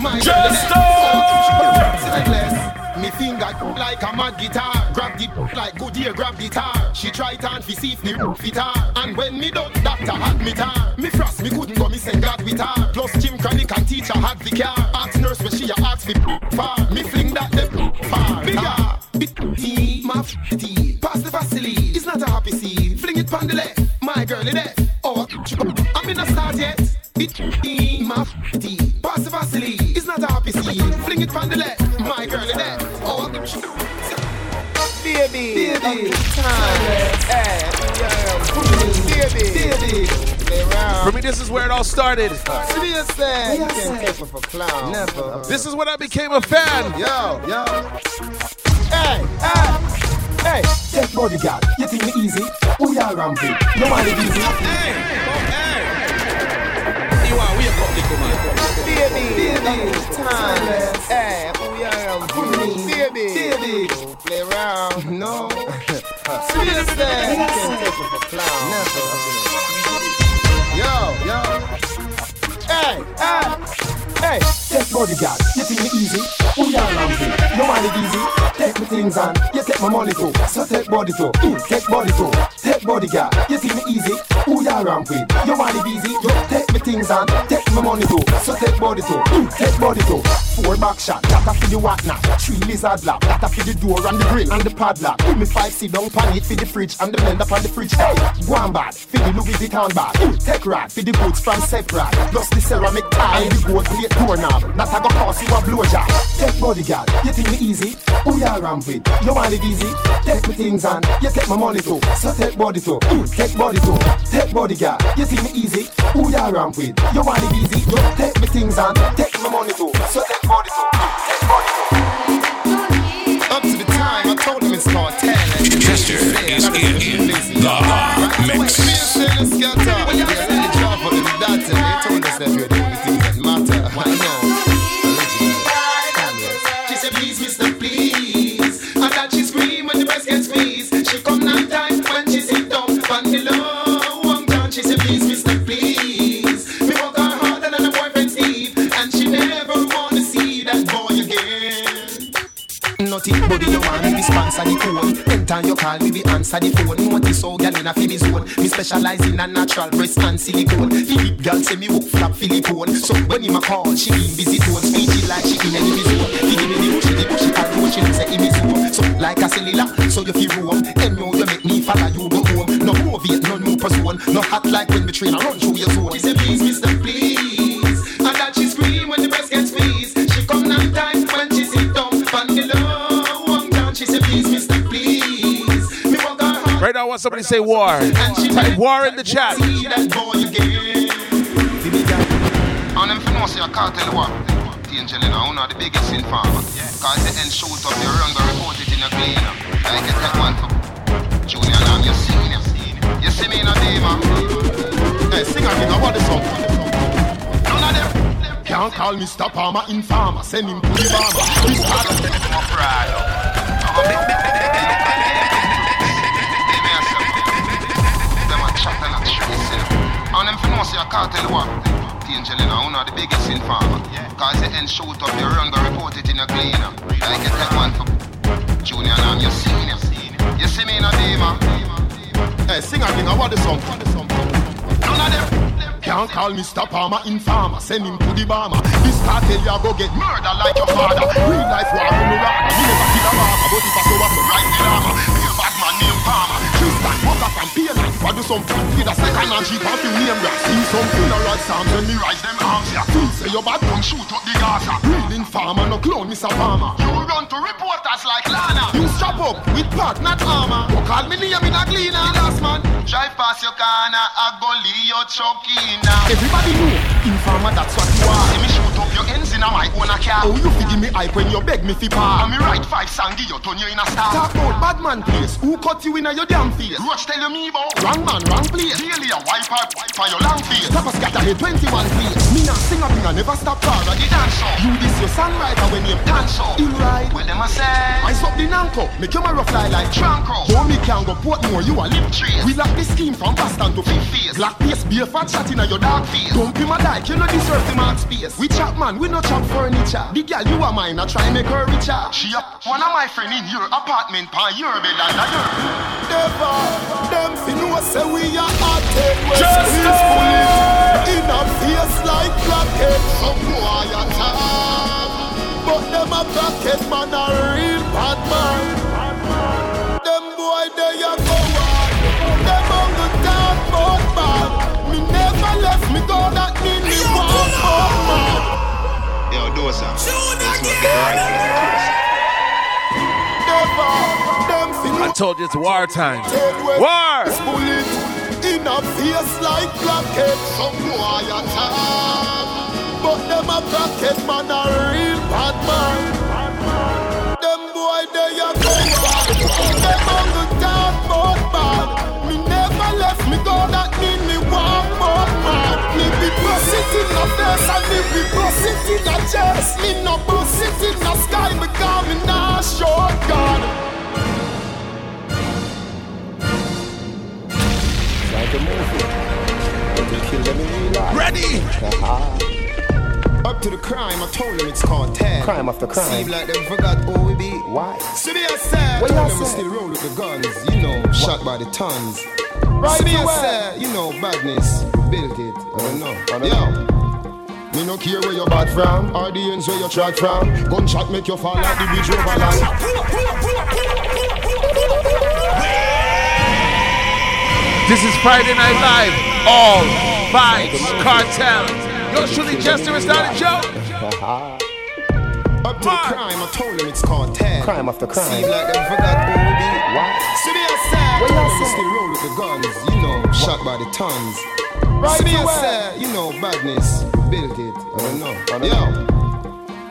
my girl in there. Just. Me finger like a mad guitar. Grab the like good ear, grab the tar. She try it and fi see if the fit her. And when me done, doctor had me tar. Me frost, me couldn't go, me send God with her. Plus Jim Chronic and teacher had the car. Ask nurse when she a ask fi far. Me fling that the far. Bigger, big my f***y. Pass the Vaseline, it's not a happy scene. Fling it from the left, my girl in there. Oh, I'm in a start yet. It my f***y. Scene. It from the left, my girl in there. Oh, baby, baby, time, yeah, baby, baby. For me, this is where it all started. Seriously, you can't take me for clown. Never. This is when I became a fan. Yo, yo. Hey, hey, hey. Take bodyguard, you think me easy? Who ya ramping? No man it easy. You are wake up, little man. Baby, baby, time, eh, we are baby, baby, play around. No. Seriously, you can't take. Never. Yo, yo. Hey, hey, hey. Take bodyguard, me easy? Who ya ramping? No man it easy. Take me things and you take my money too. So take body too. Mm, take body too. Take bodyguard, you think me easy? Who ya ramping? You want it easy? You take me things and take my money too. So take body too. Mm, take body too. Four back shot, that a for the whatnot. Three lizard lap, that a for the door and the grill and the padlock. Give me five sit down pan it for the fridge and the blender on the fridge. Hey, go on bad, for the Louis Vuitton bag. Mm, take rad, for the boots from Sephora. Plus the ceramic tie the gold plate doorknob. That a go cost you a blowjob. Take bodyguard, you think me easy? Who ya ramp with? You want it easy? Take me things and you take my money too. So take body too. Mm, take body too. Take bodyguard, you think me easy? Who ya ramp with? You want it easy? You take me things and take my money too. So take body too. Mm, take body too. Up to the time, I told him it's Kartel. Jester is in the mix. She But you want me to sponsor the code. Anytime you call me, be answer the phone. Notice how gal in a feel his zone? Me specialize in a natural breast and silicone. The big girl say me work flap silicone So when him a call, she in busy tone. Speechy like she in enemy zone. He give me the pushy, the pushy can roll She say him is home So like a cellula, so you feel warm. And now you make me follow you go home. No motivate, no new person No hot like when me train, I run through your zone. He say please, mister, please. Right now, I want somebody to say war. Type war in the chat. See that boy again. And them for know say a cartel war. Angel, you know, one of the biggest informer. Cause the end shoot up your run, go report it in a cleaner. Like you take one for Junior Lamb, you see him. You see me in a demon. Hey, sing again, I want the song. None of them. Can't call Mr. Palmer informer. Send him to the barber. This part know. And know say a cartel war. Angel, you know, one of the biggest informer. Cause the end shoot up your run, go report it in a cleaner. Like you take one for Junior Lamb, you see him. You see me in a demon. Hey, sing again, I want the song. None of them. Can't call Mr. Palmer informer. Send him to the barber. This Kartel ya go get murder like your father. Real life war the rada. Me never kill a barber, but if I show up, right the armor. Be a bad man named Palmer. Tristan, walk up and pay a. What do some food with a second and cheap and few name rats. See some funeral psalms when me rise them arms ya. Feel say your bad gun shoot up the Gaza. Real informer, no clone, Mr. Palmer. You run to reporters like Lana. You strap up with part, not armor. You call me name in a cleaner. Last man. Drive past your corner, I go leave your chucky now. Everybody know, informer, that's what you are. See me shoot up your ends in a my own car. Oh, you figure me hype when you beg me fi par. And me write five song, give you turn you in a star. Talk about bad man place. Who cut you in a your damn face? Roach tell you me about. Wrong man, wrong place. Daily a wipe out, wipe out your long face. Stop a scatter head 21 place. Me not sing up in a never stop car. The dance up. You this your songwriter when you dance up. In right. What them a say? I up the nanko. Make your marrow fly like Tranco. Hold me can go Portmore. You a lip trace. We lock the scheme from Boston to Fifth face. Black face, be a fat shot in a your dark face. Don't be my dyke, you know deserve the man space. We chop man, we no chop furniture. The girl you are mine, I try make her richer. She up one of my friend in your apartment, pa your bed under your. Never, them fi know say we are hot head West peacefully. In a face like blackhead, some boy attack. But them a blackhead man a real bad man. Them boy they a go hard. Them on the dark but bad. Me never left me go that mean me want up mad. Yo, those are. Let's not get right Never, them fi I told you it's war time. War! In a face like boy attack. But them a blackhead man a real bad man. Them boy they a. Them on the dark. Me never left me go that mean me. Me be bust in face and me be bust in chest. Me no bust in sky me not short God. Like a movie. They kill them in real life. Ready? Up to the crime, I told them it's called tag. Crime after crime. Seem like them forgot who we be. Why? So me I say, What told them we still roll with the guns, you know, shot by the tons. Right so me to I say, you know, badness, built it, I don't know. I don't Yo. Me no care where you bad from, or the ends where you trod from. Gunshot make you fall like the bridge over land. This is Friday Night Live. All vibes, Kartel. Yo, truly, Jester, is not a joke. Up to the crime, I told them it's called tag. Crime after crime. Seem like them forgot who we be. Why? So me I say, What told y'all say? still roll with the guns, you know, shot by the tons. Right so me to I where? you know, badness, built it, I don't know. I don't Yo.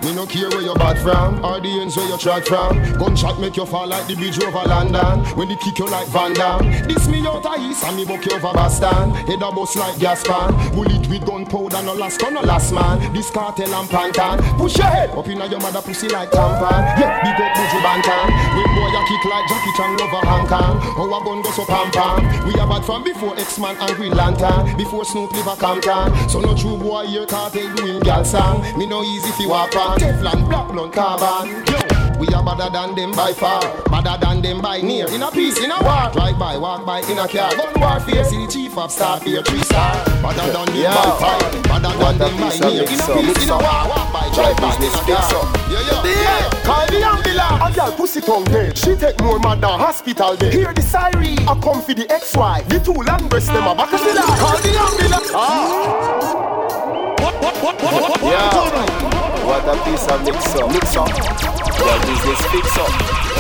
Me no care where you're bad from, or the ends where you trod from. Gunshot make you fall like the bridge over London. When they kick you like Van Damme. This me out of east and me buck you over Boston. Head a bust like gas pan. Bullet with gunpowder, no last gun, no last man. This Kartel and pantan. Push your head up inna your mother pussy like tampon. Yeah, big up Buju Banton. When boy you kick like Jackie Chan over Hong Kong. A gun go so pam pam. We are bad from before X-Man and Green Lantern. Before Snoop live a Compton. So no true boy here Kartel doing gal song. Me no easy fi walk on. Teflon, black blunt, carbon. Yo, We are better than them by far, better than them by near. In a peace, in a war, drive by, walk by, in a car. Gun warfare, see the chief of staff here, three star. Better than them by far, better than them by near. In a peace, in a war, walk by, drive by, in a car. Yeah, yeah, yeah. Call the ambulance. A girl pussy tongue dead. She take more mad than hospital bed. Hear the siren. I come for the ex-wife. The two long breasts them a back the Call the ambulance. Ah. What, what, what, what, what, what, yeah. What a piece of mix up. Mix up. Your business fix up.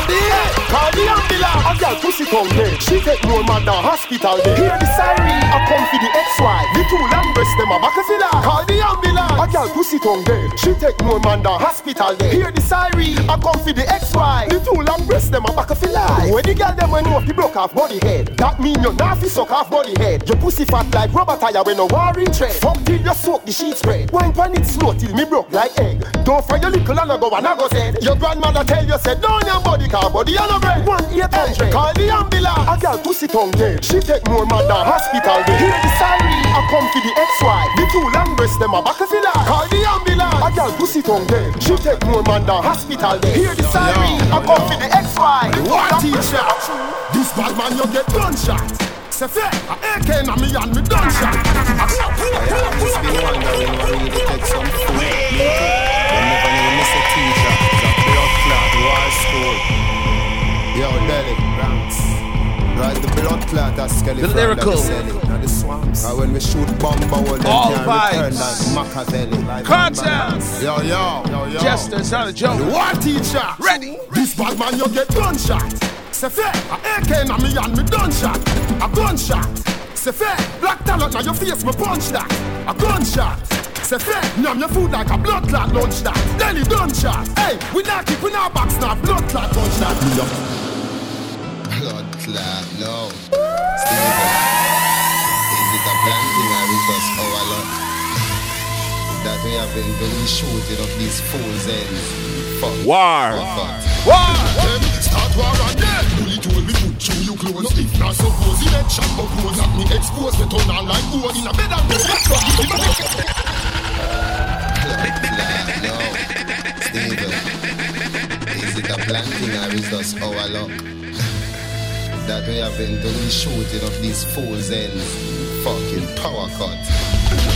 Yeah, call the ambulance. A girl pussy tongue dead. She take more mad than hospital bed. Hear the siren. I come for the ex-wife. The two long breasts them a back of the Call the ambulance. A girl pussy tongue dead. She take more man than hospital bed. Hear the siren. I come for the ex-wife. The two long breasts them a back of the When the girl them when off the broke off body head. That mean you not fi suck off body head. Your pussy fat like rubber tire when no warring tread. Fuck till you soak the sheet spread. Wine pan it slow till me broke like egg. Don't fry your little and I go and I go said. Your grandmother tell you said down your body car body and a bread. One eight hundred. Call the ambulance. A girl pussy tongue dead. She take more man than hospital bed. Hear the siren. I come for the ex-wife. The two long breasts them a back of the Call the ambulance. A girl pussy tongue dead. She take more man than hospital bed. Hear the siren. I come for the ex-wife. What teacher? This bad man you get gunshot. Say fair, a AK na me and me done shot. I just been wondering why you take some food. School. Yo, Delhi, Rams. Right, the blood clot a skeleton. The lyrical. Now the swamps. And when we shoot bomb all them All can vibes. return like Machiavelli. Like Kartel. Yo, yo, yo, yo. Jester, it's not a joke. What teacher? Ready? This bad man you get gunshot. Say fair, a AK na me and me done shot. A gunshot. Say fair, black talent na your face me punch that. A gunshot. Say fair, numb your food like a blood clot lunch that. Then he done shot. Hey, we not keep in our box now blood clot lunch that. Blood clot, no. Steven, is it a plan thing or is just our luck? That we have been doing shooting of these fools ends. Fuck. War. Fuck. War. Them start war and then Bully told me put through you clothes If not suppose he let shot up clothes me expose me turn on like gold In a bed and planting or is just our luck? that we have been doing the shooting of these fools and fucking power cut.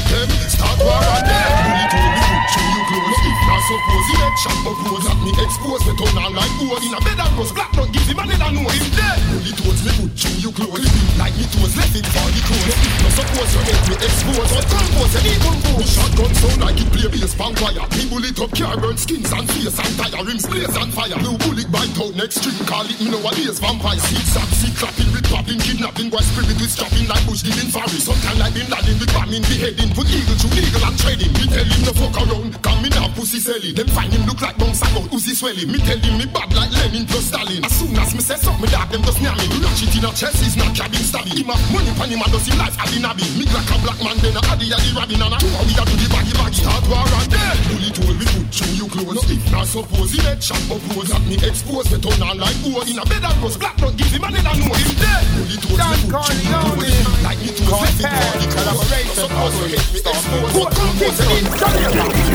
Them start war on them. Me you If not suppose he let shot up clothes That me expose me turn on like gold In a bed and go black Don't give him a and know him dead. Bully told me put through you clothes Like me toes left it for the clothes No suppose you make me expose. But compose any compose Shotgun sound like it play bass pan choir Me bullet up car burn skins and face and tire. Rims blaze and fire. Blue bullet bite out next string. Call it me know a days vampire. Seed sack, seed clapping with popping Kidnapping. Boy spirit with strapping Like bush giving fairy Sometime like Bin Laden with bombing beheading Put eagle to legal and trading Me tell him no fuck around. Come me now pussy selling Them find him look like bounce about Uzi swelling Me tell him me bad like Lenin plus Stalin. As soon as me say something dark them just near me. Ratchet in a chest is not cabin stabbing Him have money pan him and does him life adi nabby. Me like a black man then a adi adi rabbin And a two we a do the baggy baggy. Start war and then Bully told me put through you clothes. If not suppose he let shot up pose That me expose me turn on like gold In a bed and goes black don't give him a dead and know him dead. Bully told me put through you clothes. Like me to left it for the collaboration Suppose you make me expose. But compose it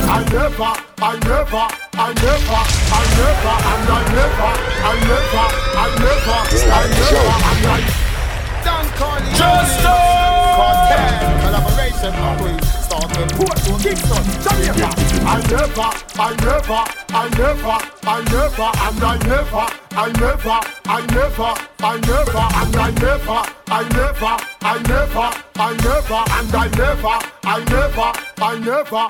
I never, I never, I never, I never, and I never, I never, I never, I never, and I Don Corleone. Justice! Kartel, collaboration, always starting Porto, Kingston, Jamaica. I never, I never, I never, I never, and I never, I never, I never, I never, and I never, I never, I never, I never, and I never, I never, I never.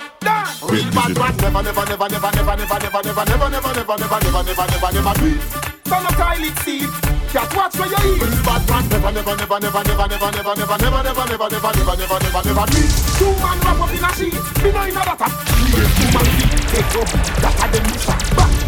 Real bad man, never, never, never, never, never, never, never, never, never, never, never, never, never, never, never, never, beat. A cat watch where you eat. Real bad man, never, never, never, never, never, never, never, never, never, never, never, never, never, never, never, never. Two man wrap up in a sheet, me know in a butter. Yes, two man take up, that a them mission. Back,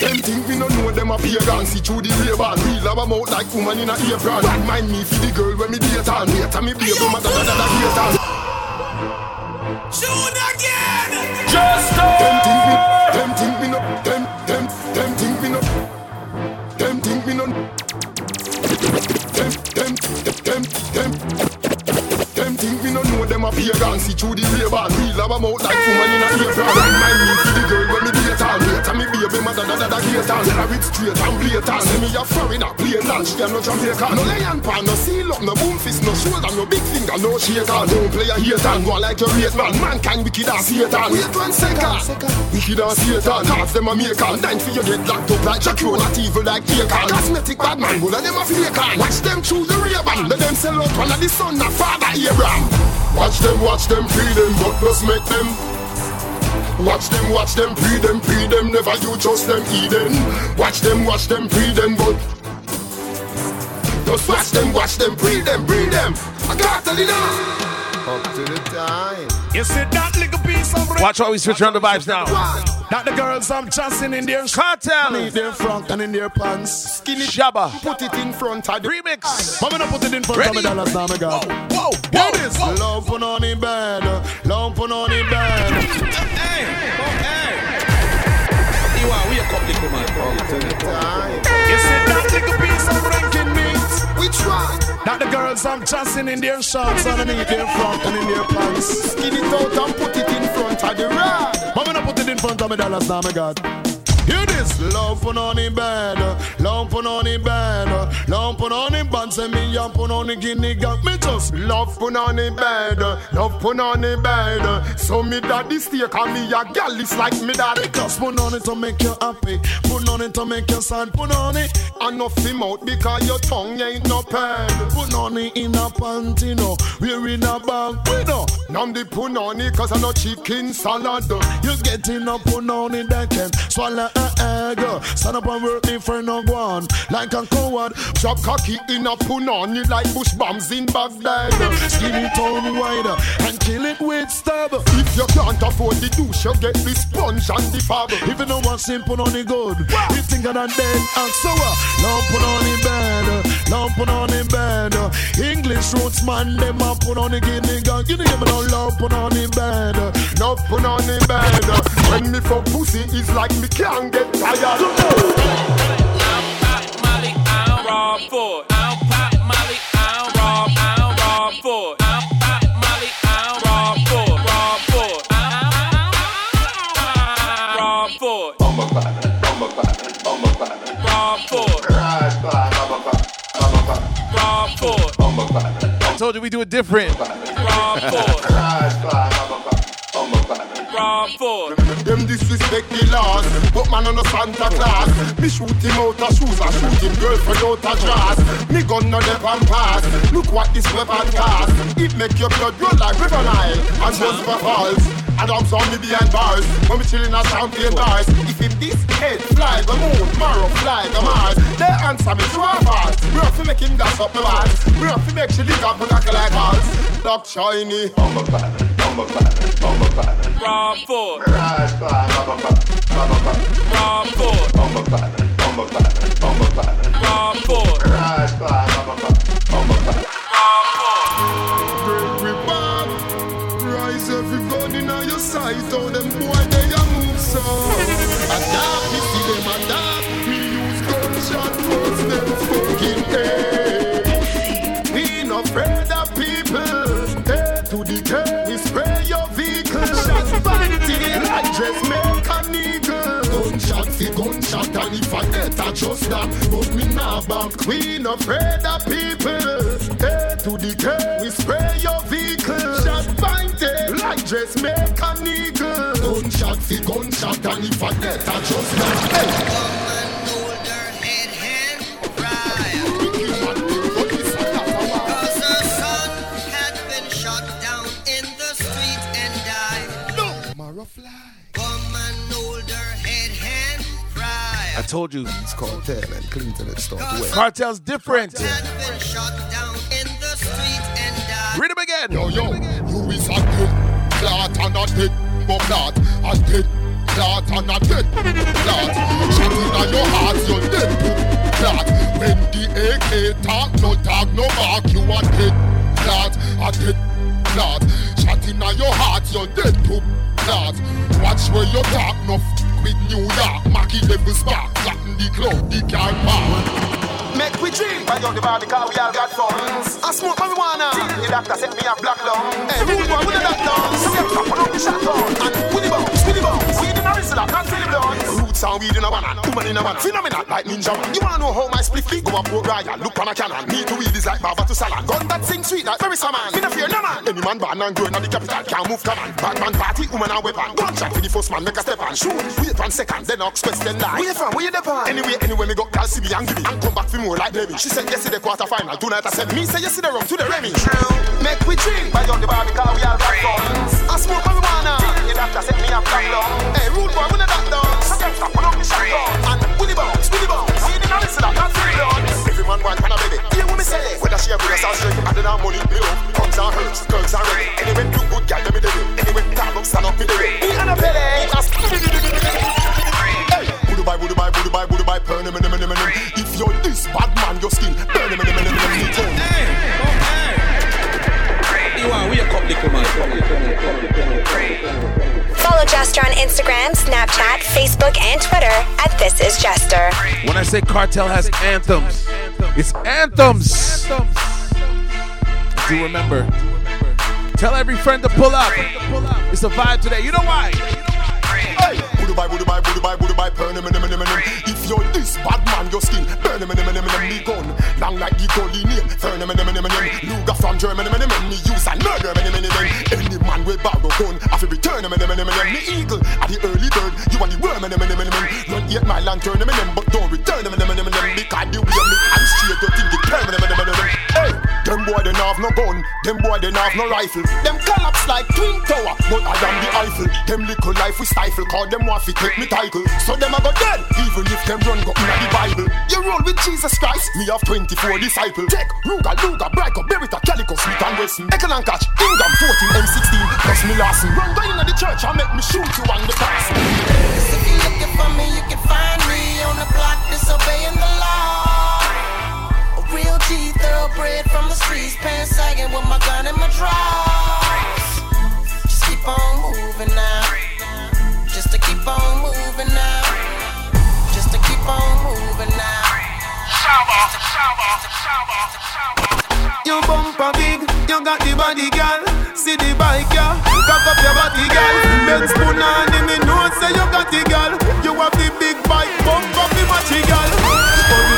Them think we no know them a pagan See through the ray-ban Real have a mouth like woman in a apron. Bad mind me for the girl when me date on Later me baby mother da da da date on Shoot again! Just Them pagan See through the ray-ban Real have a mouth like woman in a apron mind me for the girl when me date on Later me baby mother da da da date on Tell her it's straight and blatant. See me a foreigner Plain and she a no Jamaican No lion pan No seal up No boom fist No shoulder No big finger No shaker. Don't play a hater Go like your rate man. Mankind wicked as Satan. Wait one second. Wicked as Satan. Half them a make on Nine for you get locked up like Shakur Not evil like Akon Cosmetic bad man All of them a fake on Watch them through the Ray-Ban. Let them sell out One of the son of Father Abraham Watch them, watch them, free them, but just make them Watch them, watch them, pre them, pre them, never you trust them, Eden. Watch them, watch them, pre them, but just watch them, watch them, pre them, pre them. I can't tell you now. Up to the time. You see that little piece of Watch how we switch around the vibes now. That the girls I'm chancing in their Cartel. In their front and in their pants. Skinny Shabba. Put it in front of the remix. I'm gonna put it in front Ready? of me dollars now, my God. Whoa, Hear this. Love put on in bed. Love put on in bed. Hey, okay. You are we a couple man. Up to the time. You see that little piece of ranking meat? Which one? That the girls I'm chancing in their shorts underneath their front and in their pants. Skin it out and put it in front of the rod. I'm gonna put it in front of me dollars now, my God. Hear this, love put on in bed, love put on in bed, love put on band, say me and put on in guinea got me just Love put on in bed, love put on in bed. So me daddy steak and me a gal is like me daddy. just put on to make you happy, put on it to make you sad, put on it, And no film out because your tongue ain't no pad. put on it in a panty, no, we're in a bag, we know. Nam the punani cause I no chicken salad. You getting up put on it that can swallow egg, stand up and work for no one, like a coward, Drop cocky in a punani like bush bombs in Baghdad. skin it on wide, and kill it with stab. If you can't afford the douche, you get the sponge and the fab. You don't want simple on the good, you think that then ask so what? Love put on in bed, love put on in bed. English roots man, them a put on the guinea gun. You know me no love put on in bed. Love put on in bed. When me for pussy, it's like me can't get tired. Molly, I'm raw for. I'm pop Molly, I'm raw, I'm raw for it. I'm pop Molly, I'm raw for it. Raw for it. I'm raw for it. Raw for it. Raw for. I told you we do it different. For it. Them disrespect the laws, but man on a Santa Claus. Me shoot him out of shoes, I shoot him girlfriend out of dress. Me gun no and pass. Look what this weapon cost. It make your blood roll like river Nile and just for falls. Adams on me behind bars, when me chillin' at champagne bars. If him this head fly the moon, tomorrow fly the Mars. They answer me to our bars. We have to make him gas up my bars. We have to make she lick up my cocky like balls. Dog shiny. Raw for it. Raw for it. Raw for it. Break we back. Rise every sight. All them boy they a move so. Adapt me see them a adapt. Me use gunshot towards them fucking head. We no afraid of people. Head to the curb. We spray your vehicle. Shots fighting like dressmaker eagle. Gunshot fi gunshot and if I hit I just that. But me nah back. We no afraid of people. Head to the curb. We spray your vehicle. Shot fighting like dressmaker eagle. Gunshot fi gunshot and if I hit I just that. Hey. Cause her son had been shot down in the street and died. Come and hold her head, hand, cry. I told you. It's Kartel and Clinton and stuff. Well, Kartel's different. Had been shot down in the street and died. Read him again. Yo, yo, you is a dead clot and a dead but clot, a dead clot and a dead clot. Shot inna your heart, you dead clot. When the AK talk, no talk, no mark, you a dead clot, a dead clot. Shot inna your heart, you dead to clot. Watch where you talk, no f- with New York. Mackie level spark, flatten the cloud, the car park. We drink. Buy out the because we all got funds. I smoke marijuana. The doctor said me a black lung. Hey, rude boy, with the doctor. So we top on up the shotgun. And Willy bounce, Willy bounce. Weed in a wrist, can't feel the Roots and weed in a banana. Woman in a man. Phenomenal like Ninjaman. You wanna know how my split feet go up pro Ryan? Look on a cannon. Me to weed is like Baba to Salon. Gun that sing sweet like very man. Me no fear no man. Any man born and grown at the capital can't move command. Bad man party, woman and weapon. Gunshot for the first man, make a step and shoot. Wait one second, then ox question lie. Where you from? Where you depend? Anyway, anyway, me go call CB and give it. And come back for more like Debbie. She said yesterday quarter final. Tonight I said me say yesterday rum to the Remy. Make we drink. Buy out the bar because we all got funds. I smoke marijuana. The doctor said me a black she a good or straight. I don't have money, me love. Comes and hurts, girls are ready. Anyway, do good, girl, let me do it. Anyway, time up, stand up, me do it. Me and a belly. Hey, budu bye, budu bye, budu bye, budu bye, burn him, him, him, him. If you're this bad man, your skin, burn him, him, him, him, him, him. You are wake up, little man. Follow Jester on Instagram, Snapchat, Facebook, and Twitter at This Is Jester. When I say Kartel has anthems, it's anthems. Do remember. Tell every friend to pull up. It's a vibe today. You know why? Budu bye, budu bye, budu bye, budu bye, burn him, him, him, him. If you're this bad man, your skin, burn him, him, him, him, him. Me gun, long like the gully name, burn him, him, him, him, him. Luger from Germany, him, him, him. Me use and murder him, him, him, him. Any man with borrow gun, I feel return him, him, him, him, him. Me eagle, at the early bird, you want the worm, him, him, him, him. Run eight mile and turn him, him, but don't return him, him, him, him, him. Because the way me and straight, you think the term, him, him, him, him, him. Them boy they have no gun, them boy they have no rifle. Them collapse like twin tower, but I am the Eiffel. Them little life we stifle, cause them to take me title. So them a go dead, even if them run go inna the Bible. You roll with Jesus Christ, me have 24 disciples. Take Ruger, Luga, Brico, Beretta, Calico, Smith and Wesson. Echo and catch, Ingham 14, M16, plus me Larson. Run down inna the church and make me shoot you on the cross. If you're looking for me, you can find me on the block disobeying the law. A real G, thoroughbred from the streets, pants sagging with my gun in my drawers. Just keep on moving now. Just to keep on moving now. Just to keep on moving now. You bumper big, you got the body, girl. See the bike, yeah. Cock up your body, girl. Ben spoon on him, me know say you got the girl. You have the big bike, bump up the matchy, girl.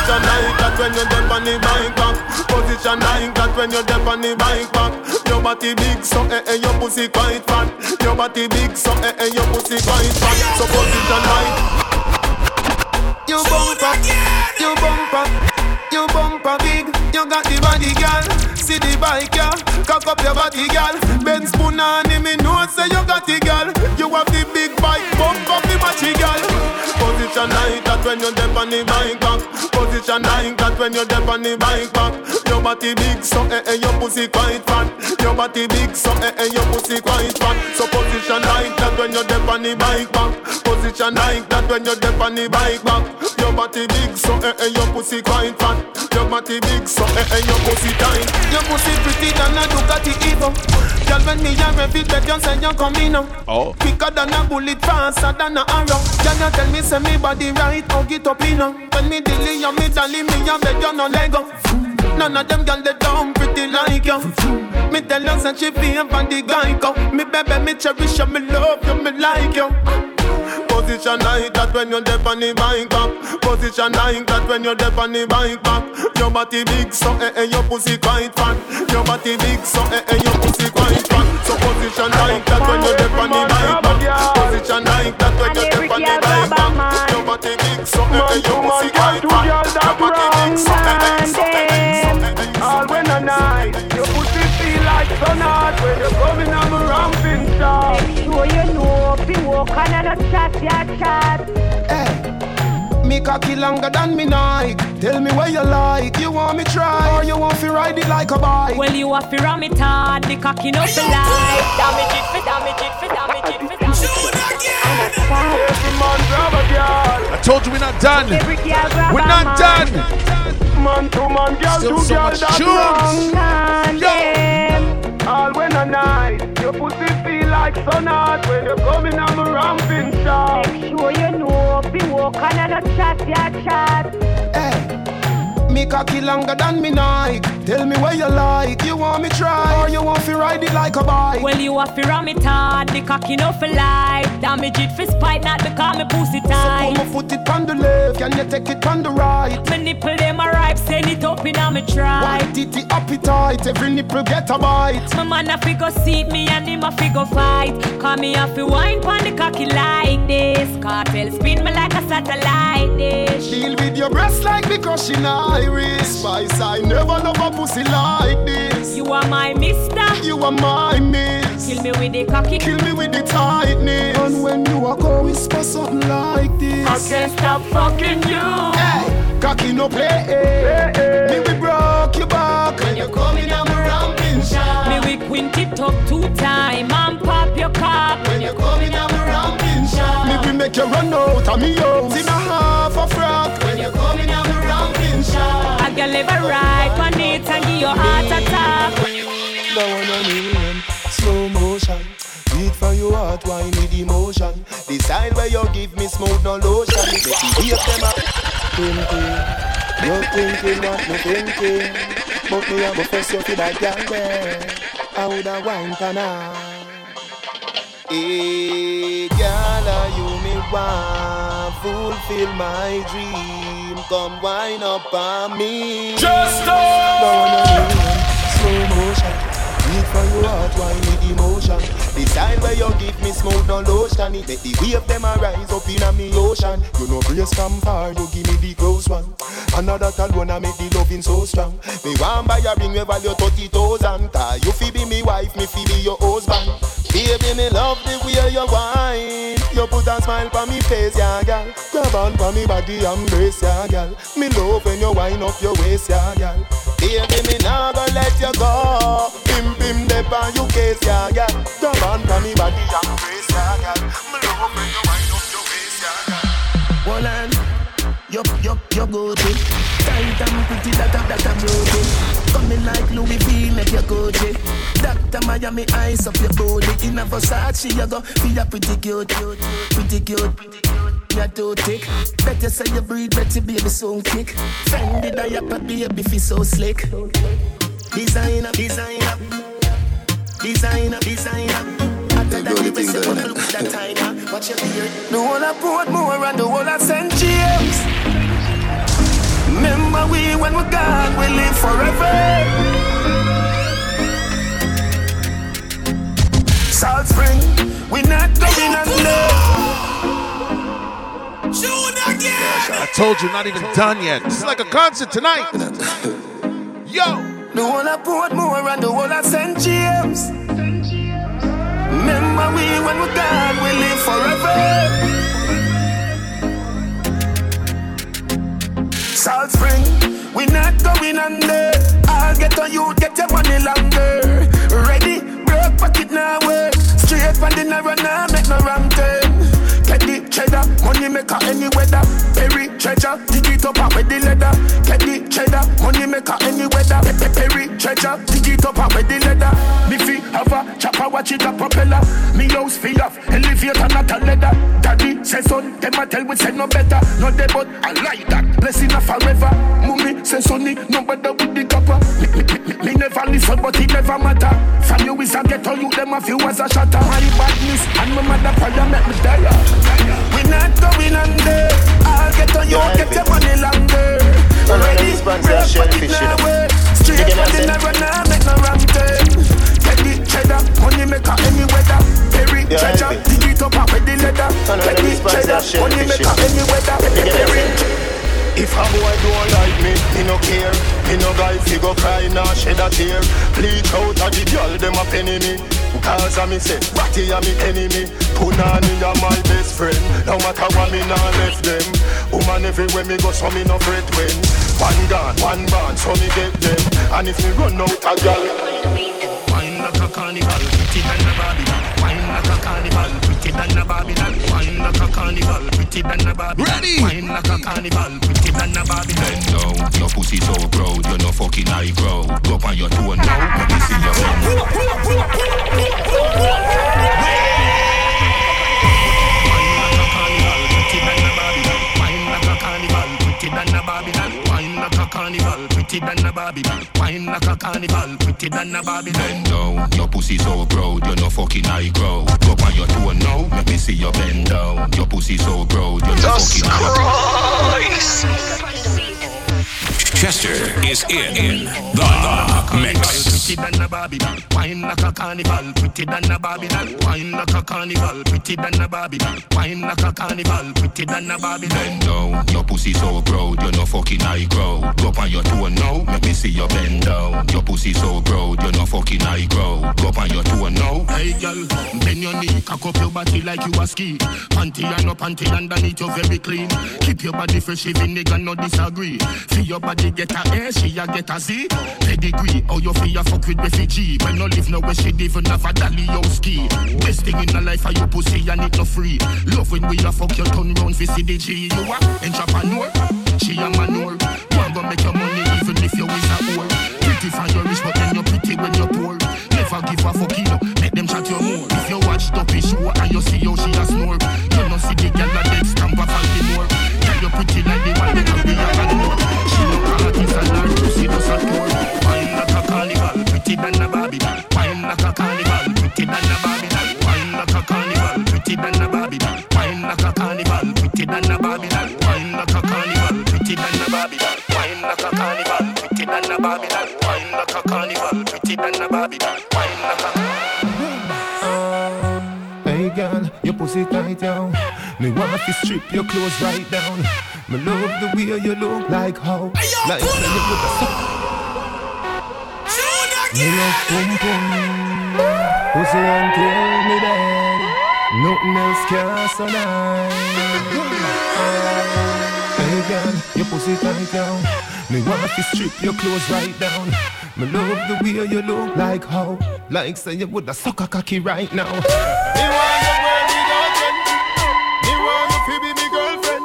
Position like that when you're deep on the bike back. Position like that when you're deep on the bike back. Your body big, so eh eh, your pussy quite fat. Your body big, so eh eh, your pussy quite fat. So position like. You bumper, you bumper, you bumper big. You got the body, girl. See the bike, yeah. Cock up your body, girl. Ben spoon on him, me know say you got the girl. You have the big bike, bump up the matchy, girl. Position like that when you're deep on the bike back. Position like that when you're deep on the bike back. Your body big, so eh eh, your pussy quite fat. Your body big, so eh eh, your pussy quite fat. So position like that when you're deep on the bike back. Position like that when you're deep on the bike back. Your body big, so eh eh, your pussy quite fat. Your body big, so eh eh, your pussy tight. Your pussy pretty than a Ducati Evo. Girl, when me a rev it, you say you coming now. Oh. Quicker than a bullet, faster than a arrow. Can you tell me say me body right? Hug get up in now. When me dilly and me dolly, me a beg you no Lego. None of them girl they dumb pretty like you. Me tell you say she feel for the guy go. Me baby, me cherish you, me love you, me like you. Position like that when you're deep on the bike back. Position like that when you're deep on the bike back. Your body big, so eh eh, your pussy quite fat. Your body big, so eh eh, your pussy quite fat. So position like that when you're deep on the bike back. Position like that when you're deep on the bike back. Your body big, so eh eh, your pussy quite fat. Your body big, so so so eh eh. All when a night, your pussy feel like sun hot when you're coming on the ramping star. So you know, be walk on and a chat, ya chat. Me cocky longer than me Nike. Tell me where you like. You want me try or you want to ride it like a bike? Well, you have to ram it hard, the cocky no for life. Damage it for damage it for damage it for damage it. Every man grab a girl. I told you we're not done. Every girl grab We're not done. Man to man, girl Still to so girl, much that's tunes. wrong. Man. All when a night, your pussy feel like sun hot when you come in on the ramping shot. Make sure you know, be walk on and a chat, ya chat. Me cocky longer than me Nike. Tell me what you like. You want me try or you want to ride it like a bike? Well, you have to ram it hard, the cocky no for life. Damage it for spite, not because me pussy tight. So come put it on the left, can you take it on the right? My nipple them a ripe, send it up in a me try. White titty appetite, every nipple get a bite. My man a fi go seat me and him a fi go fight. Call me a fi wine pon the cocky like this. Cartel spin me like a satellite dish. Deal with your breast like me crushing iris. Spice, I never love a pussy like this. You are my mister. You are my miss. Kill me with the cocky. Kill me with the tightness. And when you are go whisper something like this. I can't stop fucking you. Hey, cocky no play. eh. Me we broke your back when you coming on my ramping shot. Me we quint it up two time and pop your cock. When you coming on my ramping shot. Me we make you run out of me house in a half a frock. Can live a right on it and give your heart attack. Now one on me slow motion. Beat for your heart, wine with emotion. Decide where you give me smooth no lotion. Make you hear them up. Thinking, you're thinking what me thinking. But me a go first you feel that girl there. I woulda wine for now. Hey, girl, are you me want fulfill my dream? Come wind up on me. Just Now slow motion. Beat for your heart, wine with emotion. Decide where you give me smooth no lotion. It make the wave them a rise up in a me ocean. You know brace from far, you give me the close one. Another alone I make the loving so strong. Me want buy a ring we value thirty thousand. Cause you fi be me wife, me fi be your husband. Baby, me love the way you whine. You put a smile on me face, yeah, girl. Grab on for me body, embrace, yeah, girl. Me love when you wind up your waist, yeah, girl. Baby, me nah go let you go. Pim pim dep on you case, yeah, girl. Grab on for me body, embrace, yeah, girl. Me love when you wind up your waist, yeah, girl. One hand, you, you, you go to. Tight and pretty, that a, that a beauty Coming like Louis V, make you go to. Dr. Miami, eyes up your body In a Versace, you go, be a pretty cute, Pretty cute, pretty cute. You're too thick Better say you breathe, better baby, so kick. Fendi diaper, baby, feel so slick. Designer, designer. Designer, designer. That timer. Watch your beard. The whole of Portmore and the whole of St. James Remember we when we're gone, we live forever. Salt Spring, we not going under. June again. I told you, not even done yet. It's like a concert tonight. Yo. The whole of Portmore and the whole of St. James. Remember we when we're gone, we live forever. Salt Spring, we not going under. I'll get on you, get your money longer. Ready, broke pocket now work. Straight from the narrow now, make no wrong turn. Eh. Cheddar, money maker any weather. Perry treasure, dig it up with the leather. Get the cheddar, money maker any weather. Pe- pe- Perry treasure, dig it up with the leather. Me fi have a chopper, watch it a propeller. Me house fi off, elevator not a leather. Daddy say son, them a tell we say no better. No they but I like that, blessing a forever. Mummy say sonny, no better with the copper. Me, me, me, me, me never listen, but it never matter. From you is a ghetto, you them a few as a shatter. My badness and my mother prayer make me die. We not going under. I'll get on you, get your money longer. Already, break pocket now work. Straight the narrow now, make no wrong turn. Get the cheddar, money maker any weather. Perry treasure, dig it up with the leather. Get the cheddar, money maker any weather. Perry. If a boy don't like me, me no care. Me no guy fi go cry nor shed a tear. Bleach out a the girl them a penny me. Cause a me say, Batty a me enemy. Punani a my best friend. No matter what me nah left them. Woman everywhere me go, so me no fret when. One gun, one band, so me get them. And if me run out a girl. Wine like a carnival, pretty than a Barbie. Wine like a carnival, than than a Babylon. Wine like a carnival, pretty than a Babylon. Ready? Wine like a carnival, pretty than a Babylon. Bend down, your pussy so proud, you're no fucking high grow. Go up on your toe now, let me see your bend. Carnival. Pretty than a Babylon, wine like a carnival. Pretty than a Babylon. Bend down, your pussy so proud, you're no fucking high grow. Go on your toe now, let me see your bend down. Your pussy so proud, you're no fucking high Jester is in, in the mix. Pretty than a Babylon, wine like a carnival. Pretty than a Babylon, wine like a carnival. Pretty than a Babylon, wine like a carnival. Pretty than a Babylon. Bend down, your pussy so proud, you no fucking high grow. Go on your toe now, let me see your bend down. Your pussy so proud, you no fucking high grow. Go on your toe now. Hey girl, bend your knee, cock up your body like you a ski. Panty and no panty underneath you very clean. Keep your body fresh, even nigga no disagree. Feel your body get a A, she a get a Z. Pedigree, or you feel fuck with refugee. When no live nowhere, she even have a dolly ski. Best thing in the life are you pussy and it no free. Love when we a fuck your turn round for CDG. You a entrepreneur, she a manure. You go make your money even if you is a whore. Pretty for your rich, but then you're pretty when you're poor. Never give a fuck, you. Make them chat you more. If you watch Duppy show and you see how she a snore, you know see the pretty than a Babylon. Wine like a carnival, pretty than a Babylon. Wine like a carnival, pretty than a Babylon. Wine like a carnival, pretty than a Babylon. Wine like a carnival, pretty than a Babylon. Wine like a Hey girl, your pussy tight down. Me want to strip your clothes right down. Me love the way you look like how. Like say you look suck. Me love pum pum. Pussy until me dead. Nothing else can survive. Hey girl, your pussy tight down. Me want to strip your clothes right down. Me love the way you look like how. Like say you woulda suck a cocky right now. Me want your world without end. Me want you to be me girlfriend.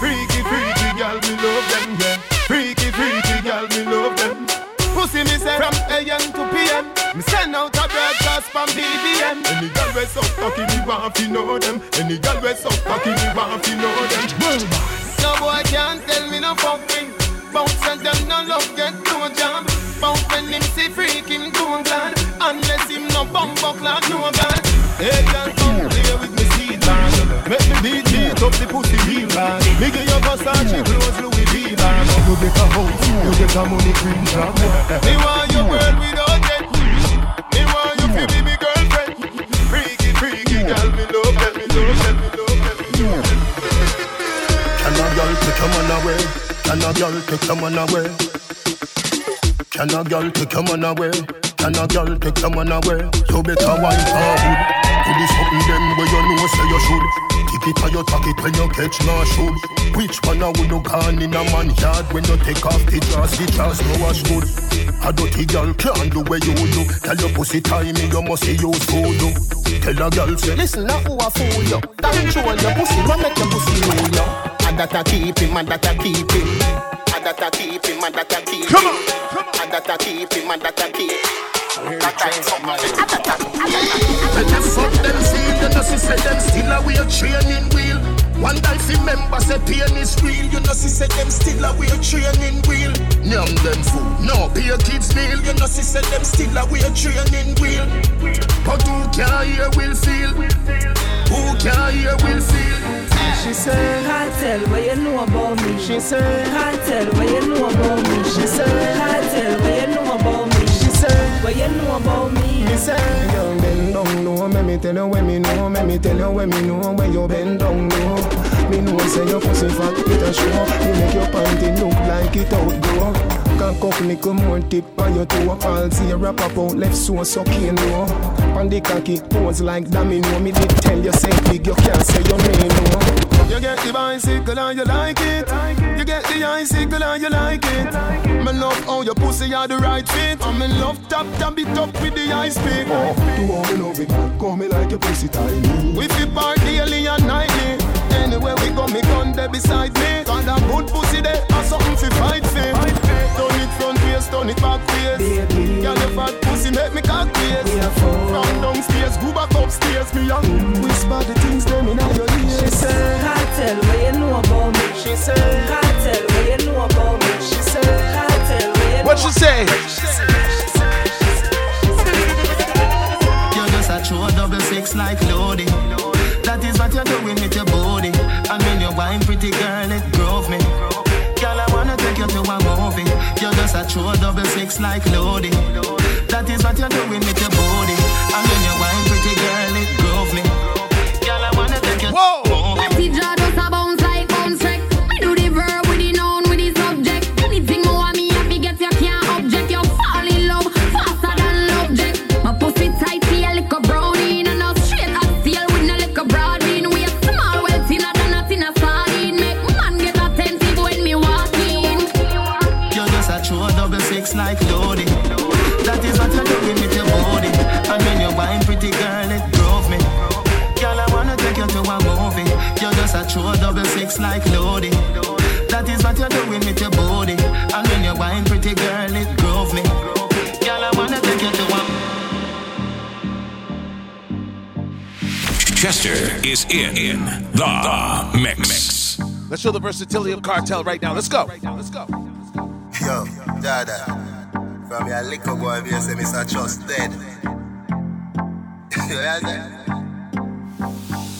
Freaky, freaky girl, me love them, yeah. Freaky, freaky girl, me love them. Pussy me say from AM to PM. Me send out a broadcast from BBM. Any girl we so cocky, me want to know them. Any girl we so cocky, me want to know them. No boy can't tell me no fucking. Bounce and them no love get no jam. Bounce when him see freaking go glad. Unless him no bum buck like no bad. Hey girl, come play with me seed man. Make me beat beat up the pussy real man. Me give you Versace clothes Louis V man. You get a house, you get a money cream job. Me want your girl without man away? Can a girl take your man away? Can a girl take your man away? Can a girl take your man away? You better wine forward. Do this something them where you know say you should. Tip it or you tuck it when you catch my should. Which one I would look on in a man yard when you take off the dress, the dress no wash good. A dirty girl can't do where you do. Tell your pussy timing you must use food. Tell a girl say, Listen, now who a fool you? Control your pussy, what make your pussy know you? And that I keep him, and that I keep him. And that I keep him, and that I keep him. Come on, come on. And that I keep him, and that I keep him. That I fuck When you fuck them feel, you know see say them still a wear training wheel. One guy fi member say pain is real, you know see say them still a wear training wheel. Nyam them food, no pay kids meal, you know see say them still a wear training wheel. But who can hear will feel? Who can hear will feel? She said, Can't tell what you know about me. She said, Can't tell what you know about me. She said, Can't tell what you know about me. What you know about me. Me say, young bend down low, me me tell you when me know, me me tell you when me know where you bend down low. Me know say your pussy fat, it a show. You make your panty look like it outgrow. Cock up little more tip on your toe. All zero pop out left so sucking low. On the cocky pose like domino. Me know me did tell you say big, you can't say your name no. You get the bicycle and you like it. You get the icicle and you like it. Me love how your pussy are the right fit. I'm in love top top it up with the ice pick. Oh, do all me love it, call me like your pussy tiny. We fi part daily and nightly. Anywhere we go, me gun there beside me. Got a good pussy there, and something fi fight for. Turn it front face, turn it back face. Girl, your fat pussy make me cock face. From downstairs, go back upstairs. Me young whisper the things them inna your ears. She said, Kartel, what you know about me? She said, Kartel, what you know about me? She said, Kartel, what you know What she say? You're just a double six like loading. That is what you're doing with your body. And when you wine, pretty girl, it grove me. Girl, I wanna take you to a movie. Just a true double six like loading. That is what you're doing with your body. And when you wine, pretty girl, it grove me. Girl, I wanna take you to double six like loading. That is what you're doing with your body. And when you wine, pretty girl, it drove me. Girl, I wanna take you to a Jester is in, in the mix. Let's show the versatility of Kartel right now. Let's go. Let's go. Yo, Dada. From your liquor boy, me say Mr. Trust dead. you hear that?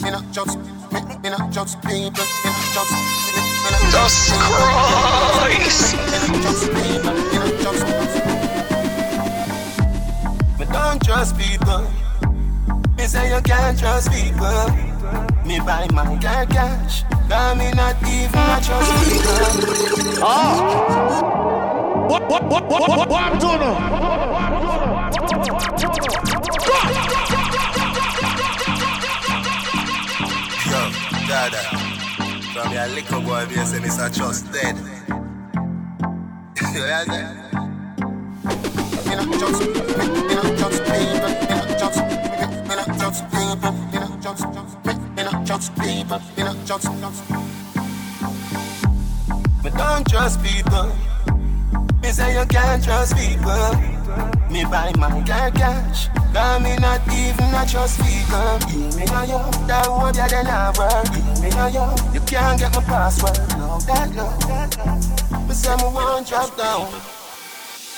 Me not just, me, me not just Christ. Me don't trust people. Me say you can't trust people. Me buy my girl cash. Cause me not even a trust people. Oh. What, what, what, what, what, what I'm doing Dada. From your liquor boy, me say Mr. Trust dead. you hear that? Me not just, me not just people. Just, me, me not just people. Just, me, me not just people. Just, just. Don't trust people. Me say you can't trust people. Me buy my girl cash. Cause me not even a trust people. Me know you, that would you then I work. Me know you, you can't get my password. No, that no. Me say me won't drop down.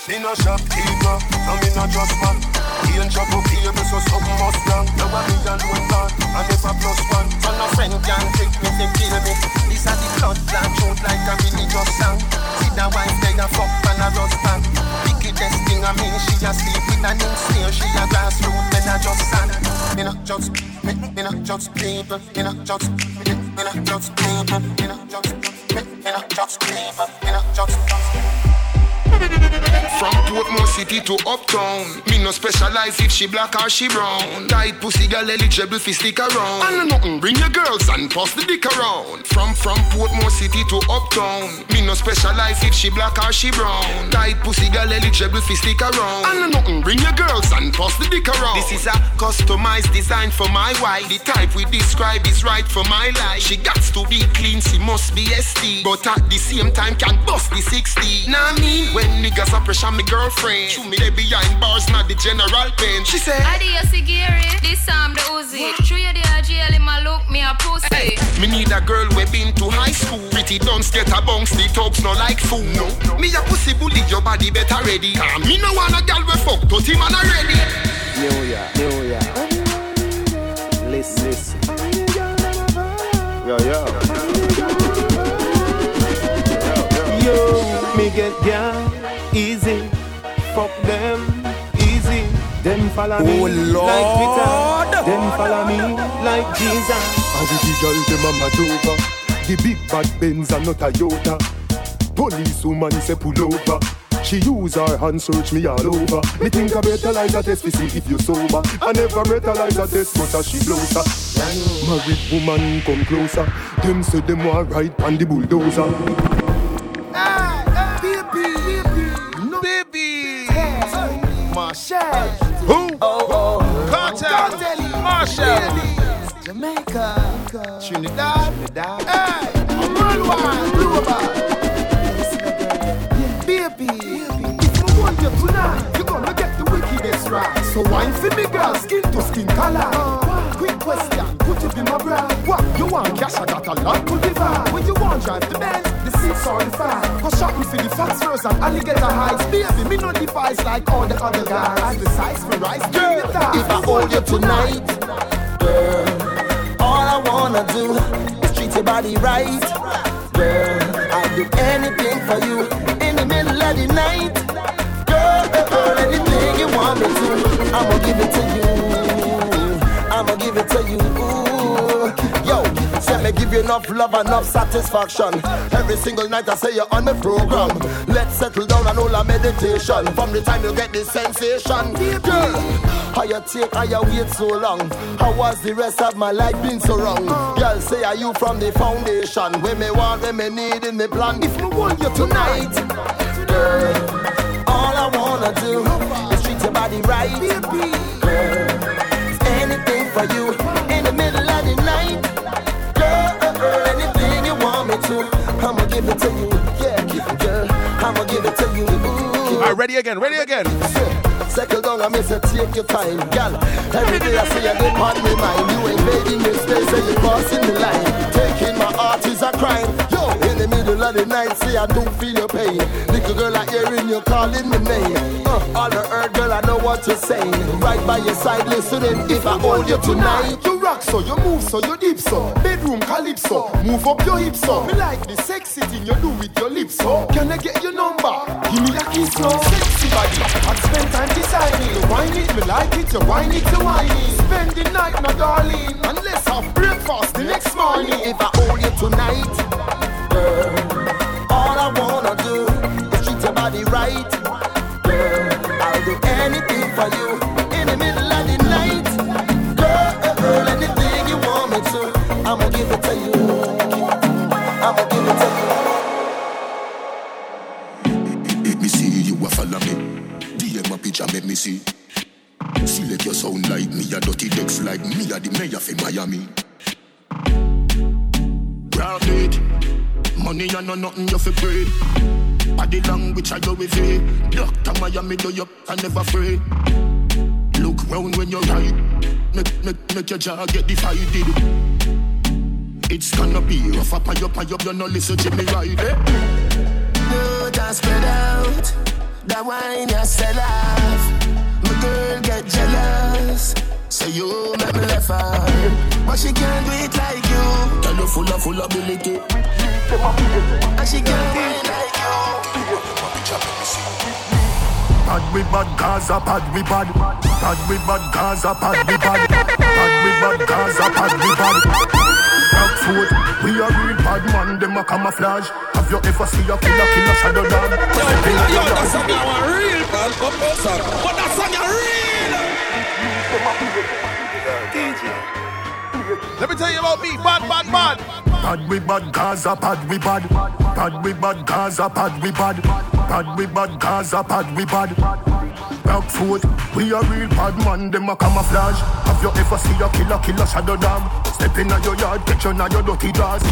Me no shopkeeper, and me no just man. He ain't trouble people, so something must wrong. Now I me and one man, if a plus one. So no friend can trick me, they kill me. This a the blood clot shoot like a religious song. See the wife they a fuck and a rust pan. Wickedest thing I mean, she a sleep with a new snare. She a grassroots, then a just sand. Me not just, me, me not just people. Me not just, me, me not just people. Me not just, me, me not just people. Me not just. From Portmore City to Uptown Me no specialize if she black or she brown Tight pussy girl eligible fi stick around And nothing bring your girls and pass the dick around From from Portmore City to Uptown Me no specialize if she black or she brown Tight pussy girl eligible fi stick around And nothing bring your girls and pass the dick around This is a customized design for my wife. The type we describe is right for my life. She got to be clean, she must be ST. But at the same time, can bust the 60. Now me, when niggas are pressure me girlfriend. Shoot me they behind bars, not the general pain. She said, Adios, Gary. This time the Uzi. True, you the jail in my look, me a pussy. Me need a girl we been to high school. Pretty don't get a bounce, the talks no like fool. No, me a pussy bully, your body better ready. Me no want a girl we fuck, to him and already. New Year, New Year. Listen, listen. Yo, yo. Yo, me get down easy. Fuck them easy. Them follow me Oh, Lord. like Peter. Them follow me like Jesus. And the girl dem a over The big bad Benz and not Toyota Police woman say pull over She use her hand search me all over. Me think I better like a test to see if you sober. I never better like a test, but as she blows closer. Married woman come closer. Them say them want ride on the bulldozer. Marshall. Who? Oh, oh. Cartel. Marshall. Jamaica. Trinidad. Trinidad. Hey. Worldwide. Global. Baby. If I want you tonight, right. So wine for me, girl. Skin to skin color. Quick question, could you be my bride? What you want? Cash, I got a lot to divide. When you want drive the Benz, the seats are the five. Go shopping for the fast first and alligator highs. Baby, me no device like all the other guys. The size for rice, girl. If I hold you tonight, girl, all I wanna do is treat your body right, girl. I'll do anything for you in the middle of the night, girl. anything want me to, I'ma give it to you. I'ma give it to you. Ooh. Yo, say me give you enough love, enough satisfaction. Every single night I say you're on the program. Let's settle down and hold a meditation. From the time you get this sensation, girl. How you take, how you wait so long? How was the rest of my life been so wrong? Girl, say are you from the foundation? Where me want, where me need in the plan. If me want you tonight, girl, all I is body right, girl anything for you in the middle of the night. Girl, anything you want me to, I'ma give it to you. Yeah, girl, I'ma give it to you. All right, ready again, ready again. Settle down, I miss it, take your time, gal. Every day I see you get on my mind. You invading the space and you crossing the line. Taking my heart is a crime. The middle of the night, see I don't feel your pain. Little girl, I hearing you calling my name. Uh, all the earth, girl, I know what you're saying. Right by your side, listening. If I hold you tonight, you rock so, you move so, you deep so. Bedroom calypso, move up your hips so. Me like the sexy thing you do with your lips so. Can I get your number? Give me a kiss so. Sexy body, I spend time deciding. You whine it, me like it, you whine it, you whine it. Spend the night, my darling, and let's have breakfast the next morning. If I hold you tonight, girl, all I wanna do is treat your body right, girl. I'll do anything for you in the middle of the night, girl. Anything you want me to, I'ma give it to you. I'ma give it to you. Let me see you follow me. DM a picture, me see. Sound like me, dirty decks like me, the mayor for Miami. Profit, money and no nothing you fi pray. Body language I go with it. Doctor Miami do you I never afraid. Look round when you ride. Make, make, make your jaw get divided. It's gonna be rough up and up and up. You no listen to me right, eh? You just spread out. That wine you sell off. My girl get jealous. Say you make me left her. But she can't do it like you. Tell you full of full ability. And she can't do it like you. Bad we bad Gaza, bad we bad. Bad we bad Gaza, bad we bad. Bad we bad Gaza, bad we bad. Rockfoot, we a real bad man, them a camouflage. Have you ever seen a killer, killer shadow dog? Yo, yo, that song you a real bad up song But that song you real Let me tell you about me, bad, bad, bad. Bad we bad Gaza, bad we bad. Bad we bad Gaza, bad we bad. Bad we bad Gaza, bad we bad. Rockfoot, we a real bad man, them a camouflage. Have you ever seen a killer, killer shadow dog? Step in your yard, catch you in your dirty drawers.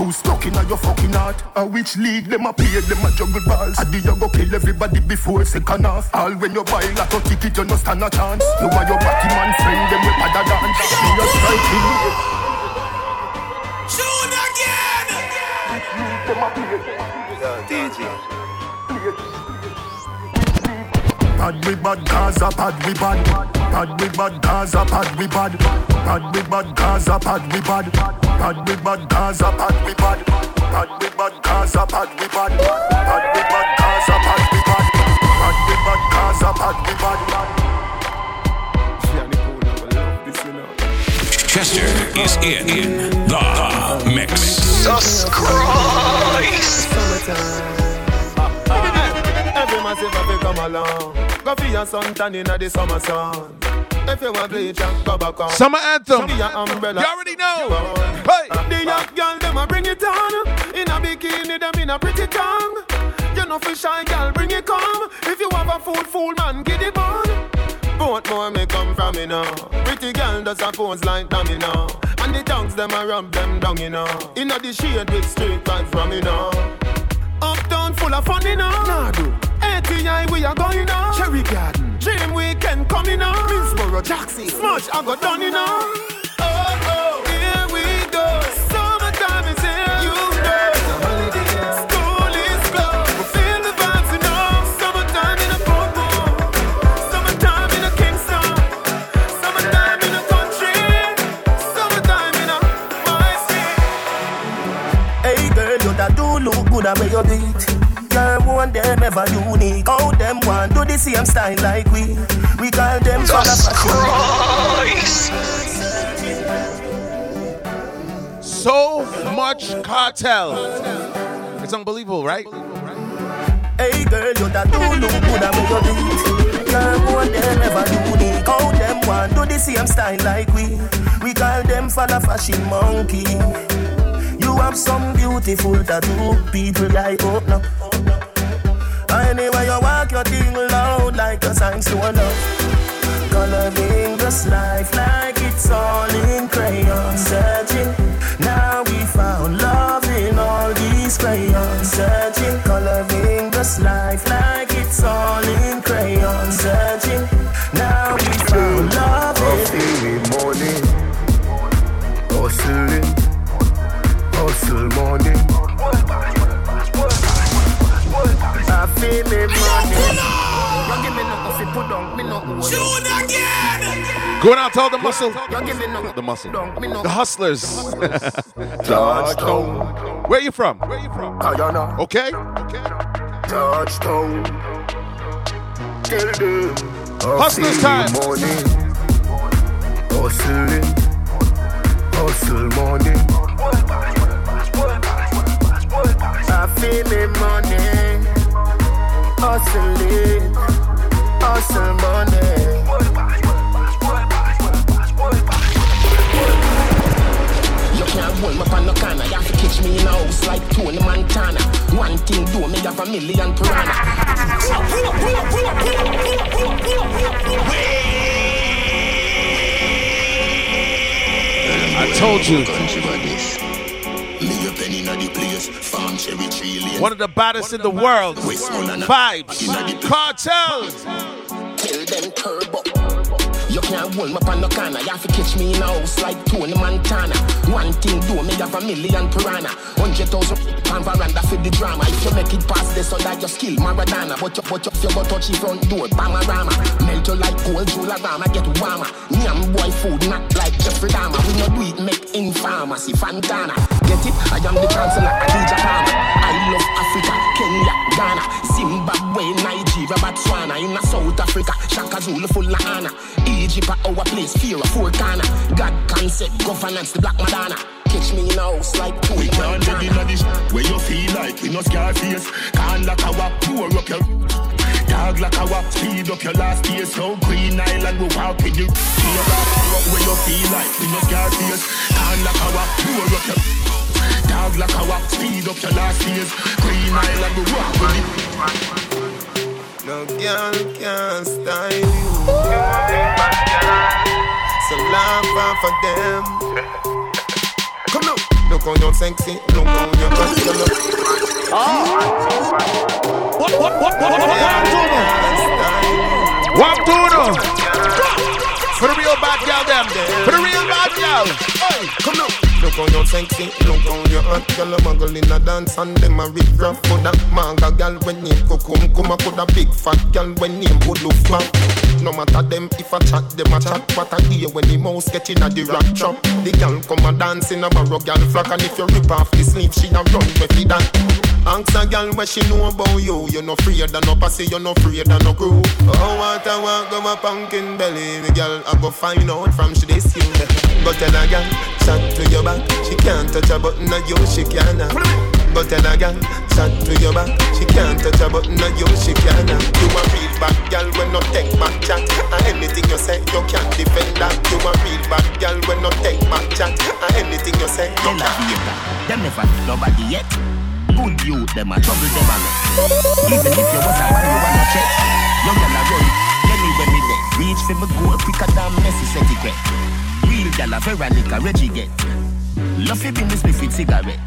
Too stuck in your fucking heart. A which league them a play, them a juggle balls. I did you go kill everybody before second half. All when you buy like a ticket, you no stand a chance. You are your batty man friend, them with other dance. Me a striking. Shoot again. Bad we bad Gaza, bad we bad. Bad we bad Gaza, bad we bad. Bad we bad Gaza, bad we bad. Bad we bad Gaza, bad we bad. Bad we bad Gaza, bad we bad. Bad we bad Gaza, bad we bad. Bad we bad Gaza, bad we bad. Jester is in, in the mix. Jesus Christ. Along. Go for your suntan in the summer sun. If you want bleach, go back on. Summer anthem. Be your umbrella. You already know. Hey. The young girl, them a bring it on. In a bikini, them in a pretty tongue. You know for shy girl, bring it come. If you have a fool, fool man, get it on. Both more may come from me now. Pretty girl does a pose like dummy now. And the tongues them a rub them down, you know. Inna the shade with straight right from me now. Uptown full of fun, you know. Nah, do. ATI we are going on. Cherry Garden. Dream weekend coming now. Minsboro, Jackson. Smush, I got done, you know. Oh, oh. Here we go. Summertime is here, you know. School is closed. We feel the vibes, you. Summertime in a Portmore. Summertime in a Kingston. Summertime in a country. Summertime in a my. Hey girl, you that do look good at where you beat. Girl, one them ever unique. How them want do the same style like we. We call them for the So much Kartel. It's unbelievable, right? Hey girl, you that do look good at where you beat. Girl, one them ever unique. How them want do the same style like we. We call them for the fashion monkey. You have some beautiful tattoo, people like open up. Anyway, you walk your thing loud like a sign to a. Coloring this life like it's all in crayon. Searching, now we found love in all these crayons. Searching, coloring this life like Going out to all the muscle. The muscle. The hustlers. Touchdown. Where you from? Where you from? Guyana. Okay. Touchdown. Tell them. Hustlers time. Morning. Hustling. Hustle morning. I feel it money. Hustling. Hustle money. Can't hold me on no corner. You have to catch me in a house like Tony Montana. One thing do me have a million piranha. I told you. One of the baddest in the world. Vibes. Kartels. Tell them curb up. You can't hold me on no corner. You have to catch me in a house like Tony Montana. One thing do me have a million piranha. Hundred thousand pound veranda for the drama. If you make it past this, that your skill Maradona. But you, but you, you go touch the front door, Bamarama. Melt you like gold, Jularama, get warmer. Nyam boy food, not like Jeffrey Dahmer. We no do it, make in pharmacy, Fantana. Get it? I am the chancellor, Adidja Palmer. I love Africa, Kenya, Ghana, Zimbabwe, Nigeria, Botswana. In South Africa, Shaka Zulu full of. Egypt at our place, fear of four corner. God concept, governance, the Black Madonna. Catch me in a house like two We can't live in a this where you feel like we no scar face. Can't lock our pour up your dog like our speed up your last year. So Green Island we walk with you. Feel like where you feel like we no scar face. Can't lock our pour up your dog like our speed up your last years. Green Island we walk with you. No girl can style you. So laugh for them. Come now, look on your sexy, look ah! on your body, look. What, what, what, what, what, what, what, what, what, For the real bad girl, them. For the real bad girl. Hey, come now. Look on your sexy, look on your hot girl, muggle in a dance and them a rip rough for that manga girl when name come come a put a big fat girl when name back. No matter them if I chat them a chat, what I hear when the mouse get in a the rap trap. The girl come a dance in a barrow girl flock and if you rip off the sleeve, she a run with it that. Ask a girl what she know about you. You no afraid of no pussy, you no afraid of no crew. Oh, what I want go my pumpkin belly. The girl I go find out from she this you. Go tell a girl, chat to your back. She can't touch a button of you, she can't. Go tell a girl, chat to your back. She can't touch a button of you, she can't. You a real bad girl when no take back chat. And anything you say, you can't defend that. You a real bad girl when no take back chat. And anything you say, you Tell a hater, them never nobody yet. Good youth, them a trouble them a. Even if you was a man, you wanna check. Young gal a run, anywhere me there. Reach for me goal quicker than Messi set it get. Real gal a Veronica Reggie get. Love fi business me fit cigarette.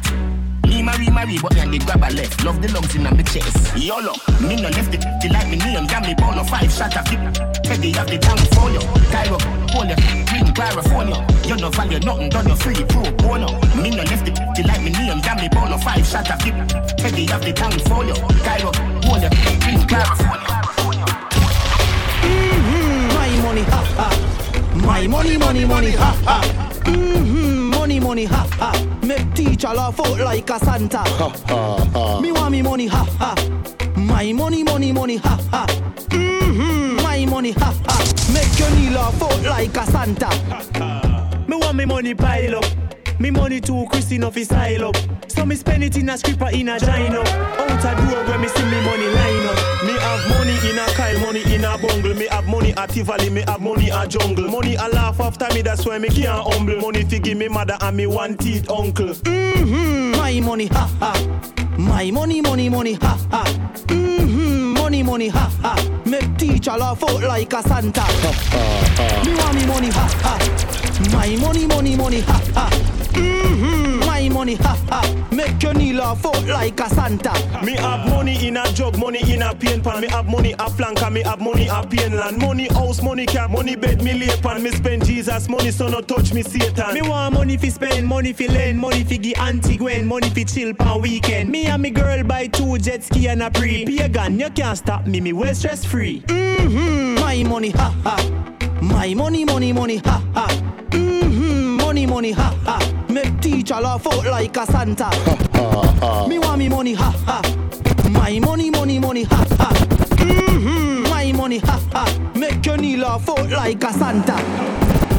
Me marry, marry, but and the grab a left. Love the lungs in my chest. YOLO, me no left it. They like me name, damn me born no five shot of it. Teddy have the tongue for you. Cairo, you, green California. You no value nothing, done you free, pro bono. Me no left it. They like me name, damn me born no five shot of it. Teddy have the tongue for you. Cairo, you, green California. Mm-hmm, my money, ha ha. My money, money, money, ha ha. Mm-hmm, money, money, ha ha. Make teacher laugh out like a Santa. Ha ha ha. Me want me money, ha ha. My money, money, money, ha ha. Mm-hmm, my money, ha ha. Make your knee laugh out like a Santa. Ha ha. Me want me money pile up. Me money too Christy enough is style up. So me spend it in a scripper in a gina. Out a door where me see me money line up. Me have money in a Kyle, money in a bungle. Me have money at Tivoli, me have money at jungle. Money a laugh after me, that's why me can't humble. Money fi give me mother and me one teeth uncle. Mm-hmm, my money, ha ha. My money, money, money, ha ha. Mm-hmm, money, money, ha ha. Make teacher laugh out like a Santa. Ha, ha, ha. Me want me money, ha ha. My money, money, money, ha ha. Mm-hmm, my money, ha ha. Make your knee laugh out like a Santa. Me have money in a jug, money in a pain pan. Me have money a flanker, me have money a pain land. Money house, money car, money bed, me lay pan. Me spend Jesus money, so no touch me Satan. Me want money fi spend, money fi lend, money fi give auntie Gwen, money fi chill pan weekend. Me and me girl buy two jet ski and a pre. Pagan, you can't stop me, me well stress free. Mm-hmm, my money, ha ha. My money, money, money, ha ha. Mm-hmm, money, money, ha ha. Make teacher laugh out like a Santa. Me want me money, ha ha. My money, money, money, ha ha. Mm-hmm, my money, ha ha. Make your knee laugh out like a Santa.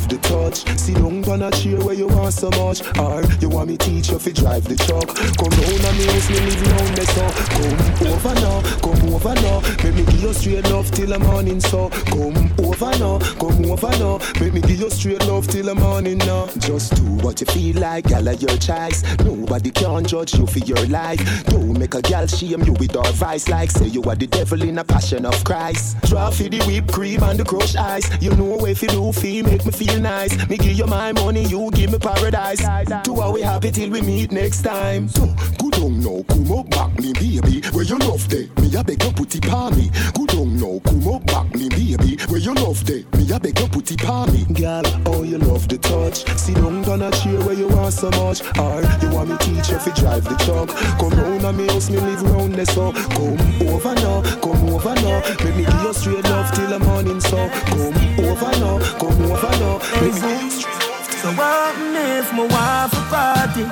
Love the touch. See down on a chair where you want so much. Or you want me teach you fi drive the truck. Come down and me house me live round there so. Come over now, come over now. Make me give you straight love till the morning so. Come over now, come over now. Make me give you straight love till the morning now. Just do what you feel like, girl of your choice. Nobody can judge you for your life. Don't make a girl shame you with our vice like say you are the devil in a passion of Christ. Draw for the whipped cream and the crushed ice. You know if you do feel make me feel nice. Me give you my money, you give me paradise. To how we happy till we meet next time. So good on now, come up back me baby. Where you love day, me a beg you put it on me. Good on now, come up back me baby. Where you love day, me a beg you put it on me. Girl, oh you love the touch. See don't on a chair where you want so much. Or you want me teach you fi drive the truck. Come round and me house, me live round there so. Come over now, come over now. Make me give you straight love till the morning so. Come over now, come over now. Make me give you straight So what if my wife a party?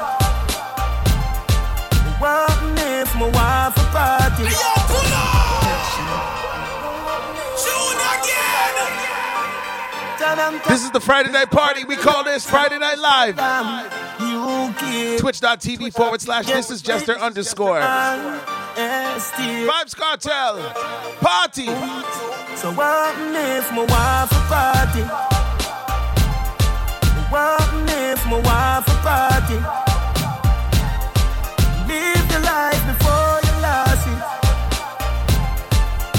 What if my wife a party? Yo, pull This is the Friday night party. We call this Friday Night Live. Twitch.tv forward slash this is Jester underscore. Vybz Kartel. Party. So what if my wife a party? What if my wife a party? Live your life before you lost it.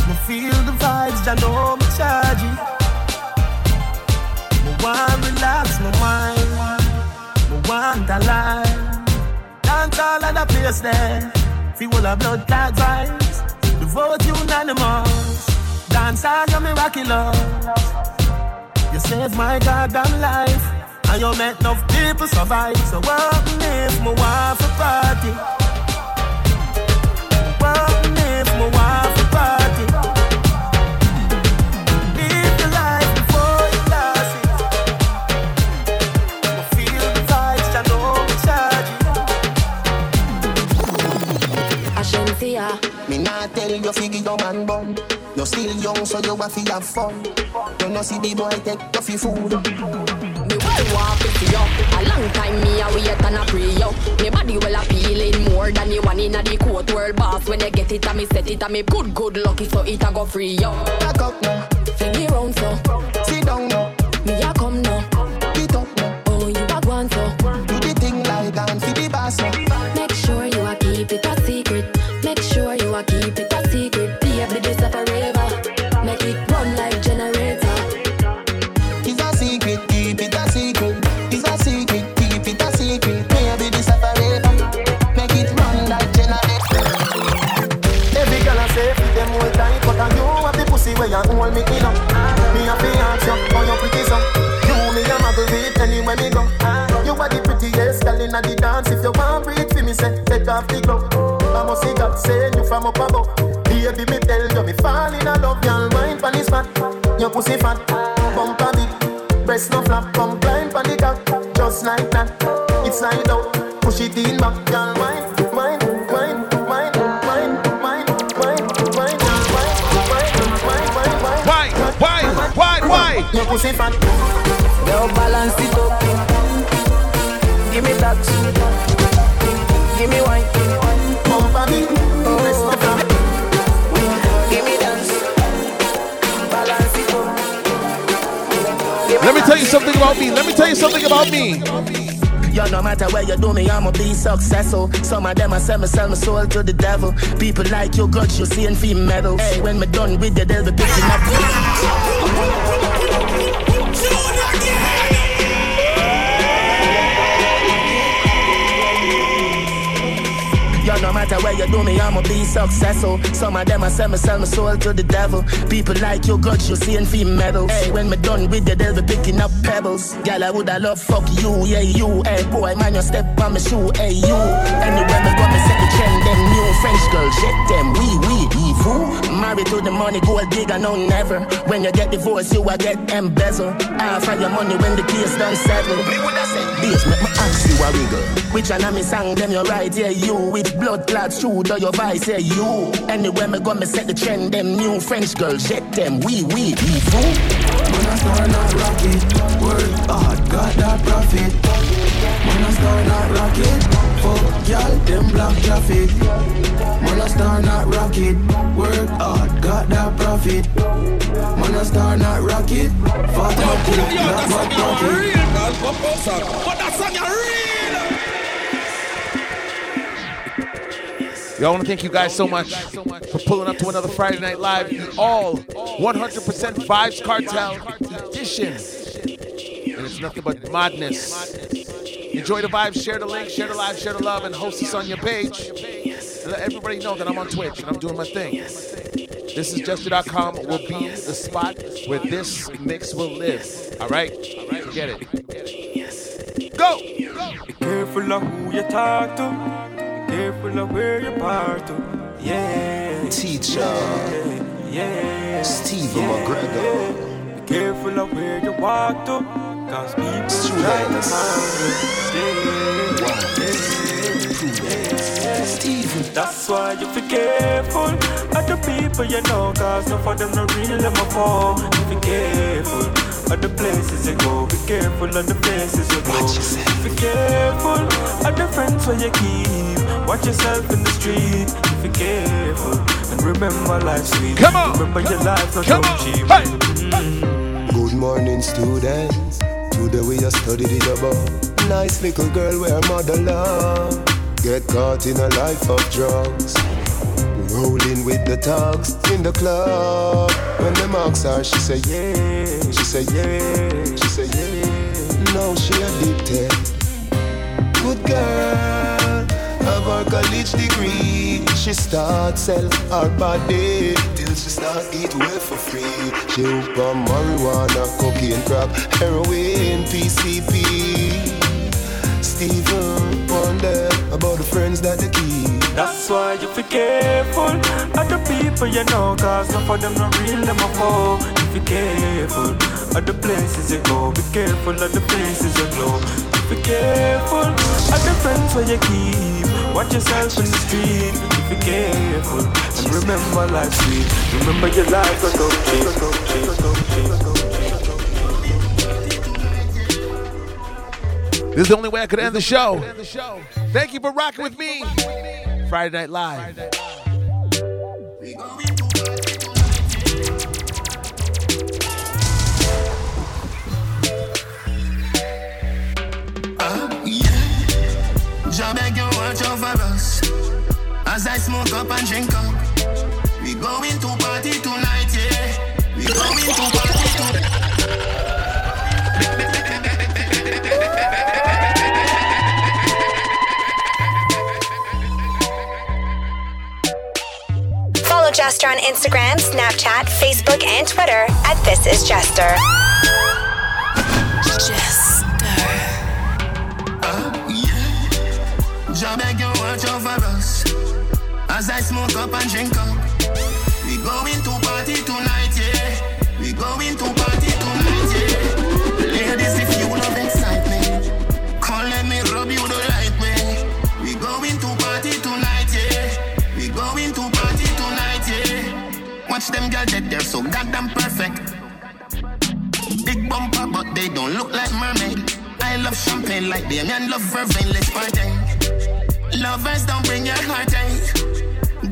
Me feel the vibes, I know me charge it. Me want relax my mind. Me want a life. Dance all of the place there. Feel all the blood clot vibes. The vote unanimous. Dance all your miraculous. You saved my goddamn life. And you make enough people survive. So what if my wife a party? What if my wife a party? Live your life before you lost it. You feel the vibes, you know we charge Ashensia. Me not tell you figure your man bum. You still young, so you have to have fun. You know see the boy take you for food. Want to see yo. A long time me a wait and a pray yo. Me body well appealing more than you one inna the court world boss. When you get it, and me set it, and me good good lucky, so it a go free yo. Back up now. me round so. Hold me up. Me a fi ask you how you pretty so. You me a muggle with anywhere me go. You are the prettiest girl inna the dance. If you want breathe for me, say take off the glove. I must see God send you from up above. Baby, me tell you me fall in love, girl. Wine pon the spot, your pussy fat, bumper big, breast no flap. Come climb pon the cock, just like that. It's slide out, push it in back, girl. Wine, Your pussy fat. Girl, balance it up. Give me that. Give me wine. Bumper big, breast no flap. Give me dance. Balance it up. Let me tell you something about me. Let me tell you something about me. Yo, no matter where you do me, I'ma be successful. Some of them I sell me, sell my soul to the devil. People like you, got you seeing fee medals. Hey, when me done with the they'll be picking up. June again. No matter where you do me, I'ma be successful. Some of them I sell me, sell my soul to the devil. People like you, got you seeing fee medals. Hey, when me done with the they'll be picking up pebbles. Girl, I woulda love fuck you, yeah you. Hey, boy, man, you step on my shoe, hey you. Anywhere me go, me set the trend. Them new French girls, shit them, we we evil. Married to the money, gold digger, no never. When you get divorced, you a get embezzle. Half of your money when the case done settle. Me woulda say this, make ask you a wiggle. Which one of me sang them you right, yeah you. With blood clots through the your vice, yeah you. Anywhere me go, me set the trend. Them new French girls, shit them, we we evil. Man, I start not rocket. Work hard, got that profit. Man, I start not rocket. Fuck y'all, them block traffic. Man, I start not rocket. Work hard, got that profit. Man, I start not rocket. Fuck up, block my. I want to thank you guys so much for pulling up to another Friday Night Live, all 100% Vybz Kartel edition. And it's nothing but madness. Enjoy the vibes, share the link, share the live, share the love, and host us on your page. And let everybody know that I'm on Twitch and I'm doing my thing. This is Jester.com will be the spot where this mix will live. All right? Forget it. Go! Be careful of who you talk to. Be careful of where you part to. Yeah. Teacher. Yeah. yeah. Steve yeah. McGregor. Be careful of where you walk to. Cause people try to harm you. Yeah. yeah. Steve. That's why you be careful of the people you know. Cause none of them not real, them a fall. You be careful of the places you go. Be careful of the places you go. Be careful of the friends where you keep. Watch yourself in the street. Be careful and remember life's sweet. Come on. Remember your life not Come so on. cheap. Hey. Good morning, students. Today we are studied it above. Nice little girl where mother love. Get caught in a life of drugs. Rolling with the thugs in the club. When the marks are, she say yeah. She say yeah. She say yeah. Now she addicted. Good girl, have her college degree. She start sell her body till she start eat well for free. She hook on marijuana, cocaine, crack, heroin, PCP. Steven wonder about the friends that they keep. That's why you be careful of the people you know, cause none of them not real, them a fall. You be careful of the places you go, be careful of the places you go. You be careful of the friends where you keep. Watch yourself in the street careful. And remember life's sweet. Remember your life got okay. This is the only way I could end the show. Thank you for rocking with me. Friday Night Live. Uh, yeah smoke up and drink up. We going to party tonight, yeah. We going to party tonight. Follow Jester on Instagram, Snapchat, Facebook, and Twitter at This Is Jester. Jah oh, beg you watch over us As I smoke up and drink up. We going to party tonight, yeah. We going to party tonight, yeah. Ladies, if you love excitement Come let me rub you the right way. We going to party tonight, yeah. We going to party tonight, yeah. Watch them girls they're so goddamn perfect. Big bumper, but they don't look like mermaid. I love champagne like Damien love vervain, let's party. Lovers don't bring your heartache. Eh?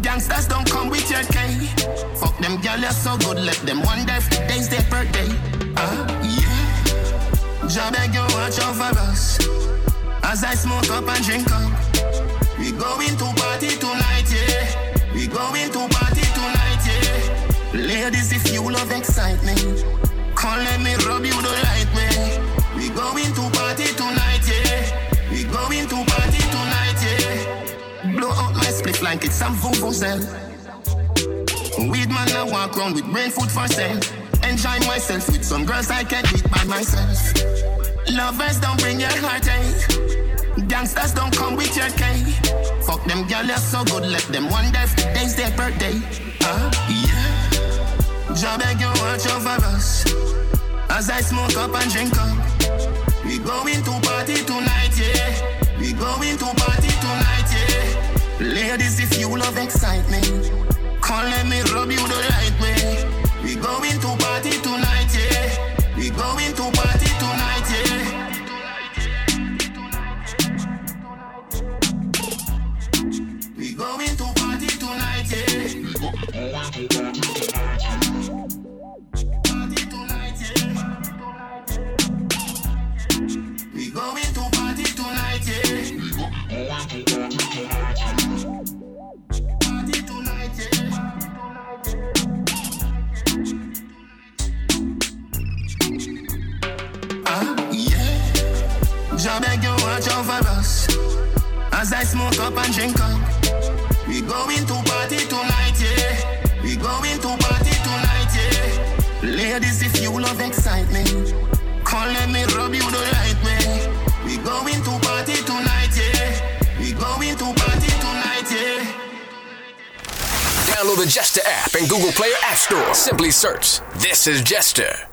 Gangsters don't come with your cake. Fuck them girl, you're so good. Let them wonder if today's their birthday. Uh, yeah. Jah beg you watch over us. As I smoke up and drink up. We going to party tonight, yeah. We going to party tonight, yeah. Ladies, if you love excitement, come let me rub you the right way. We going to like it's some vuvuzela. Weed man, I walk around with brain food for sale. Enjoy myself with some girls I can't beat by myself. Lovers don't bring your heartache. Gangsters don't come with your cake. Fuck them girl, you're so good. Let them wonder if today's their birthday. Uh, yeah. Jah beg you watch over us. As I smoke up and drink up. We going to party tonight, yeah. We going to party tonight, yeah. Ladies, if you love excitement, come let me rub you the right way. We going to party tonight, yeah. We going to party Jah beg you watch over us. As I smoke up and drink up. We going to party tonight, yeah. We going to party tonight, yeah. Ladies, if you love excitement, come let me rub you the right way. We going to party tonight, yeah. We going to party tonight, yeah. Download the Jester app in Google Play or App Store. Simply search This is Jester.